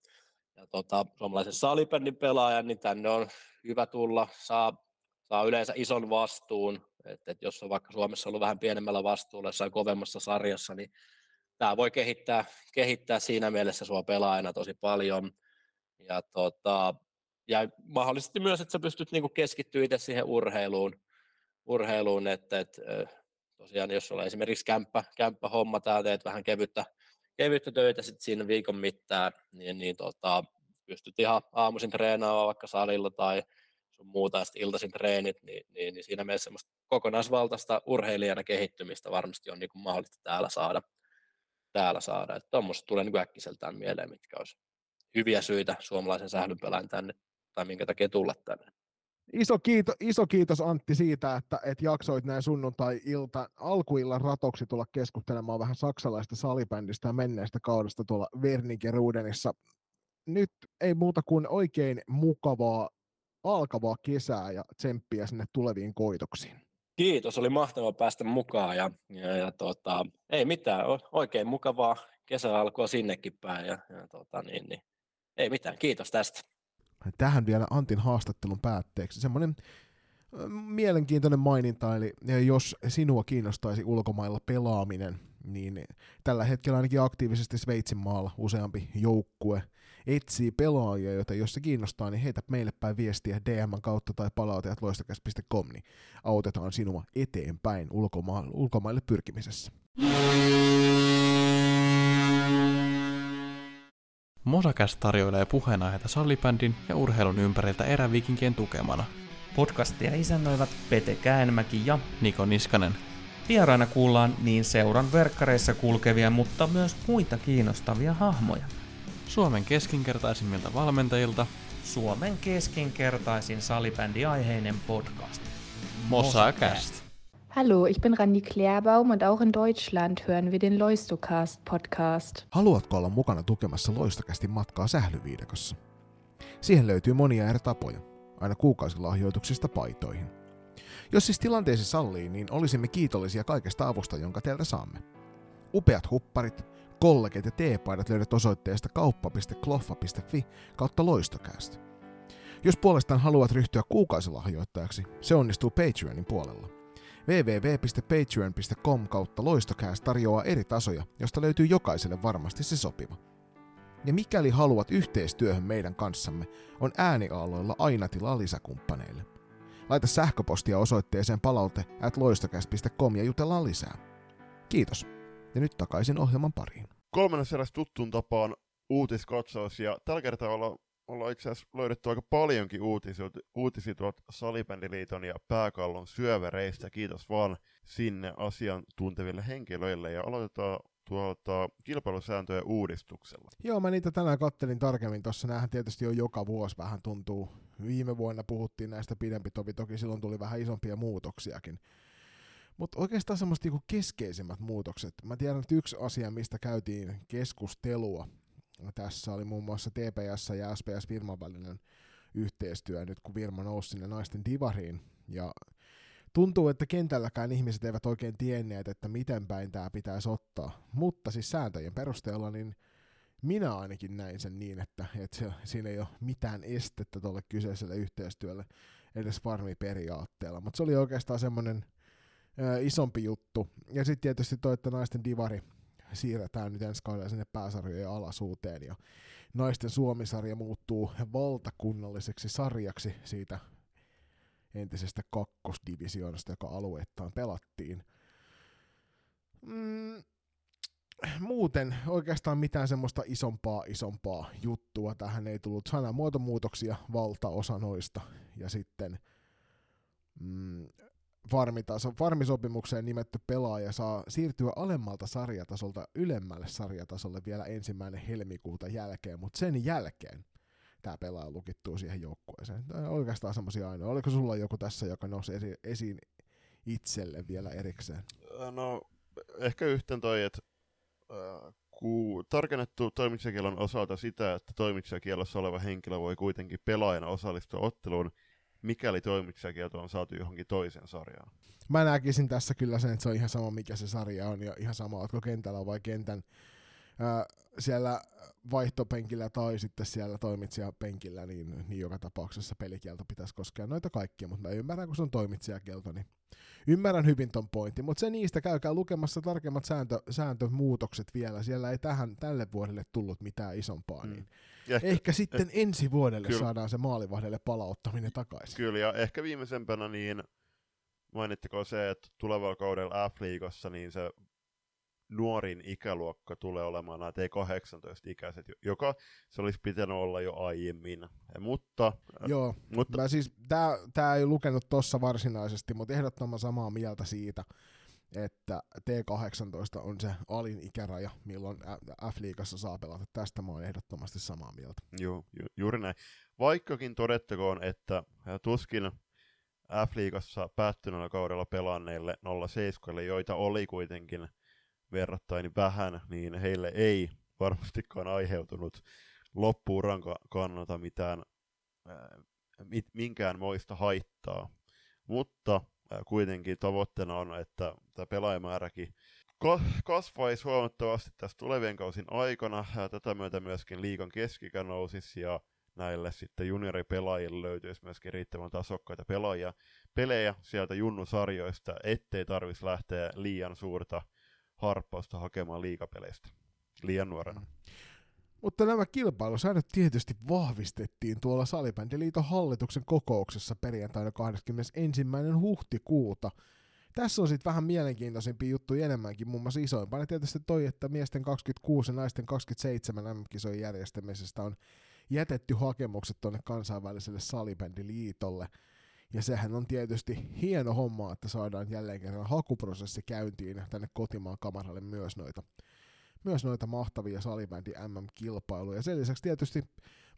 Ja tota, suomalaisen salibändin pelaajan, niin tänne on hyvä tulla, saa, saa yleensä ison vastuun, että et jos on vaikka Suomessa ollut vähän pienemmällä vastuulla jossain kovemmassa sarjassa, niin tämä voi kehittää, kehittää siinä mielessä sua pelaajana tosi paljon. Ja, tota, ja mahdollisesti myös, että sä pystyt niinku keskittyä itse siihen urheiluun, urheiluun että, että tosiaan jos sulla esimerkiksi kämppä, homma täällä, teet vähän kevyttä, kevyttä töitä sitten siinä viikon mittaan, niin, niin tota, pystyt ihan aamuisin treenaamaan vaikka salilla tai sun muuta, ja iltaisin treenit, niin, niin, niin siinä mielessä semmoista kokonaisvaltaista urheilijana kehittymistä varmasti on niin kuin mahdollista täällä saada. Täällä saada. Että tuommoista tulee niin äkkiseltään mieleen, mitkä olisi hyviä syitä suomalaisen sählynpelään tänne, tai minkä takia tulla tänne. Iso, kiito, iso kiitos Antti siitä, että, että jaksoit näin sunnuntai-ilta alkuillan ratoksi tulla keskustelemaan vähän saksalaista salibändistä ja menneestä kaudesta tuolla Wernigen Rudenissa. Nyt ei muuta kuin oikein mukavaa alkavaa kesää ja tsemppiä sinne tuleviin koitoksiin. Kiitos, oli mahtava päästä mukaan ja, ja, ja tota, ei mitään, oikein mukavaa kesäalkua sinnekin päin ja, ja tota, niin, niin, ei mitään, kiitos tästä. Tähän vielä Antin haastattelun päätteeksi semmoinen mielenkiintoinen maininta, eli jos sinua kiinnostaisi ulkomailla pelaaminen, niin tällä hetkellä ainakin aktiivisesti Sveitsin maalla useampi joukkue etsii pelaajia, joita jos se kiinnostaa, niin heitä meille päin viestiä DM kautta tai palautajat loistakäs.com, niin autetaan sinua eteenpäin ulkoma- ulkomaille pyrkimisessä. Mosakäs tarjoilee puheenaiheita sallibändin ja urheilun ympäriltä erävikinkien tukemana. Podcastia isännöivät Pete Käänmäki ja Niko Niskanen. Vieraina kuullaan niin seuran verkkareissa kulkevia, mutta myös muita kiinnostavia hahmoja. Suomen keskinkertaisimmilta valmentajilta Suomen keskinkertaisin salibändiaiheinen podcast. Mosakäst. Hallo, ich bin Randi Klärbaum und auch in Deutschland hören wir den Loistocast Podcast. Haluatko olla mukana tukemassa Loistokästin matkaa sählyviidakossa? Siihen löytyy monia eri tapoja, aina kuukausilahjoituksista paitoihin. Jos siis tilanteesi sallii, niin olisimme kiitollisia kaikesta avusta, jonka teiltä saamme. Upeat hupparit, kollegit ja teepaidat löydät osoitteesta kauppa.kloffa.fi kautta loistokäästä. Jos puolestaan haluat ryhtyä kuukausilahjoittajaksi, se onnistuu Patreonin puolella. www.patreon.com kautta loistokäästä tarjoaa eri tasoja, josta löytyy jokaiselle varmasti se sopiva. Ja mikäli haluat yhteistyöhön meidän kanssamme, on ääniaaloilla aina tilaa lisäkumppaneille. Laita sähköpostia osoitteeseen palaute at ja jutellaan lisää. Kiitos. Ja nyt takaisin ohjelman pariin. Kolmannessa eräs tuttuun tapaan uutiskatsaus, ja tällä kertaa ollaan, ollaan itse asiassa löydetty aika paljonkin uutisia, uutisia tuolta Salibändiliiton ja Pääkallon syövereistä. Kiitos vaan sinne asiantunteville henkilöille, ja aloitetaan tuota, kilpailusääntöjen uudistuksella. Joo, mä niitä tänään kattelin tarkemmin. Tuossa näähän tietysti on joka vuosi vähän tuntuu. Viime vuonna puhuttiin näistä pidempi tovi, toki silloin tuli vähän isompia muutoksiakin. Mutta oikeastaan semmoista niinku keskeisimmät muutokset. Mä tiedän, että yksi asia, mistä käytiin keskustelua, Tässä oli muun muassa TPS ja SPS Virman välinen yhteistyö nyt, kun Virma nousi sinne naisten divariin. Ja tuntuu, että kentälläkään ihmiset eivät oikein tienneet, että miten päin tämä pitäisi ottaa. Mutta siis sääntöjen perusteella, niin minä ainakin näin sen niin, että, että se, siinä ei ole mitään estettä tuolle kyseiselle yhteistyölle edes varmiperiaatteella. Mutta se oli oikeastaan semmoinen isompi juttu. Ja sitten tietysti toi, että naisten divari siirretään nyt ensi kaudella sinne pääsarjojen alasuuteen ja naisten Suomisarja muuttuu valtakunnalliseksi sarjaksi siitä entisestä kakkosdivisioonasta, joka alueittain pelattiin. Mm, muuten oikeastaan mitään semmoista isompaa isompaa juttua. Tähän ei tullut sanamuotomuutoksia valtaosa noista. Ja sitten mm, farmitaso, farmisopimukseen nimetty pelaaja saa siirtyä alemmalta sarjatasolta ylemmälle sarjatasolle vielä ensimmäinen helmikuuta jälkeen, mutta sen jälkeen tämä pelaaja lukittuu siihen joukkueeseen. Tämä on oikeastaan semmoisia ainoa. Oliko sulla joku tässä, joka nousi esi- esiin itselle vielä erikseen? No, ehkä yhten toi, että äh, ku, tarkennettu toimitsijakielon osalta sitä, että toimitsijakielossa oleva henkilö voi kuitenkin pelaajana osallistua otteluun mikäli toimitsijakielto on saatu johonkin toiseen sarjaan. Mä näkisin tässä kyllä sen, että se on ihan sama mikä se sarja on ja ihan sama, oletko kentällä vai kentän siellä vaihtopenkillä tai sitten siellä toimitsijapenkillä, niin, niin joka tapauksessa pelikielto pitäisi koskea noita kaikkia, mutta mä ymmärrän, kun se on toimitsijakielto, niin ymmärrän hyvin ton pointin, mutta se niistä käykää lukemassa tarkemmat sääntö, sääntömuutokset vielä, siellä ei tähän, tälle vuodelle tullut mitään isompaa, mm. niin ehkä, ehkä sitten eh, ensi vuodelle kyllä, saadaan se maalivahdelle palauttaminen takaisin. Kyllä, ja ehkä viimeisempänä niin mainittako se, että tulevalla kaudella F-liigassa niin se nuorin ikäluokka tulee olemaan nämä T18-ikäiset, joka se olisi pitänyt olla jo aiemmin. Mutta, Joo, mutta... Mä siis, tää, tää ei lukenut tuossa varsinaisesti, mutta ehdottoman samaa mieltä siitä, että T18 on se alin ikäraja, milloin F-liigassa saa pelata. Tästä mä oon ehdottomasti samaa mieltä. Joo, ju- juuri näin. Vaikkakin todettakoon, että tuskin F-liigassa päättyneellä kaudella pelanneille 07, joita oli kuitenkin verrattain vähän, niin heille ei varmastikaan aiheutunut loppuuran kannalta mitään, minkään moista haittaa. Mutta kuitenkin tavoitteena on, että tämä pelaajamääräkin kasvaisi huomattavasti tässä tulevien kausin aikana. Tätä myötä myöskin liikan keskikä nousisi ja näille sitten junioripelaajille löytyisi myöskin riittävän tasokkaita pelaajia, pelejä sieltä junnusarjoista, ettei tarvitsisi lähteä liian suurta harppausta hakemaan liikapeleistä liian nuorena. Mutta nämä kilpailusäännöt tietysti vahvistettiin tuolla Salibändiliiton hallituksen kokouksessa perjantaina 21. huhtikuuta. Tässä on sitten vähän mielenkiintoisempi juttu enemmänkin, muun muassa isoimpana tietysti toi, että miesten 26 ja naisten 27 MM-kisojen järjestämisestä on jätetty hakemukset tuonne kansainväliselle salibändiliitolle. Ja sehän on tietysti hieno homma, että saadaan jälleen kerran hakuprosessi käyntiin tänne kotimaan kamaralle myös noita, myös noita mahtavia salibändi MM-kilpailuja. Sen lisäksi tietysti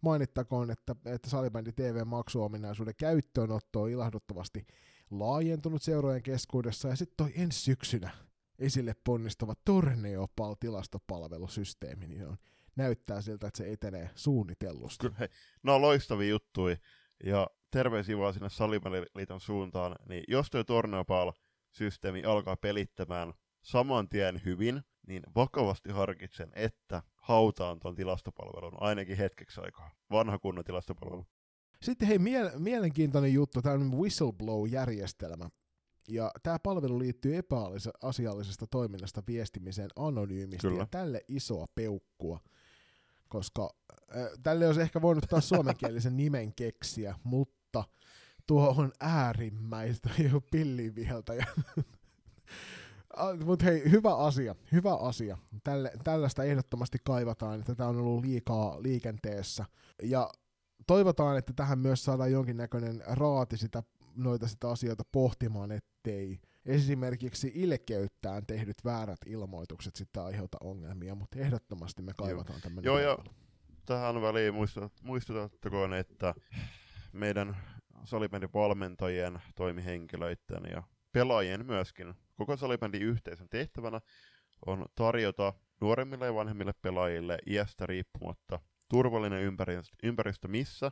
mainittakoon, että, että salibändi TV-maksuominaisuuden käyttöönotto on ilahduttavasti laajentunut seurojen keskuudessa ja sitten toi ensi syksynä esille ponnistava Torneopal-tilastopalvelusysteemi, niin on, näyttää siltä, että se etenee suunnitellusti. Kyllä, no loistavia juttuja. Ja terveisiä vaan sinne Salibändiliiton suuntaan, niin jos tuo Torneopal-systeemi alkaa pelittämään saman tien hyvin, niin vakavasti harkitsen, että hautaan tuon tilastopalvelun ainakin hetkeksi aikaa. Vanha kunnon tilastopalvelu. Sitten hei, mie- mielenkiintoinen juttu, tämä whistleblow-järjestelmä. Ja tämä palvelu liittyy epäasiallisesta toiminnasta viestimiseen anonyymisti, Kyllä. ja tälle isoa peukkua koska tälle olisi ehkä voinut taas suomenkielisen nimen keksiä, mutta tuo on äärimmäistä [laughs] jo pilliviheltä. Ja [laughs] Mutta hei, hyvä asia, hyvä asia. Tälle, tällaista ehdottomasti kaivataan, että tämä on ollut liikaa liikenteessä. Ja toivotaan, että tähän myös saadaan jonkinnäköinen raati sitä, noita sitä asioita pohtimaan, ettei esimerkiksi ilkeyttään tehdyt väärät ilmoitukset sitten aiheuta ongelmia, mutta ehdottomasti me kaivataan tämmöinen Joo, ja tähän väliin muistutettakoon, että meidän salibändin valmentajien, toimihenkilöiden ja pelaajien myöskin koko salibändin yhteisön tehtävänä on tarjota nuoremmille ja vanhemmille pelaajille iästä riippumatta turvallinen ympäristö, ympäristö missä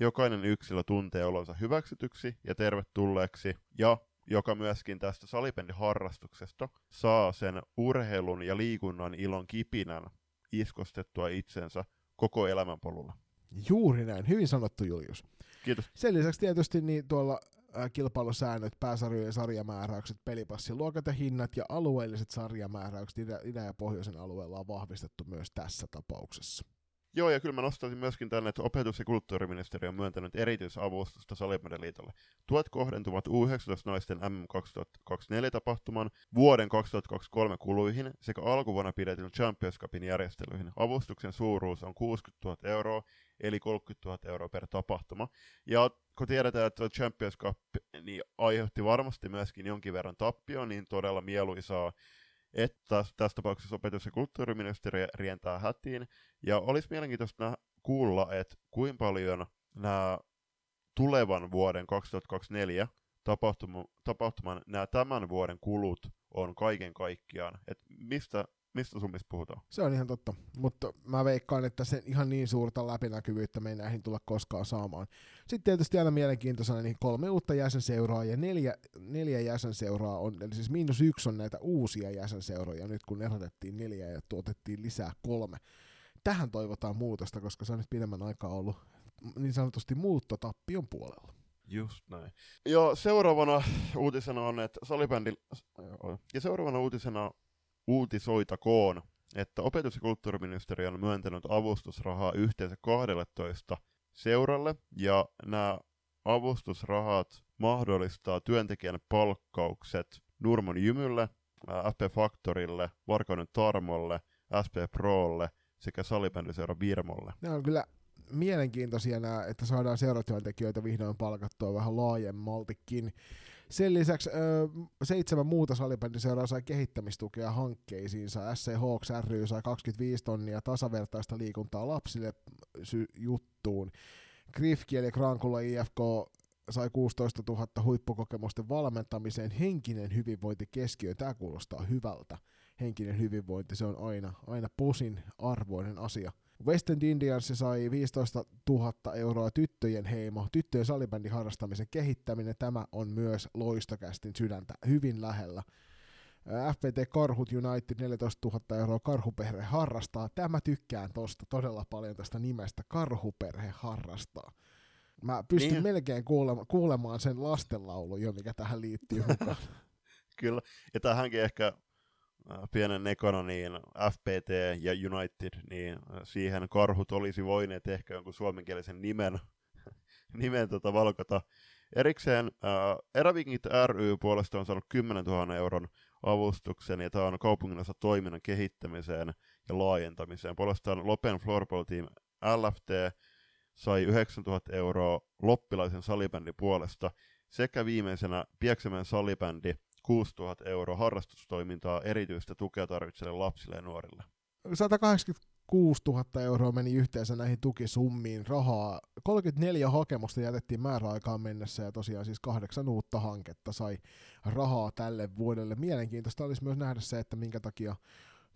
jokainen yksilö tuntee olonsa hyväksytyksi ja tervetulleeksi, ja joka myöskin tästä salibändiharrastuksesta saa sen urheilun ja liikunnan ilon kipinän iskostettua itsensä koko elämänpolulla. Juuri näin, hyvin sanottu Julius. Kiitos. Sen lisäksi tietysti niin tuolla äh, kilpailusäännöt, pääsarjojen sarjamääräykset, pelipassiluokat ja hinnat ja alueelliset sarjamääräykset Itä- ja Pohjoisen alueella on vahvistettu myös tässä tapauksessa. Joo, ja kyllä mä nostaisin myöskin tänne, että opetus- ja kulttuuriministeriö on myöntänyt erityisavustusta Salibändiliitolle. Tuot kohdentuvat U19-naisten MM 2024 tapahtuman vuoden 2023 kuluihin sekä alkuvuonna pidetyn Champions Cupin järjestelyihin. Avustuksen suuruus on 60 000 euroa, eli 30 000 euroa per tapahtuma. Ja kun tiedetään, että Champions Cup niin aiheutti varmasti myöskin jonkin verran tappio, niin todella mieluisaa että tässä tapauksessa opetus- ja kulttuuriministeriö rientää hätiin. Ja olisi mielenkiintoista kuulla, että kuinka paljon nämä tulevan vuoden 2024 tapahtuma, tapahtuman nämä tämän vuoden kulut on kaiken kaikkiaan. Et mistä, mistä summista puhutaan? Se on ihan totta, mutta mä veikkaan, että sen ihan niin suurta läpinäkyvyyttä me ei näihin tulla koskaan saamaan. Sitten tietysti aina mielenkiintoisena niin kolme uutta jäsenseuraa ja neljä, neljä jäsenseuraa on, eli siis miinus yksi on näitä uusia jäsenseuroja nyt kun erotettiin neljä ja tuotettiin lisää kolme. Tähän toivotaan muutosta, koska se on nyt pidemmän aikaa ollut niin sanotusti muuttotappion puolella. Just näin. Ja seuraavana uutisena on, että salibändi... Ja seuraavana uutisena uutisoitakoon, että opetus- ja kulttuuriministeriö on myöntänyt avustusrahaa yhteensä 12 seuralle, ja nämä avustusrahat mahdollistaa työntekijän palkkaukset Nurmon Jymylle, FP Factorille, Varkauden Tarmolle, SP Prolle sekä salibändiseura Virmolle. Nämä on kyllä mielenkiintoisia nämä, että saadaan seuratyöntekijöitä vihdoin palkattua vähän laajemmaltikin. Sen lisäksi ö, seitsemän muuta salibändiseuraa sai kehittämistukea hankkeisiinsa. SC Hawks ry sai 25 tonnia tasavertaista liikuntaa lapsille juttuun. Grifkiel ja Krankula IFK sai 16 000 huippukokemusten valmentamiseen. Henkinen hyvinvointi keskiö, tämä kuulostaa hyvältä. Henkinen hyvinvointi, se on aina, aina posin arvoinen asia. West End Indians sai 15 000 euroa tyttöjen heimo, tyttöjen salibändin harrastamisen kehittäminen. Tämä on myös loistokästin sydäntä hyvin lähellä. FPT Karhut United 14 000 euroa karhuperhe harrastaa. Tämä tykkään tosta todella paljon tästä nimestä. Karhuperhe harrastaa. Mä pystyn niin. melkein kuulema, kuulemaan sen lastenlaulun jo, mikä tähän liittyy [laughs] mukaan. Kyllä, ja tähänkin ehkä pienen nekona, niin FPT ja United, niin siihen karhut olisi voineet ehkä jonkun suomenkielisen nimen, [laughs] nimen tota valkota. Erikseen äh, Erävikingit ry puolesta on saanut 10 000 euron avustuksen, ja tämä on kaupunginnossa toiminnan kehittämiseen ja laajentamiseen. Puolestaan Lopen Floorball Team LFT sai 9 000 euroa loppilaisen salibändin puolesta, sekä viimeisenä Pieksämän salibändi 6000 euroa harrastustoimintaa erityistä tukea tarvitseville lapsille ja nuorille. 186 000 euroa meni yhteensä näihin tukisummiin rahaa. 34 hakemusta jätettiin määräaikaan mennessä ja tosiaan siis kahdeksan uutta hanketta sai rahaa tälle vuodelle. Mielenkiintoista olisi myös nähdä se, että minkä takia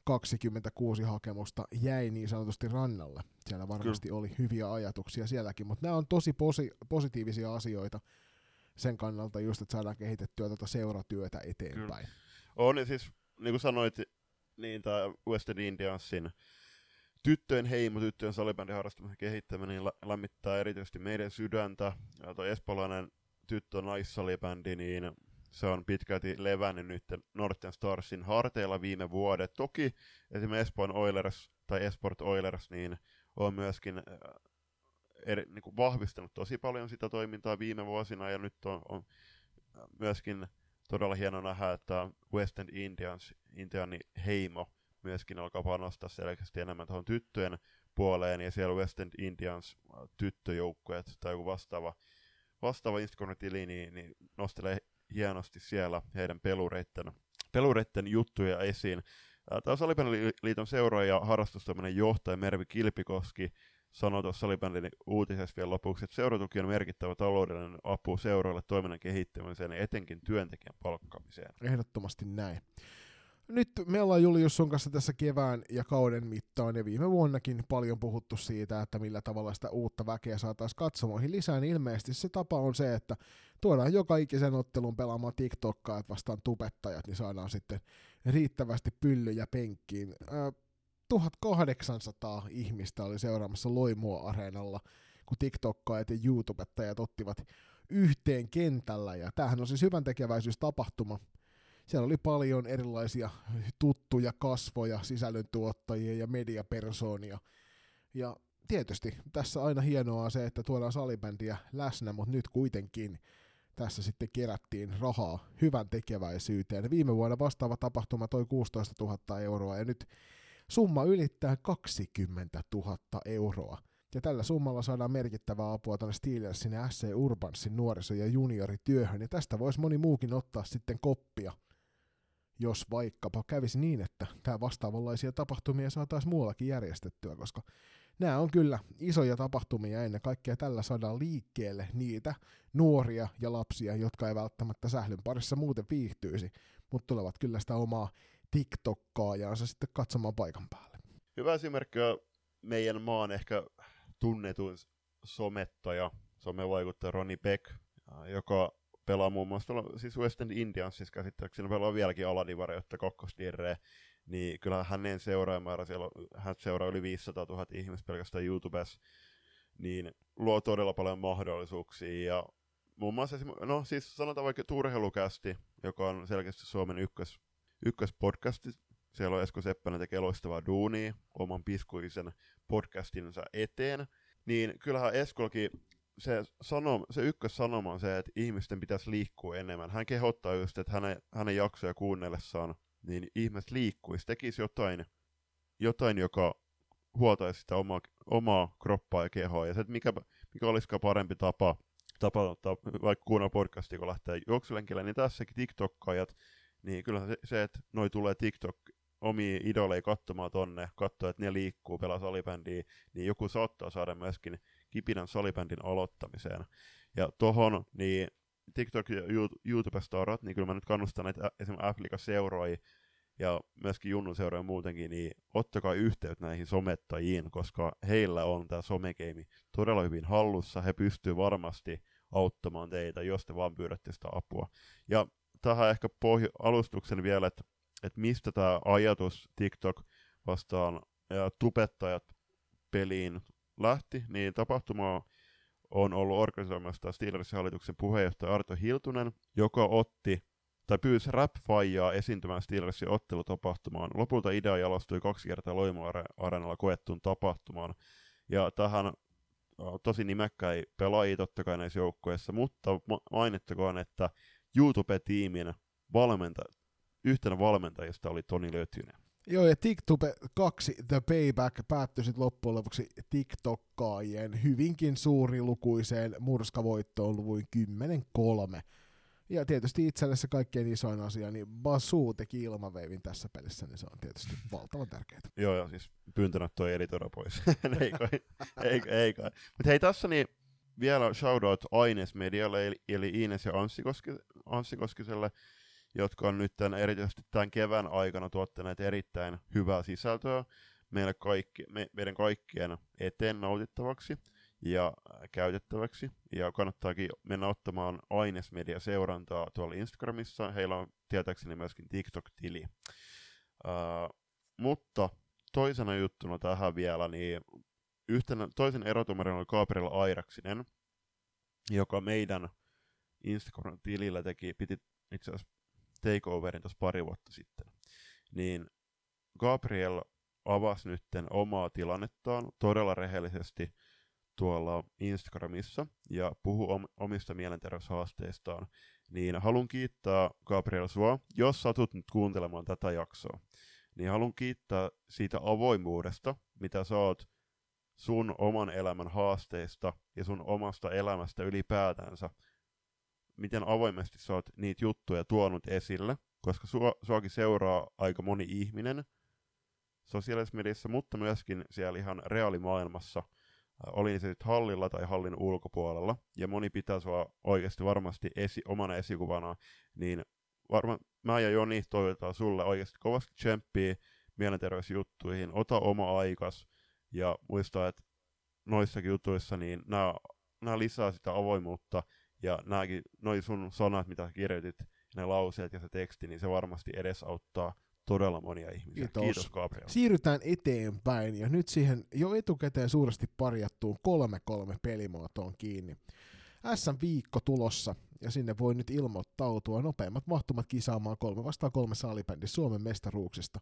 26 hakemusta jäi niin sanotusti rannalle. Siellä varmasti Kyllä. oli hyviä ajatuksia sielläkin, mutta nämä on tosi posi- positiivisia asioita sen kannalta just, että saadaan kehitettyä tuota seuratyötä eteenpäin. Kyllä. On, ja siis niin kuin sanoit, niin tämä Western Indiansin tyttöjen heimo, tyttöjen salibändin harrastamisen kehittäminen lämmittää erityisesti meidän sydäntä. Ja tuo espalainen tyttö naissalibändi, niin se on pitkälti levännyt nyt Northern Starsin harteilla viime vuodet. Toki esimerkiksi Espoon Oilers tai Esport Oilers niin on myöskin eri, niin kuin vahvistanut tosi paljon sitä toimintaa viime vuosina, ja nyt on, on myöskin todella hieno nähdä, että West End Indians, Indiani heimo, myöskin alkaa panostaa selkeästi enemmän tuohon tyttöjen puoleen, ja siellä West End Indians tyttöjoukkueet tai joku vastaava, vastaava Instagram-tili, niin, niin nostelee hienosti siellä heidän pelureitten, pelureitten juttuja esiin. Tämä Salibändiliiton seuraaja ja harrastustoiminen johtaja Mervi Kilpikoski sanoi tuossa salibändin uutisessa vielä lopuksi, että seuratuki on merkittävä taloudellinen apu seuroille toiminnan kehittämiseen ja etenkin työntekijän palkkaamiseen. Ehdottomasti näin. nyt me ollaan Julius sun kanssa tässä kevään ja kauden mittaan ja viime vuonnakin paljon puhuttu siitä, että millä tavalla sitä uutta väkeä saataisiin katsomoihin lisää, niin ilmeisesti se tapa on se, että tuodaan joka ikisen ottelun pelaamaan TikTokkaa, että vastaan tubettajat, niin saadaan sitten riittävästi pyllyjä penkkiin. 1800 ihmistä oli seuraamassa Loimua-areenalla, kun TikTokkaajat ja YouTubettajat ottivat yhteen kentällä, ja tämähän on siis hyvän tekeväisyystapahtuma. Siellä oli paljon erilaisia tuttuja kasvoja, sisällöntuottajia ja mediapersoonia. Ja tietysti tässä aina hienoa on se, että tuodaan salibändiä läsnä, mutta nyt kuitenkin tässä sitten kerättiin rahaa hyvän tekeväisyyteen. Viime vuonna vastaava tapahtuma toi 16 000 euroa ja nyt summa ylittää 20 000 euroa. Ja tällä summalla saadaan merkittävää apua tuonne Steelersin ja SC Urbansin nuoriso- ja juniorityöhön, ja tästä voisi moni muukin ottaa sitten koppia, jos vaikkapa kävisi niin, että tämä vastaavanlaisia tapahtumia saataisiin muuallakin järjestettyä, koska nämä on kyllä isoja tapahtumia ennen kaikkea tällä saadaan liikkeelle niitä nuoria ja lapsia, jotka ei välttämättä sählyn parissa muuten viihtyisi, mutta tulevat kyllä sitä omaa TikTokkaajaansa sitten katsomaan paikan päälle. Hyvä esimerkki on meidän maan ehkä tunnetuin somettaja, somevaikuttaja Ronnie Beck, joka pelaa muun muassa siis West End Indiansissa käsittääkseni, pelaa vieläkin aladivaria, jotta kokkosdirreä, niin kyllä hänen seuraajamäärä, siellä hän seuraa yli 500 000 ihmistä pelkästään YouTubessa, niin luo todella paljon mahdollisuuksia ja muun muassa, no siis sanotaan vaikka Turheilukästi, joka on selkeästi Suomen ykkös, ykköspodcasti, siellä on Esko Seppänen tekee loistavaa duunia oman piskuisen podcastinsa eteen, niin kyllähän Eskollakin se, sanom, se ykkössanoma on se, että ihmisten pitäisi liikkua enemmän. Hän kehottaa just, että hänen, hänen jaksoja kuunnellessaan niin ihmiset liikkuisi, tekisi jotain, jotain joka huoltaisi sitä omaa, omaa kroppaa ja kehoa. Ja se, että mikä, mikä olisikaan parempi tapa, tapa ottaa, vaikka kuunnella podcastia, kun lähtee juoksulenkille, niin tässäkin TikTokkaajat, niin kyllä se, se että noi tulee TikTok omia idoleja katsomaan tonne, katsoa, että ne liikkuu, pelaa salibändiä, niin joku saattaa saada myöskin kipinän salibändin aloittamiseen. Ja tohon, niin TikTok ja YouTube-starat, niin kyllä mä nyt kannustan näitä esimerkiksi Afrika seuroja ja myöskin Junnun seuroja muutenkin, niin ottakaa yhteyttä näihin somettajiin, koska heillä on tämä somekeimi todella hyvin hallussa. He pystyvät varmasti auttamaan teitä, jos te vaan pyydätte sitä apua. Ja tähän ehkä pohj- alustuksen vielä, että, että mistä tämä ajatus TikTok vastaan ja tupettajat peliin lähti, niin tapahtuma on ollut organisoimassa Steelersin hallituksen puheenjohtaja Arto Hiltunen, joka otti tai pyysi rap esiintymään Steelersin ottelutapahtumaan. Lopulta idea jalostui kaksi kertaa Loimo-areenalla koettuun tapahtumaan. Ja tähän tosi nimekkäi pelaajia totta kai näissä joukkueissa, mutta mainittakoon, että YouTube-tiimin valmenta, yhtenä valmentajista oli Toni Lötynen. Joo, ja TikTok 2 The Payback päättyi sitten loppujen lopuksi TikTokkaajien hyvinkin suurilukuiseen murskavoittoon luvuin 10-3. Ja tietysti itselle se kaikkein isoin asia, niin Basu teki ilmaveivin tässä pelissä, niin se on tietysti valtavan tärkeää. Joo, ja siis pyyntönä toi editora pois. [laughs] ei kai, ei, ei kai. Mutta hei, tässä niin vielä shoutout Aines Medialle, eli, eli Ines ja Anssi Koskiselle, jotka on nyt tämän, erityisesti tämän kevään aikana tuottaneet erittäin hyvää sisältöä meille kaikki, me, meidän kaikkien eteen nautittavaksi ja käytettäväksi. Ja kannattaakin mennä ottamaan Ainesmedia seurantaa tuolla Instagramissa. Heillä on tietääkseni myöskin TikTok-tili. Uh, mutta toisena juttuna tähän vielä, niin yhtenä, toisen erotumarin oli Gabriel Airaksinen, joka meidän Instagram-tilillä teki, piti itse asiassa takeoverin tuossa pari vuotta sitten, niin Gabriel avasi nytten omaa tilannettaan todella rehellisesti tuolla Instagramissa ja puhu om- omista mielenterveyshaasteistaan, niin haluan kiittää Gabriel sua, jos satut nyt kuuntelemaan tätä jaksoa, niin haluan kiittää siitä avoimuudesta, mitä sä oot sun oman elämän haasteista ja sun omasta elämästä ylipäätänsä. Miten avoimesti sä oot niitä juttuja tuonut esille, koska sua, suakin seuraa aika moni ihminen sosiaalisessa mediassa, mutta myöskin siellä ihan reaalimaailmassa, oli se sitten hallilla tai hallin ulkopuolella, ja moni pitää sua oikeasti varmasti esi, omana esikuvana, niin varmaan mä ja Joni toivotaan sulle oikeasti kovasti tsemppiä mielenterveysjuttuihin, ota oma aikas ja muista, että noissakin jutuissa niin nämä, nämä lisää sitä avoimuutta ja nämäkin, noi sun sanat, mitä kirjoitit, ne lauseet ja se teksti, niin se varmasti edesauttaa todella monia ihmisiä. Kiitos. Kiitos Gabriel. Siirrytään eteenpäin ja nyt siihen jo etukäteen suuresti parjattuun 3-3 pelimuotoon kiinni. SM-viikko tulossa ja sinne voi nyt ilmoittautua nopeimmat mahtumat kisaamaan 3 vastaan 3 salibändi Suomen mestaruuksista.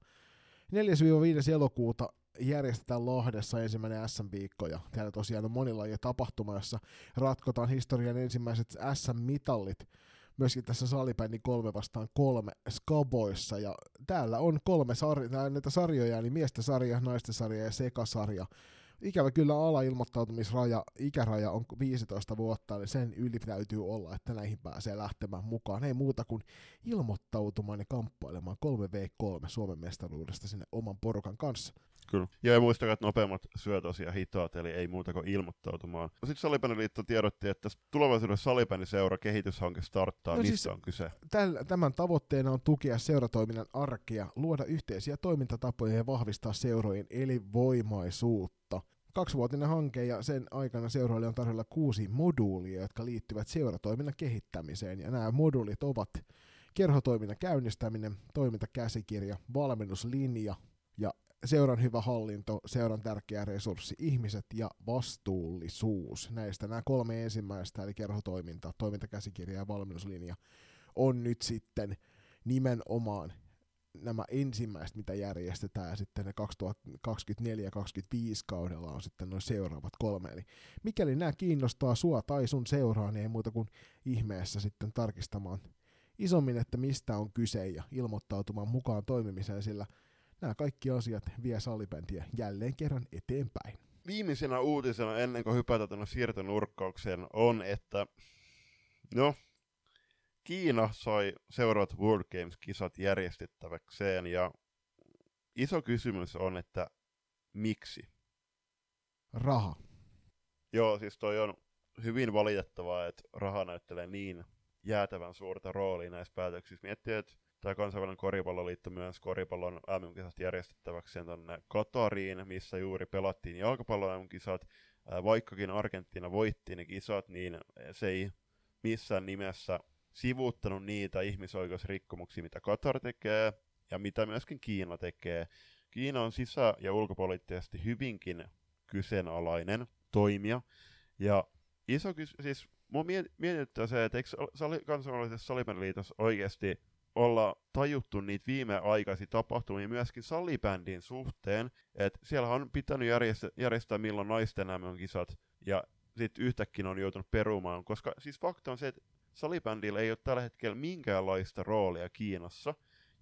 4-5. elokuuta järjestetään Lahdessa ensimmäinen SM-viikko ja täällä tosiaan on monilla jo tapahtuma, jossa ratkotaan historian ensimmäiset SM-mitallit myöskin tässä salibändin kolme vastaan kolme skaboissa ja täällä on kolme sar- näitä sarjoja, eli miesten sarja, naisten sarja ja sekasarja. Ikävä kyllä alailmoittautumisraja, ikäraja on 15 vuotta, eli sen yli täytyy olla, että näihin pääsee lähtemään mukaan. Ei muuta kuin ilmoittautumaan ja kamppailemaan 3v3 Suomen mestaruudesta sinne oman porukan kanssa. Kyllä. Ja muistakaa, että nopeammat syö tosiaan hitaat, eli ei muuta kuin ilmoittautumaan. Sitten Salipäniliitto tiedotti, että tulevaisuudessa Salipäniseura kehityshanke starttaa. No Mistä siis- on kyse? Tämän tavoitteena on tukea seuratoiminnan arkea, luoda yhteisiä toimintatapoja ja vahvistaa seurojen elinvoimaisuutta. Kaksivuotinen hanke ja sen aikana seuroille on tarjolla kuusi moduulia, jotka liittyvät seuratoiminnan kehittämiseen. Ja nämä moduulit ovat kerhotoiminnan käynnistäminen, toimintakäsikirja, valmennuslinja ja seuran hyvä hallinto, seuran tärkeä resurssi, ihmiset ja vastuullisuus. Näistä nämä kolme ensimmäistä, eli kerhotoiminta, toimintakäsikirja ja valmennuslinja, on nyt sitten nimenomaan nämä ensimmäiset, mitä järjestetään, ja sitten ne 2024-2025 kaudella on sitten noin seuraavat kolme. Eli mikäli nämä kiinnostaa sua tai sun seuraa, niin ei muuta kuin ihmeessä sitten tarkistamaan isommin, että mistä on kyse ja ilmoittautumaan mukaan toimimiseen, sillä nämä kaikki asiat vie salibändiä jälleen kerran eteenpäin. Viimeisenä uutisena ennen kuin hypätään tuonne siirtonurkkaukseen on, että no, Kiina sai seuraavat World Games-kisat järjestettäväkseen ja iso kysymys on, että miksi? Raha. Joo, siis toi on hyvin valitettavaa, että raha näyttelee niin jäätävän suurta roolia näissä päätöksissä. Miettii, että tämä kansainvälinen koripalloliitto myös koripallon MM-kisat järjestettäväkseen tuonne Katariin, missä juuri pelattiin jalkapallon MM-kisat. Vaikkakin Argentiina voitti ne kisat, niin se ei missään nimessä sivuuttanut niitä ihmisoikeusrikkomuksia, mitä Katar tekee ja mitä myöskin Kiina tekee. Kiina on sisä- ja ulkopoliittisesti hyvinkin kyseenalainen toimija. Ja iso kys- siis mua miet- mietityttää se, että eikö sali- kansainvälisessä salibändiliitossa oikeasti olla tajuttu niitä viimeaikaisia tapahtumia myöskin salibändin suhteen, että siellä on pitänyt järjestää, järjestää milloin naisten MM-kisat, ja sitten yhtäkkiä on joutunut perumaan, koska siis fakta on se, että salibändillä ei ole tällä hetkellä minkäänlaista roolia Kiinassa,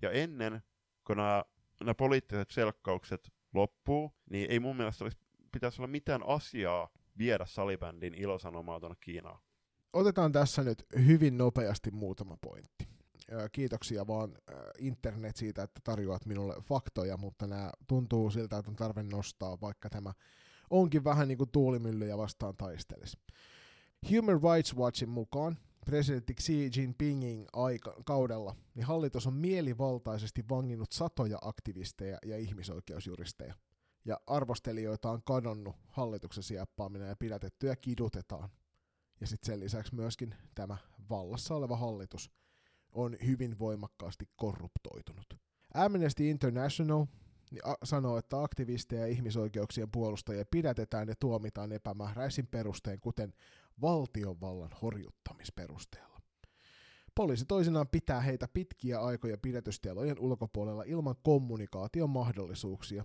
ja ennen kun nämä, nämä poliittiset selkkaukset loppuu, niin ei mun mielestä olisi, pitäisi olla mitään asiaa viedä salibändin ilosanomaa tuonne Kiinaan. Otetaan tässä nyt hyvin nopeasti muutama pointti. Kiitoksia vaan internet siitä, että tarjoat minulle faktoja, mutta nämä tuntuu siltä, että on tarve nostaa, vaikka tämä onkin vähän niin kuin tuulimyllyjä vastaan taistelisi. Human Rights Watchin mukaan presidentti Xi Jinpingin kaudella niin hallitus on mielivaltaisesti vanginnut satoja aktivisteja ja ihmisoikeusjuristeja. Ja arvostelijoita on kadonnut hallituksen sieppaaminen ja pidätetty ja kidutetaan. Ja sitten sen lisäksi myöskin tämä vallassa oleva hallitus on hyvin voimakkaasti korruptoitunut. Amnesty International niin sanoo, että aktivisteja ja ihmisoikeuksien puolustajia pidätetään ja tuomitaan epämääräisin perustein, kuten valtiovallan horjuttamisperusteella. Poliisi toisinaan pitää heitä pitkiä aikoja pidätystelojen ulkopuolella ilman kommunikaation mahdollisuuksia.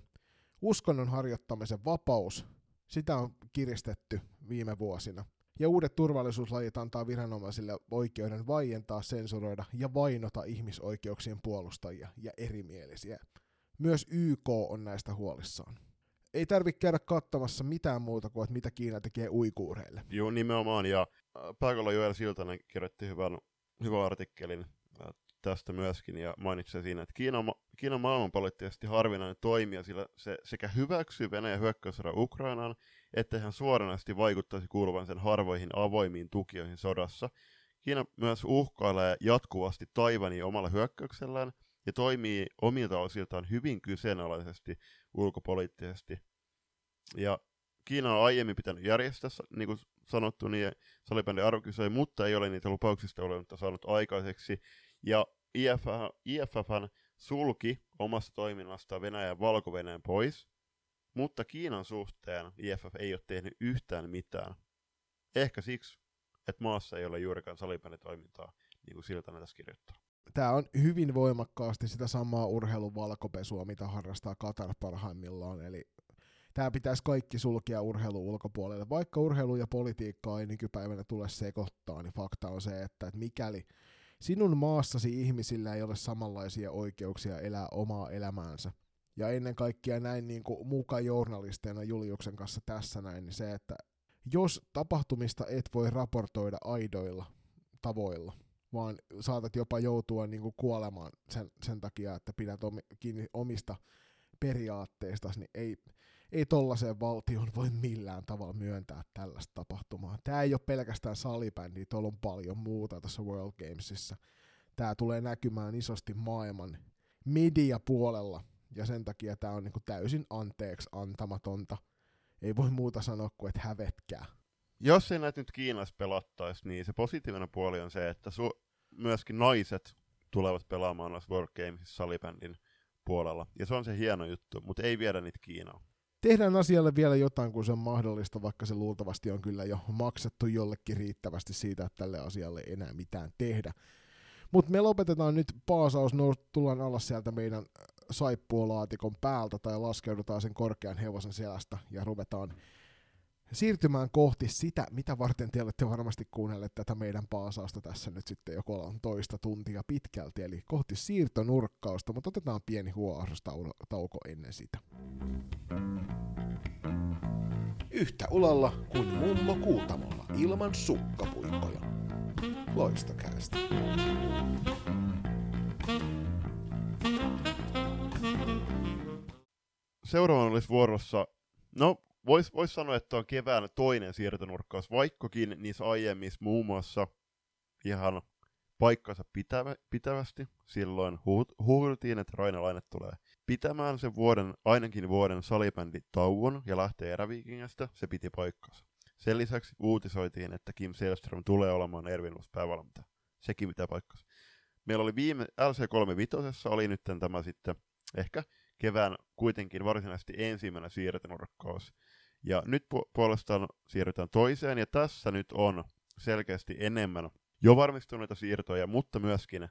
Uskonnon harjoittamisen vapaus, sitä on kiristetty viime vuosina. Ja uudet turvallisuuslajit antaa viranomaisille oikeuden vaientaa, sensuroida ja vainota ihmisoikeuksien puolustajia ja erimielisiä. Myös YK on näistä huolissaan. Ei tarvitse käydä katsomassa mitään muuta kuin, että mitä Kiina tekee uikuureille. Joo, nimenomaan. Ja äh, pääkalla Joel Siltanen kirjoitti hyvän, hyvän artikkelin äh, tästä myöskin ja mainitsi siinä, että Kiina Kiina on maailmanpoliittisesti harvinainen toimija, sillä se sekä hyväksyy Venäjän hyökkäyssodan Ukrainaan, että hän suoranaisesti vaikuttaisi kuuluvan sen harvoihin avoimiin tukijoihin sodassa. Kiina myös uhkailee jatkuvasti Taivania omalla hyökkäyksellään ja toimii omilta osiltaan hyvin kyseenalaisesti ulkopoliittisesti. Ja Kiina on aiemmin pitänyt järjestää, niin kuin sanottu, niin salibändi arvokisoja, mutta ei ole niitä lupauksista olematta saanut aikaiseksi. Ja IFF, IFFn sulki omasta toiminnastaan Venäjän valko pois, mutta Kiinan suhteen IFF ei ole tehnyt yhtään mitään. Ehkä siksi, että maassa ei ole juurikaan salibänditoimintaa, niin kuin Silta tässä kirjoittaa. Tämä on hyvin voimakkaasti sitä samaa urheilun valkopesua, mitä harrastaa Katar parhaimmillaan, eli tämä pitäisi kaikki sulkea urheilu ulkopuolelle. Vaikka urheilu ja politiikka ei nykypäivänä tule sekoittaa, niin fakta on se, että mikäli sinun maassasi ihmisillä ei ole samanlaisia oikeuksia elää omaa elämäänsä, ja ennen kaikkea näin niin kuin muka journalisteina Juliuksen kanssa tässä näin, niin se, että jos tapahtumista et voi raportoida aidoilla tavoilla, vaan saatat jopa joutua niin kuin kuolemaan sen, sen takia, että pidät omi, kiinni omista periaatteista, niin ei, ei tollaiseen valtion voi millään tavalla myöntää tällaista tapahtumaa. Tämä ei ole pelkästään salibändi, tuolla on paljon muuta tässä World Gamesissa. Tämä tulee näkymään isosti maailman media-puolella, ja sen takia tämä on niinku täysin anteeksi antamatonta. Ei voi muuta sanoa kuin, että hävetkää. Jos ei näitä nyt Kiinassa pelattaisi, niin se positiivinen puoli on se, että su- myöskin naiset tulevat pelaamaan noissa World Gamesissa salibändin puolella. Ja se on se hieno juttu, mutta ei viedä niitä Kiinaan tehdään asialle vielä jotain, kun se on mahdollista, vaikka se luultavasti on kyllä jo maksettu jollekin riittävästi siitä, että tälle asialle ei enää mitään tehdä. Mutta me lopetetaan nyt paasaus, tullaan alas sieltä meidän saippuolaatikon päältä tai laskeudutaan sen korkean hevosen selästä ja ruvetaan siirtymään kohti sitä, mitä varten te olette varmasti kuunnelleet tätä meidän paasausta tässä nyt sitten jo toista tuntia pitkälti, eli kohti siirtonurkkausta, mutta otetaan pieni huoahdostauko ennen sitä. Yhtä ulalla kuin mummo kuutamolla ilman sukkapuikkoja. Loistokäästä. Seuraavana olisi vuorossa, no Voisi vois sanoa, että on kevään toinen siirtonurkkaus, vaikkakin niissä aiemmissa muun muassa ihan paikkansa pitävä, pitävästi. Silloin huhuttiin, että Rainalainen tulee pitämään sen vuoden, ainakin vuoden salibändi tauon ja lähtee eräviikingästä. Se piti paikkansa. Sen lisäksi uutisoitiin, että Kim Selström tulee olemaan Ervinus päävalmentaja. Sekin pitää paikkansa. Meillä oli viime LC3 vitosessa oli nyt tämä sitten ehkä kevään kuitenkin varsinaisesti ensimmäinen siirtonurkkaus. Ja nyt pu- puolestaan siirrytään toiseen, ja tässä nyt on selkeästi enemmän jo varmistuneita siirtoja, mutta myöskin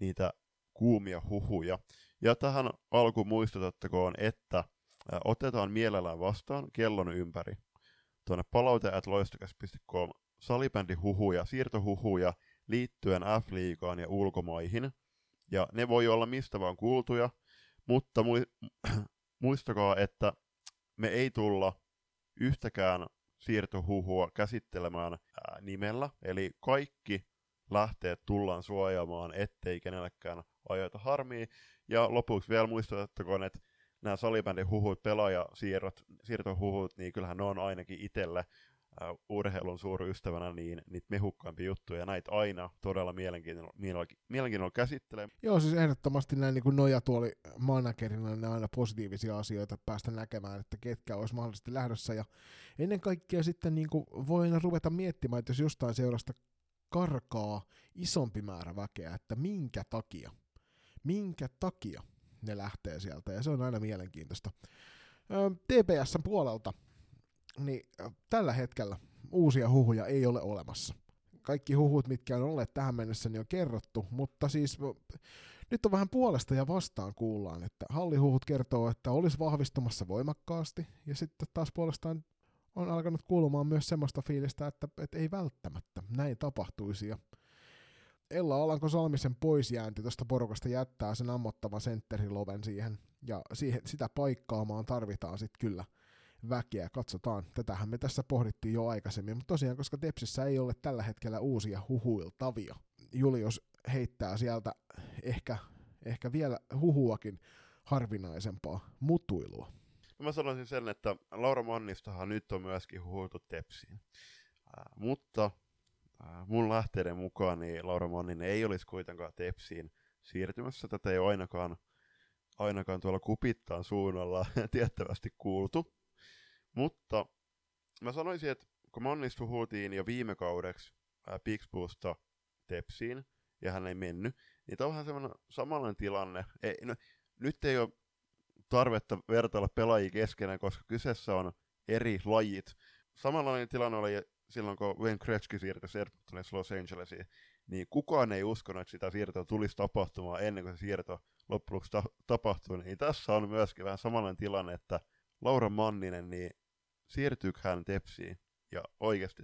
niitä kuumia huhuja. Ja tähän alkuun muistutettakoon, että otetaan mielellään vastaan kellon ympäri tuonne palaute.loistokäs.com salibändihuhuja, siirtohuhuja liittyen F-liigaan ja ulkomaihin. Ja ne voi olla mistä vaan kuultuja, mutta [clears throat] muistakaa, että me ei tulla yhtäkään siirtohuhua käsittelemään ää, nimellä, eli kaikki lähteet tullaan suojaamaan, ettei kenellekään ajoita harmia. Ja lopuksi vielä muistutettakoon, että nämä salibändin huhut, pelaajasiirrot, siirtohuhut, niin kyllähän ne on ainakin itselle äh, urheilun suurystävänä niin niitä mehukkaimpia juttuja, ja näitä aina todella mielenkiinnolla, mielenkiinnolla käsittelee. Joo, siis ehdottomasti näin niin nojatuoli managerina ne aina positiivisia asioita päästä näkemään, että ketkä olisi mahdollisesti lähdössä, ja ennen kaikkea sitten niin kuin voin ruveta miettimään, että jos jostain seurasta karkaa isompi määrä väkeä, että minkä takia, minkä takia ne lähtee sieltä, ja se on aina mielenkiintoista. TPSn puolelta niin tällä hetkellä uusia huhuja ei ole olemassa. Kaikki huhut, mitkä on olleet tähän mennessä, niin on kerrottu, mutta siis nyt on vähän puolesta ja vastaan kuullaan, että hallihuhut kertoo, että olisi vahvistumassa voimakkaasti, ja sitten taas puolestaan on alkanut kuulumaan myös semmoista fiilistä, että, että ei välttämättä näin tapahtuisi. Ja Ella Alanko Salmisen poisjäänti tuosta porukasta jättää sen ammottavan sentteriloven siihen, ja siihen, sitä paikkaamaan tarvitaan sitten kyllä – väkeä. Katsotaan, tätähän me tässä pohdittiin jo aikaisemmin, mutta tosiaan, koska Tepsissä ei ole tällä hetkellä uusia huhuiltavia, Julius heittää sieltä ehkä, ehkä vielä huhuakin harvinaisempaa mutuilua. No mä sanoisin sen, että Laura Mannistahan nyt on myöskin huhuiltu Tepsiin. Äh, mutta äh, mun lähteiden mukaan niin Laura Manninen ei olisi kuitenkaan Tepsiin siirtymässä. Tätä ei ole ainakaan, ainakaan tuolla kupittaan suunnalla [laughs] tiettävästi kuultu. Mutta mä sanoisin, että kun Mannista puhuttiin jo viime kaudeksi Pixbusta Tepsiin, ja hän ei mennyt, niin tämä on vähän semmoinen samanlainen tilanne. Ei, no, nyt ei ole tarvetta vertailla pelaajia keskenään, koska kyseessä on eri lajit. Samanlainen tilanne oli silloin, kun Wayne Gretzky siirtyi Edmontonissa Los Angelesiin, niin kukaan ei uskonut, että sitä siirtoa tulisi tapahtumaan ennen kuin se siirto loppujen ta- tapahtui. Niin tässä on myöskin vähän samanlainen tilanne, että Laura Manninen, niin siirtyykö hän Tepsiin? Ja oikeasti,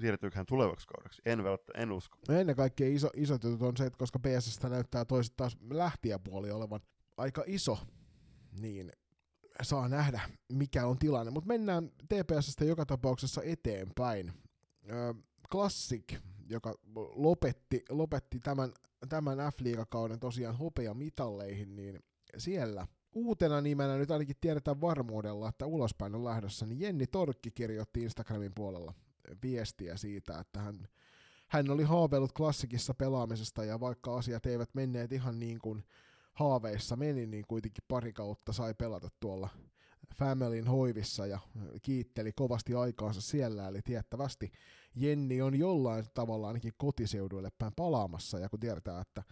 siirtyykö hän tulevaksi kaudeksi? En, välttä, en usko. No ennen kaikkea iso, iso jutut on se, että koska PSS näyttää toiset taas lähtijäpuoli olevan aika iso, niin saa nähdä, mikä on tilanne. Mutta mennään TPSstä joka tapauksessa eteenpäin. Ö, Classic, joka lopetti, lopetti tämän, tämän F-liigakauden tosiaan hopeamitalleihin, niin siellä uutena nimenä nyt ainakin tiedetään varmuudella, että ulospäin on lähdössä, niin Jenni Torkki kirjoitti Instagramin puolella viestiä siitä, että hän, hän oli haaveillut klassikissa pelaamisesta ja vaikka asiat eivät menneet ihan niin kuin haaveissa meni, niin kuitenkin pari kautta sai pelata tuolla Familyn hoivissa ja kiitteli kovasti aikaansa siellä, eli tiettävästi Jenni on jollain tavalla ainakin kotiseuduille päin palaamassa, ja kun tiedetään, että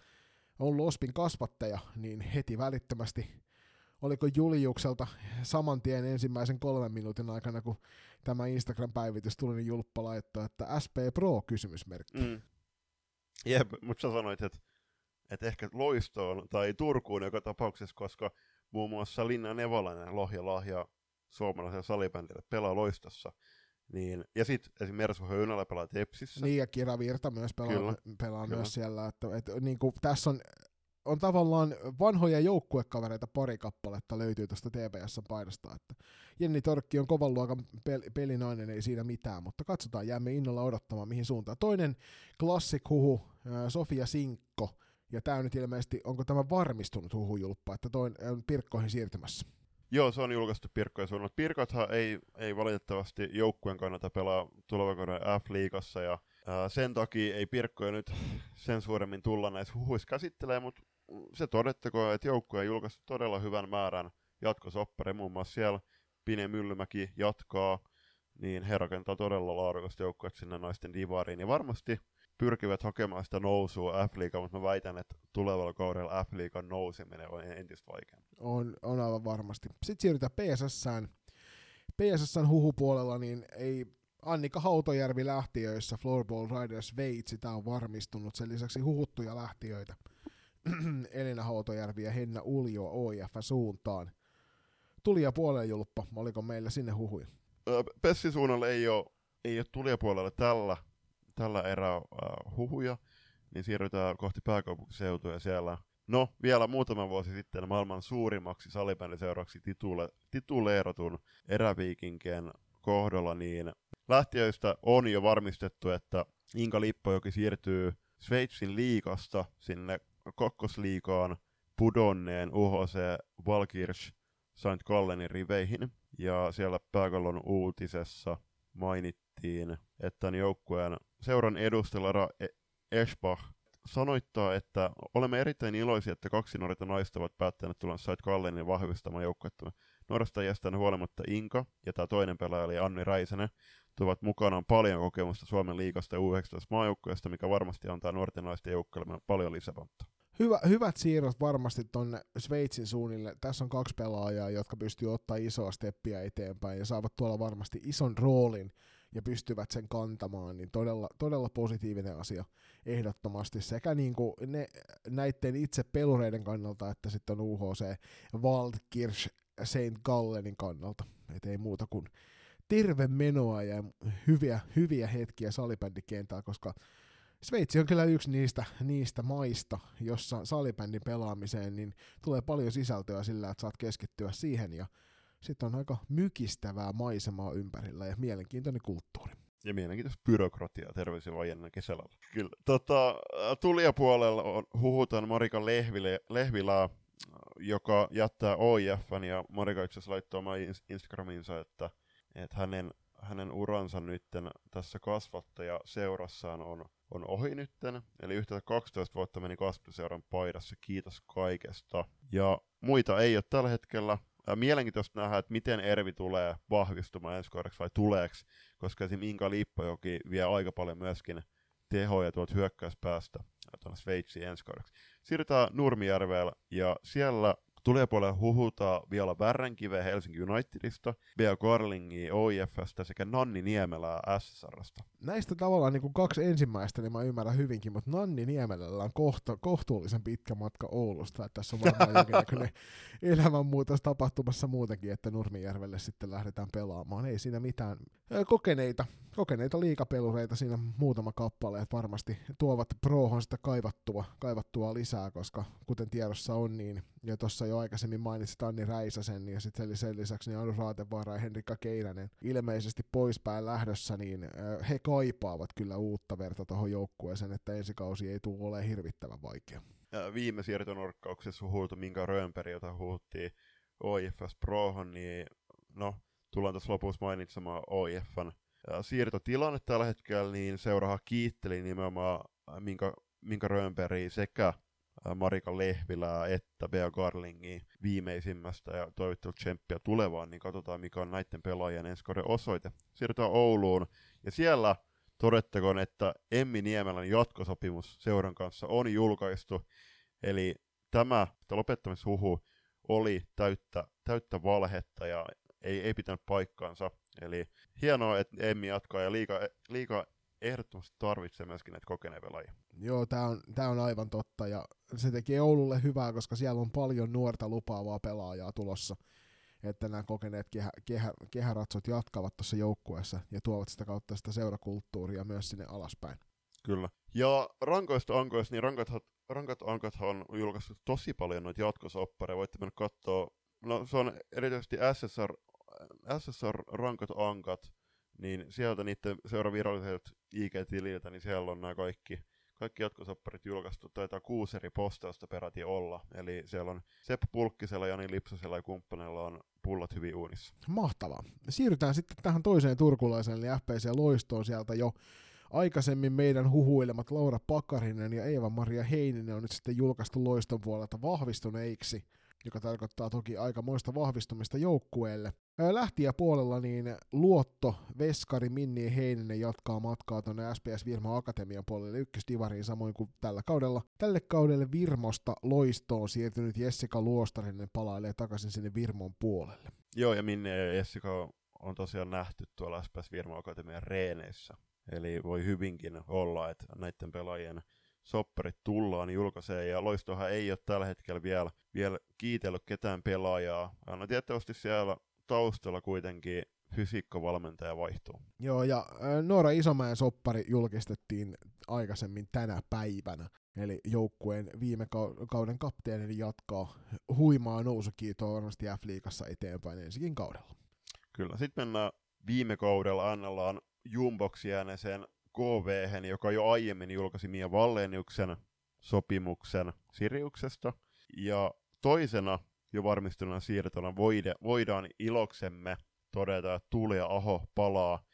on Lospin kasvattaja, niin heti välittömästi oliko Juliukselta saman tien ensimmäisen kolmen minuutin aikana, kun tämä Instagram-päivitys tuli, niin Julppa laittoi, että SP Pro kysymysmerkki. Mm. Jep, mutta sä sanoit, että, että ehkä Loistoon tai Turkuun joka tapauksessa, koska muun muassa Linna Nevalainen, Lohja Lahja suomalaiselle salibändille pelaa Loistossa. Niin, ja sitten esimerkiksi Mersu Höynälä pelaa Tepsissä. Niin, ja Kira Virta myös pelaa, Kyllä, pelaa kyllä. myös siellä. Että, että, niin kuin, tässä on, on tavallaan vanhoja joukkuekavereita pari kappaletta löytyy tuosta TPSn paidasta. Että Jenni Torkki on kovan luokan pel- pelinainen, ei siinä mitään, mutta katsotaan, jäämme innolla odottamaan mihin suuntaan. Toinen klassikhuhu, ää, Sofia Sinkko, ja tämä nyt ilmeisesti, onko tämä varmistunut huhujulppa, että toin on Pirkkoihin siirtymässä? Joo, se on julkaistu Pirkkojen suunnalta. Pirkothan ei, ei valitettavasti joukkueen kannata pelaa tulevan F-liigassa, ja ää, sen takia ei Pirkkoja nyt sen suuremmin tulla näissä huhuissa käsittelee, mutta se todettakoon, että joukkue on julkaistu todella hyvän määrän jatkosoppari, muun muassa siellä Pine Myllymäki jatkaa, niin he rakentaa todella laadukasta joukkuetta sinne naisten divariin, ja varmasti pyrkivät hakemaan sitä nousua F-liigaan, mutta mä väitän, että tulevalla kaudella F-liigan nouseminen on entistä vaikeampaa. On, on aivan varmasti. Sitten siirrytään PSSään. PSSn huhupuolella niin ei Annika Hautojärvi lähtiöissä, Floorball Riders Sveitsi, tämä on varmistunut. Sen lisäksi huhuttuja lähtiöitä. [clears throat] Elina Hautojärvi ja Henna Uljo OIF suuntaan. Tuli ja puolelle julppa, oliko meillä sinne huhuja? Ö, Pessin suunnalle ei ole, ei ole tulijapuolella tällä, tällä erää huhuja, niin siirrytään kohti pääkaupunkiseutua ja siellä No, vielä muutama vuosi sitten maailman suurimmaksi salibändiseuraksi titule, tituleeratun eräviikinkien kohdalla, niin lähtiöistä on jo varmistettu, että Inka Lippojoki siirtyy Sveitsin liikasta sinne kakkosliikaan pudonneen UHC Valkirch St. Gallenin riveihin. Ja siellä pääkallon uutisessa mainittiin, että on joukkueen seuran edustajalla Lara E- Eschbach sanoittaa, että olemme erittäin iloisia, että kaksi nuorta naista ovat päättäneet tulla St. Gallenin vahvistamaan joukkuetta. Nuoresta iästään huolimatta Inka ja tämä toinen pelaaja eli Anni Räisänen tuovat mukanaan paljon kokemusta Suomen liigasta ja U19 maajoukkueesta, mikä varmasti antaa nuorten naisten joukkueelle paljon lisäpontta. Hyvä, hyvät siirrot varmasti tuonne Sveitsin suunnille. Tässä on kaksi pelaajaa, jotka pystyy ottaa isoa steppiä eteenpäin ja saavat tuolla varmasti ison roolin ja pystyvät sen kantamaan, niin todella, todella positiivinen asia ehdottomasti sekä niin kuin ne, näiden itse pelureiden kannalta, että sitten UHC Waldkirch St. Gallenin kannalta. Et ei muuta kuin terve menoa ja hyviä, hyviä hetkiä salibändikentällä, koska Sveitsi on kyllä yksi niistä, niistä maista, jossa salibändin pelaamiseen niin tulee paljon sisältöä sillä, että saat keskittyä siihen ja sitten on aika mykistävää maisemaa ympärillä ja mielenkiintoinen kulttuuri. Ja mielenkiintoista byrokratiaa, terveisiä vaan kesällä. Kyllä. Tota, tulijapuolella on, huhutaan Marika Lehvile, Lehvilää, joka jättää OIFn ja Marika itse asiassa laittoi omaan Instagramiinsa, että, että hänen, hänen uransa nytten tässä kasvattaja seurassaan on, on ohi nytten. Eli yhteensä 12 vuotta meni kasvattajaseuran paidassa, kiitos kaikesta. Ja muita ei ole tällä hetkellä. Mielenkiintoista nähdä, että miten Ervi tulee vahvistumaan ensi kaudeksi vai tuleeksi, koska esimerkiksi Inka Lippojoki vie aika paljon myöskin tehoja tuolta hyökkäyspäästä tuonne Sveitsiin ensi kaudeksi. Siirrytään Nurmijärvelle ja siellä Tulee puolella huhutaan vielä Värränkiveä Helsinki Unitedista, Bea Garlingi OIFstä sekä Nanni Niemelää SSRstä. Näistä tavallaan niin kuin kaksi ensimmäistä, niin mä ymmärrän hyvinkin, mutta Nanni Niemelällä on kohta, kohtuullisen pitkä matka Oulusta, että tässä on varmaan [laughs] jonkinnäköinen elämänmuutos tapahtumassa muutenkin, että Nurmijärvelle sitten lähdetään pelaamaan. Ei siinä mitään kokeneita, kokeneita liikapelureita siinä muutama kappale, että varmasti tuovat prohon sitä kaivattua, kaivattua lisää, koska kuten tiedossa on, niin ja tuossa jo aikaisemmin mainitsit Anni Räisäsen, ja sitten sen lisäksi niin Anu Raatevaara ja Henrikka Keinänen ilmeisesti poispäin lähdössä, niin he kaipaavat kyllä uutta verta tuohon joukkueeseen, että ensi kausi ei tule olemaan hirvittävän vaikea. Ja viime siirtonorkkauksessa huhutu, minkä Röönperi, jota huhuttiin OIFS Prohon, niin no, tullaan tuossa lopussa mainitsemaan OIFn siirtotilanne tällä hetkellä, niin seuraava kiitteli nimenomaan minkä, minkä Röönperi sekä Marika Lehvilää että Bea Garlingi viimeisimmästä ja toivottelut tsemppiä tulevaan, niin katsotaan mikä on näiden pelaajien ensi osoite. Siirrytään Ouluun ja siellä todettakoon, että Emmi Niemelän jatkosopimus seuran kanssa on julkaistu, eli tämä lopettamishuhu oli täyttä, täyttä valhetta ja ei, ei pitänyt paikkaansa. Eli hienoa, että Emmi jatkaa ja liika, liika ehdottomasti tarvitsee myöskin näitä kokeneita pelaajia. Joo, tämä on, tää on aivan totta ja se tekee Oululle hyvää, koska siellä on paljon nuorta lupaavaa pelaajaa tulossa että nämä kokeneet kehä, kehä, kehäratsot jatkavat tuossa joukkueessa ja tuovat sitä kautta sitä seurakulttuuria myös sinne alaspäin. Kyllä. Ja rankoista ankoista, niin rankat, rankat ankat on julkaistu tosi paljon noita jatkosoppareja. Voitte mennä katsoa. No se on erityisesti SSR, SSR rankat ankat, niin sieltä niiden seuraviralliset IG-tililtä, niin siellä on nämä kaikki, kaikki jatkosopparit julkaistu, taitaa kuusi eri postausta peräti olla. Eli siellä on Seppo Pulkkisella, Jani Lipsasella ja kumppanilla on pullat hyvin uunissa. Mahtavaa. Siirrytään sitten tähän toiseen turkulaiseen, eli FPC Loistoon sieltä jo aikaisemmin meidän huhuilemat Laura Pakarinen ja Eeva-Maria Heininen on nyt sitten julkaistu Loiston puolelta vahvistuneiksi joka tarkoittaa toki aikamoista vahvistumista joukkueelle. Lähtiä puolella niin Luotto, Veskari, Minni ja Heininen jatkaa matkaa tuonne SPS Virma Akatemian puolelle ykkösdivariin samoin kuin tällä kaudella. Tälle kaudelle Virmosta loistoon siirtynyt Jessica Luostarinen palailee takaisin sinne Virmon puolelle. Joo, ja Minni ja Jessica on tosiaan nähty tuolla SPS Virma Akatemian reeneissä. Eli voi hyvinkin olla, että näiden pelaajien sopparit tullaan julkaisee, ja Loistohan ei ole tällä hetkellä vielä, vielä kiitellyt ketään pelaajaa. No tietysti siellä taustalla kuitenkin fysiikkavalmentaja vaihtuu. Joo, ja Noora Isomäen soppari julkistettiin aikaisemmin tänä päivänä. Eli joukkueen viime kauden kapteeni jatkaa huimaa nousukiitoa varmasti F-liigassa eteenpäin ensikin kaudella. Kyllä, sitten mennään viime kaudella annellaan Jumboksi jääneen KV, joka jo aiemmin julkaisi Mia Valleniuksen sopimuksen Siriuksesta. Ja toisena jo varmistuneena siirtona voide, voidaan iloksemme todeta, että Tuuli ja Aho palaa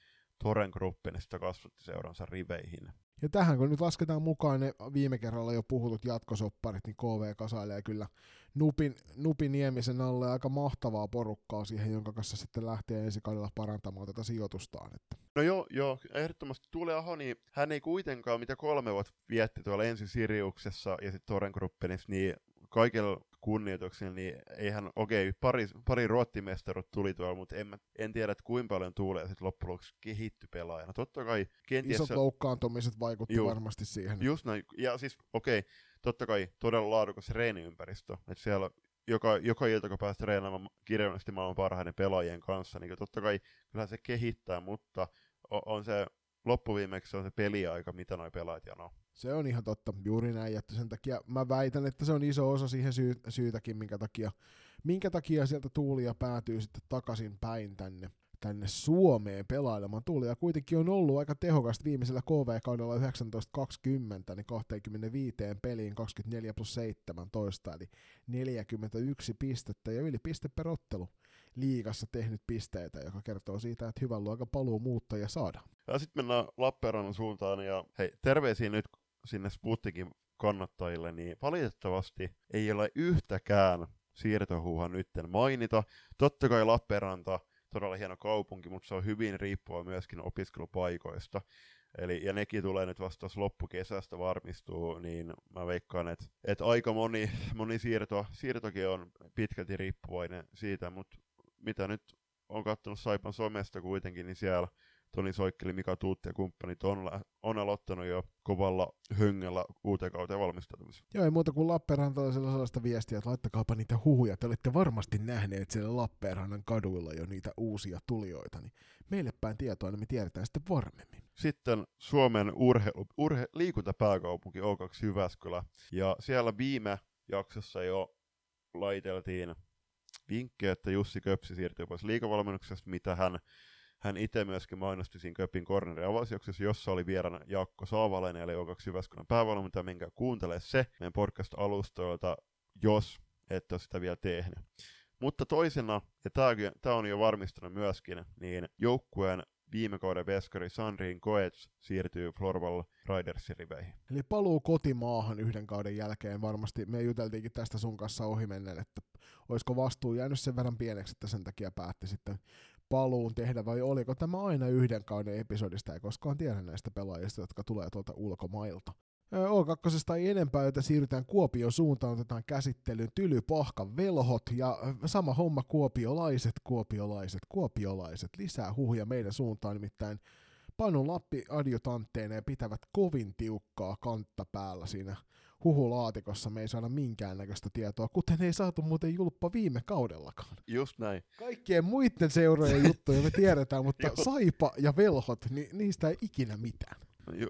Toren Gruppinista kasvattiseuransa riveihin. Ja tähän kun nyt lasketaan mukaan ne viime kerralla jo puhutut jatkosopparit, niin KV kasailee kyllä Nupin, Nupin Niemisen alle aika mahtavaa porukkaa siihen, jonka kanssa sitten lähtee ensi kaudella parantamaan tätä sijoitustaan. Että. No joo, joo, ehdottomasti Tuuli Aho, niin hän ei kuitenkaan, mitä kolme vuotta vietti tuolla ensin Siriuksessa ja sitten Toren Gruppinissa, niin kaikilla kunnioituksella, niin eihän, okei, okay, pari, pari ruottimestarut tuli tuolla, mutta en, en tiedä, että kuinka paljon tulee sitten loppujen lopuksi kehitty pelaajana. Totta kai kenties... Isot loukkaantumiset vaikutti juu, varmasti siihen. Just näin, ja siis okei, okay, totta kai todella laadukas reeniympäristö, että siellä joka, joka ilta, kun päästä treenaamaan kirjallisesti maailman parhaiden pelaajien kanssa, niin totta kai kyllä se kehittää, mutta on, on se loppuviimeksi on se peliaika, mitä noi pelaajat janoo. Se on ihan totta, juuri näin, että sen takia mä väitän, että se on iso osa siihen syy- syytäkin, minkä takia, minkä takia sieltä tuulia päätyy sitten takaisin päin tänne tänne Suomeen pelailemaan tuli, ja kuitenkin on ollut aika tehokasta viimeisellä KV-kaudella 1920, niin 25 peliin 24 plus 17, eli 41 pistettä ja yli piste per ottelu liigassa tehnyt pisteitä, joka kertoo siitä, että hyvän luokan paluu muuttaja saada. Ja sitten mennään Lappeenrannan suuntaan, ja hei, terveisiä nyt sinne Sputtikin kannattajille, niin valitettavasti ei ole yhtäkään siirtohuuha nytten mainita. Totta kai Lappeenranta, todella hieno kaupunki, mutta se on hyvin riippua myöskin opiskelupaikoista. Eli, ja nekin tulee nyt vasta loppukesästä varmistuu, niin mä veikkaan, että, että aika moni, moni siirto, siirtokin on pitkälti riippuvainen siitä, mutta mitä nyt on katsonut Saipan somesta kuitenkin, niin siellä Toni Soikkeli, Mika Tuutti ja kumppanit on, on aloittanut jo kovalla höngellä uuteen kauteen valmistautumisen. Joo, ei muuta kuin Lappeenrantalaisella sellaista viestiä, että laittakaapa niitä huhuja. Te olette varmasti nähneet siellä Lappeenrannan kaduilla jo niitä uusia tulijoita, niin meille päin tietoa, niin me tiedetään sitten varmemmin. Sitten Suomen urheilu, urhe, liikuntapääkaupunki O2 Jyväskylä. Ja siellä viime jaksossa jo laiteltiin vinkkejä, että Jussi Köpsi siirtyy pois liikavalmennuksesta, mitä hän hän itse myöskin mainosti siinä Köpin cornerin avausjaksossa, jossa oli vieraana Jaakko Saavalainen, eli O2 Jyväskylän päävalmentaja, minkä kuuntele se meidän podcast-alustoilta, jos et ole sitä vielä tehnyt. Mutta toisena, ja tämä on jo varmistunut myöskin, niin joukkueen viime kauden veskari Sandrin Koets siirtyy Florval Ridersin riveihin. Eli paluu kotimaahan yhden kauden jälkeen varmasti. Me juteltiinkin tästä sun kanssa ohimennen, että olisiko vastuu jäänyt sen verran pieneksi, että sen takia päätti sitten paluun tehdä, vai oliko tämä aina yhden kauden episodista, ei koskaan tiedä näistä pelaajista, jotka tulee tuolta ulkomailta. O2 ei enempää, joten siirrytään Kuopion suuntaan, otetaan käsittelyyn Tylypahkan velhot ja sama homma kuopiolaiset, kuopiolaiset, kuopiolaiset. Lisää huhuja meidän suuntaan, nimittäin Panu Lappi adjutantteineen pitävät kovin tiukkaa kantta päällä siinä huhulaatikossa me ei saada minkäännäköistä tietoa, kuten ei saatu muuten julppa viime kaudellakaan. Just näin. Kaikkien muiden seurojen [laughs] juttuja me tiedetään, mutta Saipa ja Velhot, niin niistä ei ikinä mitään.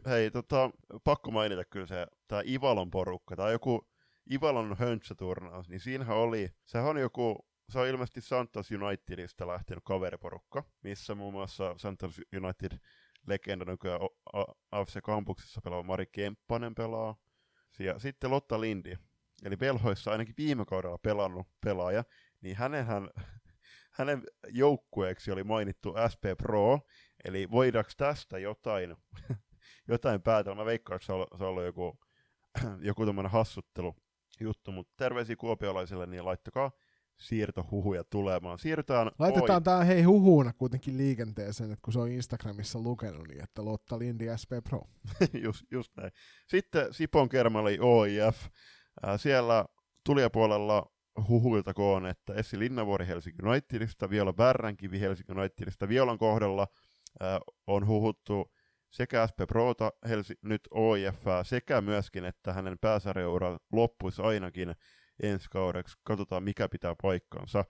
Hei, tota, pakko mainita kyllä se, tämä Ivalon porukka, tai joku Ivalon höntsäturnaus, niin siinähän oli, sehän on joku, se on ilmeisesti Santos Unitedista lähtenyt kaveriporukka, missä muun muassa Santos United legenda nykyään AFC Kampuksessa pelaava Mari Kemppanen pelaa, ja sitten Lotta Lindi, eli Velhoissa ainakin viime kaudella pelannut pelaaja, niin hänenhän, [laughs] hänen joukkueeksi oli mainittu SP Pro, eli voidaanko tästä jotain, [laughs] jotain päätellä? Mä veikkaan, että se on, ollut joku, [clears throat] joku tämmöinen hassuttelu juttu, mutta terveisiä kuopiolaisille, niin laittakaa siirtohuhuja tulemaan. Siirrytään Laitetaan tämä hei huhuuna kuitenkin liikenteeseen, että kun se on Instagramissa lukenut, niin että Lotta Lindi SP Pro. [laughs] just, just näin. Sitten Sipon Kermali OIF. Äh, siellä tulijapuolella huhuilta koon, että Essi Linnavuori Helsinki Unitedista, Viola Värränkivi Helsinki Unitedista. Violan kohdalla äh, on huhuttu sekä SP Prota, Helsi, nyt OIF, sekä myöskin, että hänen pääsarjaura loppuisi ainakin ensi kaudeksi. Katsotaan, mikä pitää paikkansa.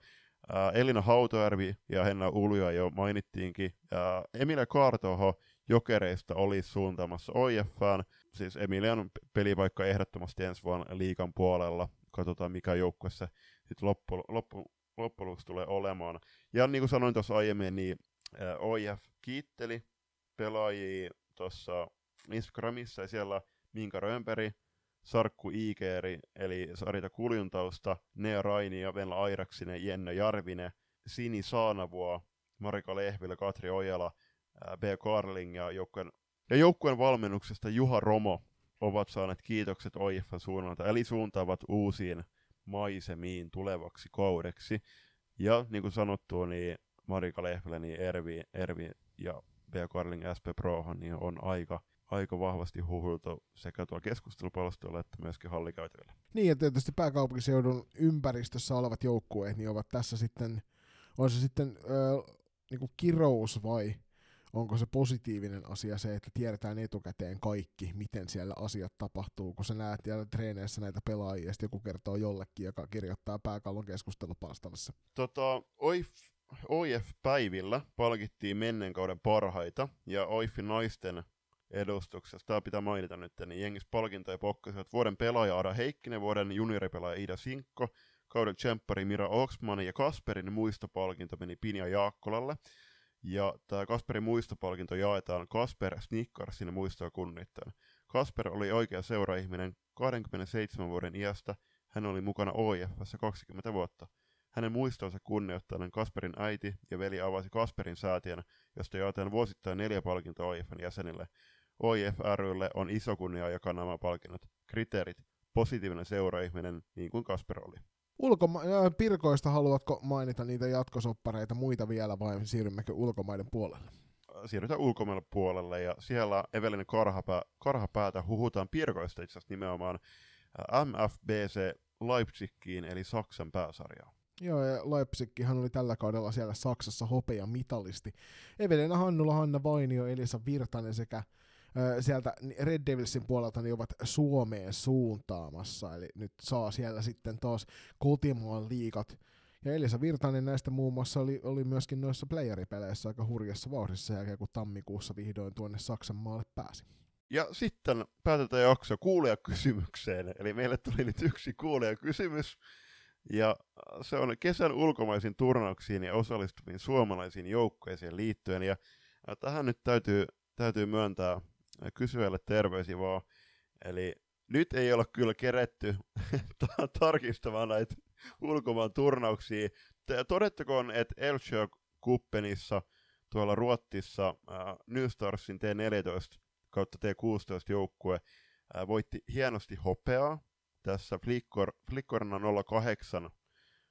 Ää, Elina Hautojärvi ja Henna Ulja jo mainittiinkin. Ää, Emilia Kaartoho Jokereista olisi suuntaamassa OIFään. Siis Emilian pelipaikka ehdottomasti ensi vuonna liikan puolella. Katsotaan, mikä joukkue se sitten loppu, loppu, loppujen tulee olemaan. Ja niin kuin sanoin tuossa aiemmin, niin OIF kiitteli pelaajia tuossa Instagramissa ja siellä Minka Römperi Sarkku Iikeeri, eli Sarita Kuljuntausta, Nea Raini ja Venla Airaksinen, Jenna Jarvinen, Sini Saanavuo, Marika Lehvilä, Katri Ojala, B. Karling ja joukkueen, ja joukkueen valmennuksesta Juha Romo ovat saaneet kiitokset OIFn suunnalta, eli suuntaavat uusiin maisemiin tulevaksi kaudeksi. Ja niin kuin sanottu, niin Marika Lehvilä, niin Ervi, Ervi ja B. Karling SP Prohan niin on aika aika vahvasti huhuiltu sekä tuolla keskustelupalstoilla että myöskin hallikäytävillä. Niin, ja tietysti pääkaupunkiseudun ympäristössä olevat joukkueet niin ovat tässä sitten, on se sitten ö, niin kirous vai onko se positiivinen asia se, että tiedetään etukäteen kaikki, miten siellä asiat tapahtuu, kun sä näet siellä treeneissä näitä pelaajia, ja joku kertoo jollekin, joka kirjoittaa pääkallon keskustelupalstavassa. Tota, OIF, OIF-päivillä palkittiin menneen kauden parhaita, ja OIFin naisten edustuksessa. Tämä pitää mainita nyt, niin jengis palkintoja pokkasivat vuoden pelaaja Ada Heikkinen, vuoden junioripelaaja Ida Sinkko, kauden tsemppari Mira Oxman ja Kasperin muistopalkinto meni Pinja Jaakkolalle. Ja tämä Kasperin muistopalkinto jaetaan Kasper Snickersin muistoa kunnittain. Kasper oli oikea seuraihminen 27 vuoden iästä, hän oli mukana OIFssä 20 vuotta. Hänen muistonsa kunnioittaen Kasperin äiti ja veli avasi Kasperin säätiön, josta jaetaan vuosittain neljä palkintoa OIFn jäsenille. OIF rylle on iso kunnia jakaa nämä palkinnot. Kriteerit. Positiivinen seuraihminen, niin kuin Kasper oli. Ulkoma- äh, Pirkoista haluatko mainita niitä jatkosoppareita muita vielä vai siirrymmekö ulkomaiden puolelle? Siirrytään ulkomaille puolelle ja siellä Evelin Karhapää, Karhapäätä huhutaan Pirkoista itse asiassa nimenomaan äh, MFBC Leipzigiin eli Saksan pääsarjaan. Joo, ja Leipzighan oli tällä kaudella siellä Saksassa hopea mitalisti. Evelina Hannula, Hanna Vainio, Elisa Virtanen sekä sieltä Red Devilsin puolelta niin ovat Suomeen suuntaamassa, eli nyt saa siellä sitten taas kotimaan liikat. Ja Elisa Virtanen näistä muun muassa oli, oli myöskin noissa playeripeleissä aika hurjassa vauhdissa jälkeen, kun tammikuussa vihdoin tuonne Saksan maalle pääsi. Ja sitten päätetään jakso kuulijakysymykseen. Eli meille tuli nyt yksi kuulijakysymys. Ja se on kesän ulkomaisiin turnauksiin ja osallistuviin suomalaisiin joukkueisiin liittyen. Ja tähän nyt täytyy, täytyy myöntää kysyjälle terveisiä vaan. Eli nyt ei ole kyllä keretty [laughs] tarkistamaan näitä ulkomaan turnauksia. Todettakoon, että Elchö Kuppenissa tuolla Ruottissa äh, New Starsin T14 kautta T16 joukkue äh, voitti hienosti hopeaa tässä Flickor, Flickorna 08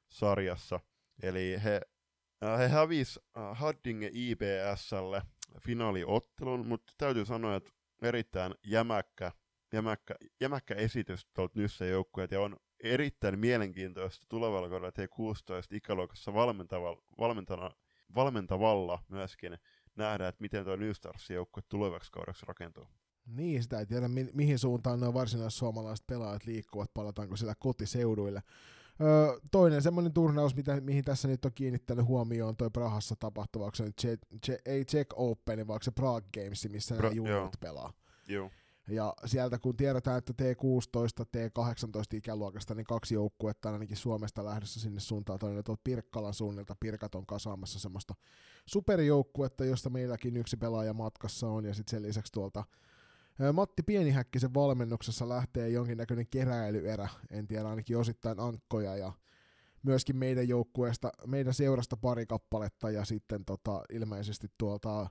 sarjassa. Eli he, äh, he hävisi äh, Haddinge IBSlle finaaliottelun, mutta täytyy sanoa, että erittäin jämäkkä, jämäkkä, jämäkkä esitys tuolta Nyssen joukkueet ja on erittäin mielenkiintoista tulevalla kaudella T16 ikäluokassa valmentavalla, valmentana, valmentavalla myöskin nähdä, että miten tuo New Starsin joukkue tulevaksi kaudeksi rakentuu. Niin, sitä ei tiedä mi- mihin suuntaan nuo varsinaiset suomalaiset pelaajat liikkuvat, palataanko siellä kotiseuduille. Öö, toinen semmoinen turnaus, mitä, mihin tässä nyt on kiinnittänyt huomioon, on toi Prahassa tapahtuva, onko se nyt Czech, Czech, ei Czech Open, vaan se Prague Games, missä Pra- nämä juniot pelaa. Joo. Ja sieltä kun tiedetään, että T16, T18 ikäluokasta, niin kaksi joukkuetta on ainakin Suomesta lähdössä sinne suuntaan. Toinen tuolta Pirkkalan suunnilta. Pirkat on kasaamassa semmoista superjoukkuetta, josta meilläkin yksi pelaaja matkassa on. Ja sitten sen lisäksi tuolta Matti Pienihäkkisen valmennuksessa lähtee jonkinnäköinen keräilyerä, en tiedä ainakin osittain ankkoja ja myöskin meidän joukkueesta, meidän seurasta pari kappaletta ja sitten tota, ilmeisesti tuolta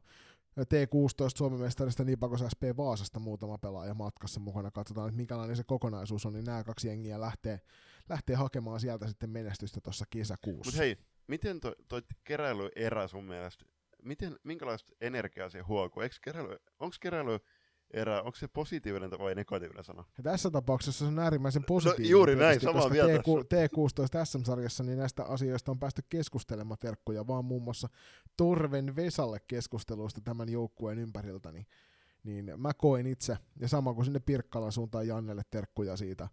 T16 Suomen mestarista Nipakos SP Vaasasta muutama pelaaja matkassa mukana. Katsotaan, että minkälainen se kokonaisuus on, niin nämä kaksi jengiä lähtee, lähtee hakemaan sieltä sitten menestystä tuossa kesäkuussa. Mutta hei, miten toi, toi keräilyerä sun mielestä, miten, minkälaista energiaa se huokuu? Keräily, onko keräily erä, onko se positiivinen vai negatiivinen sana? Ja tässä tapauksessa se on äärimmäisen positiivinen. No, juuri näin, samaa mieltä. T16 SM-sarjassa niin näistä asioista on päästy keskustelemaan terkkuja, vaan muun muassa Torven Vesalle keskusteluista tämän joukkueen ympäriltä, niin, niin mä koin itse, ja sama kuin sinne Pirkkalan suuntaan Jannelle terkkuja siitä,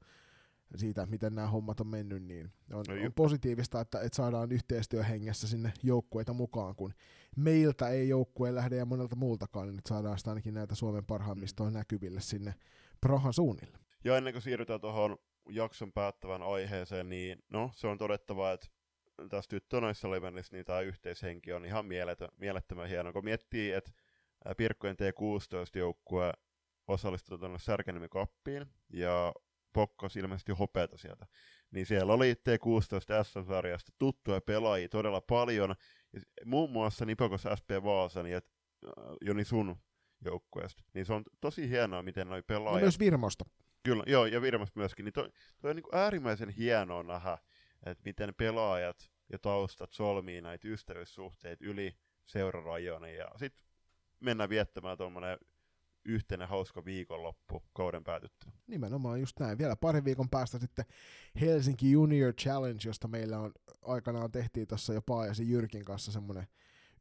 siitä, miten nämä hommat on mennyt, niin on, no, on positiivista, että, että saadaan yhteistyöhengessä sinne joukkueita mukaan, kun meiltä ei joukkue lähde ja monelta muultakaan, niin nyt saadaan sitä ainakin näitä Suomen parhaimmistoa näkyville sinne Prahan suunnille. Ja ennen kuin siirrytään tuohon jakson päättävän aiheeseen, niin no, se on todettava, että tässä tyttönaissa Levenissä niin tämä yhteishenki on ihan mieletön, mielettömän hieno. Kun miettii, että Pirkkojen T16-joukkue osallistuu tuonne Särkänimi kappiin ja pokkos ilmeisesti hopeata sieltä. Niin siellä oli T16 S-sarjasta tuttuja pelaajia todella paljon. Muun muassa Nipokos SP Vaasan ja äh, Joni sun joukkueesta. Niin se on tosi hienoa, miten noi pelaajat... Ja myös Virmosta. Kyllä, joo, ja Virmosta myöskin. Niin toi, toi on niin äärimmäisen hienoa nähdä, että miten pelaajat ja taustat solmii näitä ystävyyssuhteita yli seurarajojen. Ja sitten mennään viettämään tuommoinen yhteinen hauska viikonloppu kauden päätyttyä. Nimenomaan just näin. Vielä parin viikon päästä sitten Helsinki Junior Challenge, josta meillä on aikanaan tehtiin tuossa jo Paajasi Jyrkin kanssa semmoinen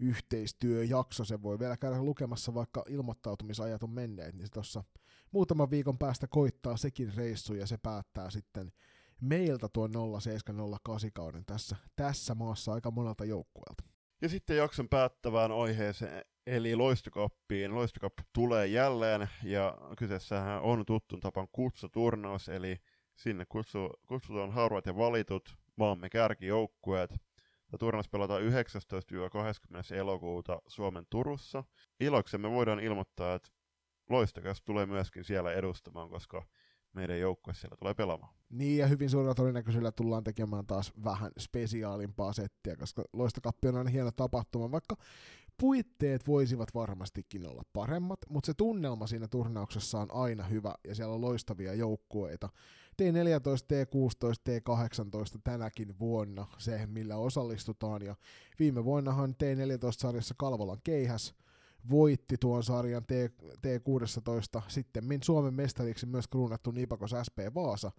yhteistyöjakso. Se voi vielä käydä lukemassa, vaikka ilmoittautumisajat on menneet, niin se tuossa muutaman viikon päästä koittaa sekin reissu ja se päättää sitten meiltä tuon 0708 kauden tässä, tässä maassa aika monelta joukkueelta. Ja sitten jakson päättävään aiheeseen, eli loistokappiin. Loistokap tulee jälleen, ja kyseessähän on tuttun tapan kutsuturnaus, eli sinne kutsu, kutsutaan harvat ja valitut maamme kärkijoukkueet. Tämä turnaus pelataan 19-20. elokuuta Suomen Turussa. Iloksemme voidaan ilmoittaa, että Loistakas tulee myöskin siellä edustamaan, koska meidän joukkue siellä tulee pelaamaan. Niin, ja hyvin suurella todennäköisyydellä tullaan tekemään taas vähän spesiaalimpaa settiä, koska Loistokappi on aina hieno tapahtuma, vaikka puitteet voisivat varmastikin olla paremmat, mutta se tunnelma siinä turnauksessa on aina hyvä, ja siellä on loistavia joukkueita. T14, T16, T18 tänäkin vuonna se, millä osallistutaan, ja viime vuonnahan T14-sarjassa Kalvolan keihäs voitti tuon sarjan T, T16, sitten Suomen mestariksi myös kruunattu Nipakos SP Vaasa,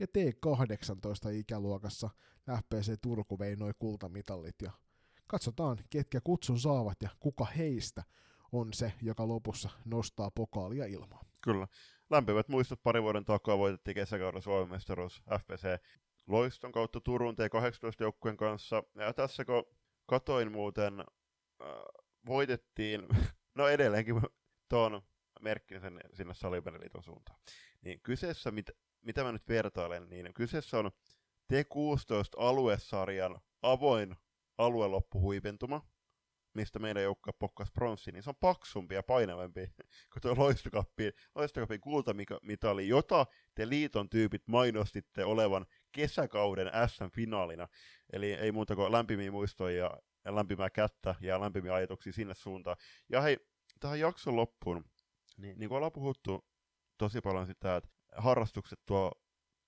ja T18 ikäluokassa FPC Turku vei noin kultamitallit, ja katsotaan, ketkä kutsun saavat ja kuka heistä on se, joka lopussa nostaa pokaalia ilmaan. Kyllä. Lämpimät muistot pari vuoden takaa voitettiin kesäkauden Suomen mestaruus FPC Loiston kautta Turun T18 joukkueen kanssa. Ja tässä kun katoin muuten, äh, voitettiin, [laughs] no edelleenkin tuon merkkin sen sinne Salibandiliiton suuntaan. Niin kyseessä, mit, mitä mä nyt vertailen, niin kyseessä on T16 aluesarjan avoin alueloppuhuipentuma, mistä meidän joukkue pokkas pronssi, niin se on paksumpi ja painavampi kuin tuo loistokappi, loistokapin kultamitali, jota te liiton tyypit mainostitte olevan kesäkauden SM-finaalina. Eli ei muuta kuin lämpimiä muistoja ja lämpimää kättä ja lämpimiä ajatuksia sinne suuntaan. Ja hei, tähän jakson loppuun, niin, niin kuin ollaan puhuttu tosi paljon sitä, että harrastukset tuo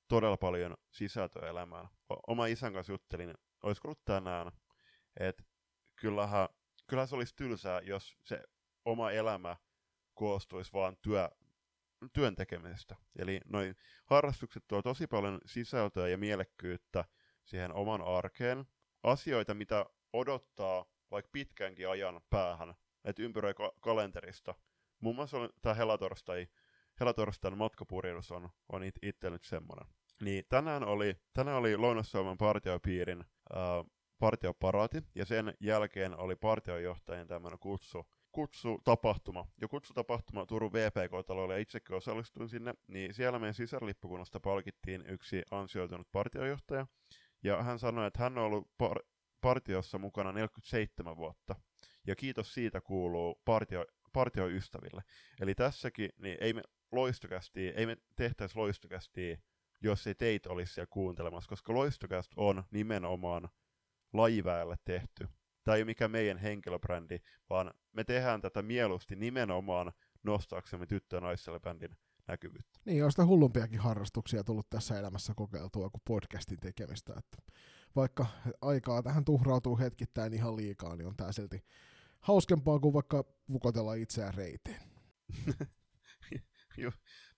todella paljon sisältöä elämään. Oma isän kanssa juttelin, olisiko ollut tänään, että kyllähän, kyllähän se olisi tylsää, jos se oma elämä koostuisi vaan työ, työn tekemisestä. Eli noin harrastukset tuo tosi paljon sisältöä ja mielekkyyttä siihen oman arkeen. Asioita, mitä odottaa vaikka pitkänkin ajan päähän, että ympyröi ka- kalenterista. Muun muassa tämä Helatorstai, Helatorstain matkapurjehdus on, on it- itse nyt semmoinen. Niin tänään oli, tänään oli Lounais-Suomen partiopiirin äh, partioparaati, ja sen jälkeen oli partiojohtajan tämmöinen kutsu, kutsutapahtuma. Ja kutsutapahtuma Turun VPK-talolle, ja itsekin osallistuin sinne, niin siellä meidän sisarlippukunnasta palkittiin yksi ansioitunut partiojohtaja, ja hän sanoi, että hän on ollut par- partiossa mukana 47 vuotta, ja kiitos siitä kuuluu partio, partioystäville. Eli tässäkin, niin ei me loistokästi, ei me tehtäisi loistokästi, jos ei teitä olisi siellä kuuntelemassa, koska loistokäst on nimenomaan lajiväelle tehty. Tämä ei ole mikään meidän henkilöbrändi, vaan me tehdään tätä mieluusti nimenomaan nostaaksemme tyttö- ja bändin näkyvyyttä. Niin, on sitä hullumpiakin harrastuksia tullut tässä elämässä kokeiltua kuin podcastin tekemistä. Että vaikka aikaa tähän tuhrautuu hetkittäin ihan liikaa, niin on tämä silti hauskempaa kuin vaikka vukotella itseään reiteen. [laughs]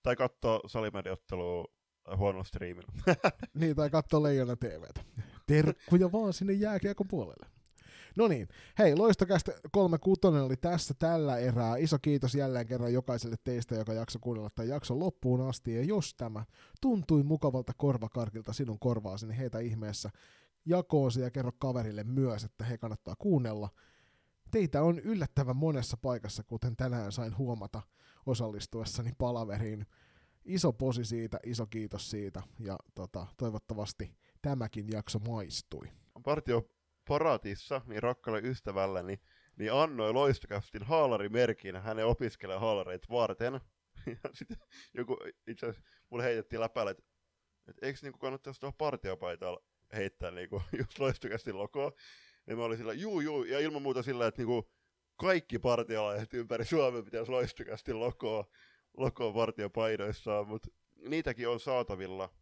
tai katsoa salimediottelua huonolla striimillä. [laughs] niin, tai katsoa Leijona TVtä. Terkkuja vaan sinne jääkiekon puolelle. No niin, hei, loistokästä 36 oli tässä tällä erää. Iso kiitos jälleen kerran jokaiselle teistä, joka jakso kuunnella tämän jakson loppuun asti. Ja jos tämä tuntui mukavalta korvakarkilta sinun korvaasi, niin heitä ihmeessä jakoon ja kerro kaverille myös, että he kannattaa kuunnella. Teitä on yllättävän monessa paikassa, kuten tänään sain huomata osallistuessani palaveriin. Iso posi siitä, iso kiitos siitä ja tota, toivottavasti tämäkin jakso maistui. Partio Paratissa, niin rakkalle ystävälleni, niin, niin annoi loistokästin haalarimerkin hänen opiskelee haalareita varten. [laughs] Ja sitten joku, itse asiassa mulle heitettiin läpäällä, että, että eikö niinku kannattaisi tuohon partiopaitaan heittää niinku, [laughs] just loistokästin logoa. Ja mä olin sillä, juu juu, ja ilman muuta sillä, että niinku, kaikki partiolaiset ympäri Suomen pitäisi loistokästin logoa, logoa partiopaidoissaan, mutta niitäkin on saatavilla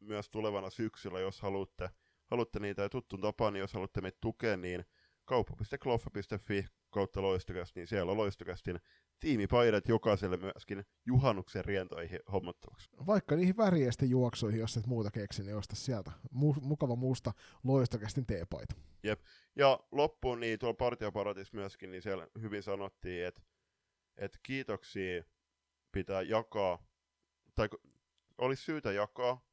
myös tulevana syksyllä, jos haluatte haluatte niitä ja tuttuun tapaan, niin jos haluatte meitä tukea, niin kauppa.kloffa.fi kautta loistokäst, niin siellä on loistokästin tiimipaidat jokaiselle myöskin juhannuksen rientoihin hommattavaksi. Vaikka niihin väriesten juoksuihin, jos et muuta keksi, niin osta sieltä Mu- mukava muusta loistokästin teepaita. Jep. Ja loppuun niin tuolla partioparatissa myöskin, niin siellä hyvin sanottiin, että, että kiitoksia pitää jakaa, tai olisi syytä jakaa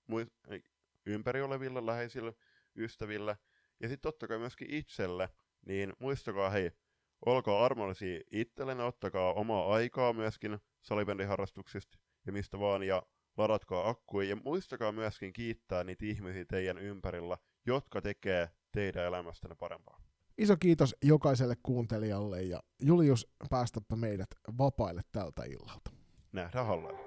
ympäri oleville läheisille ystäville ja sitten totta kai myöskin itselle, niin muistakaa hei, olkaa armollisia itsellenne, ottakaa omaa aikaa myöskin salibändiharrastuksista ja mistä vaan, ja ladatkaa akkuja, ja muistakaa myöskin kiittää niitä ihmisiä teidän ympärillä, jotka tekee teidän elämästänne parempaa. Iso kiitos jokaiselle kuuntelijalle ja Julius, päästäpä meidät vapaille tältä illalta. Nähdään hallella.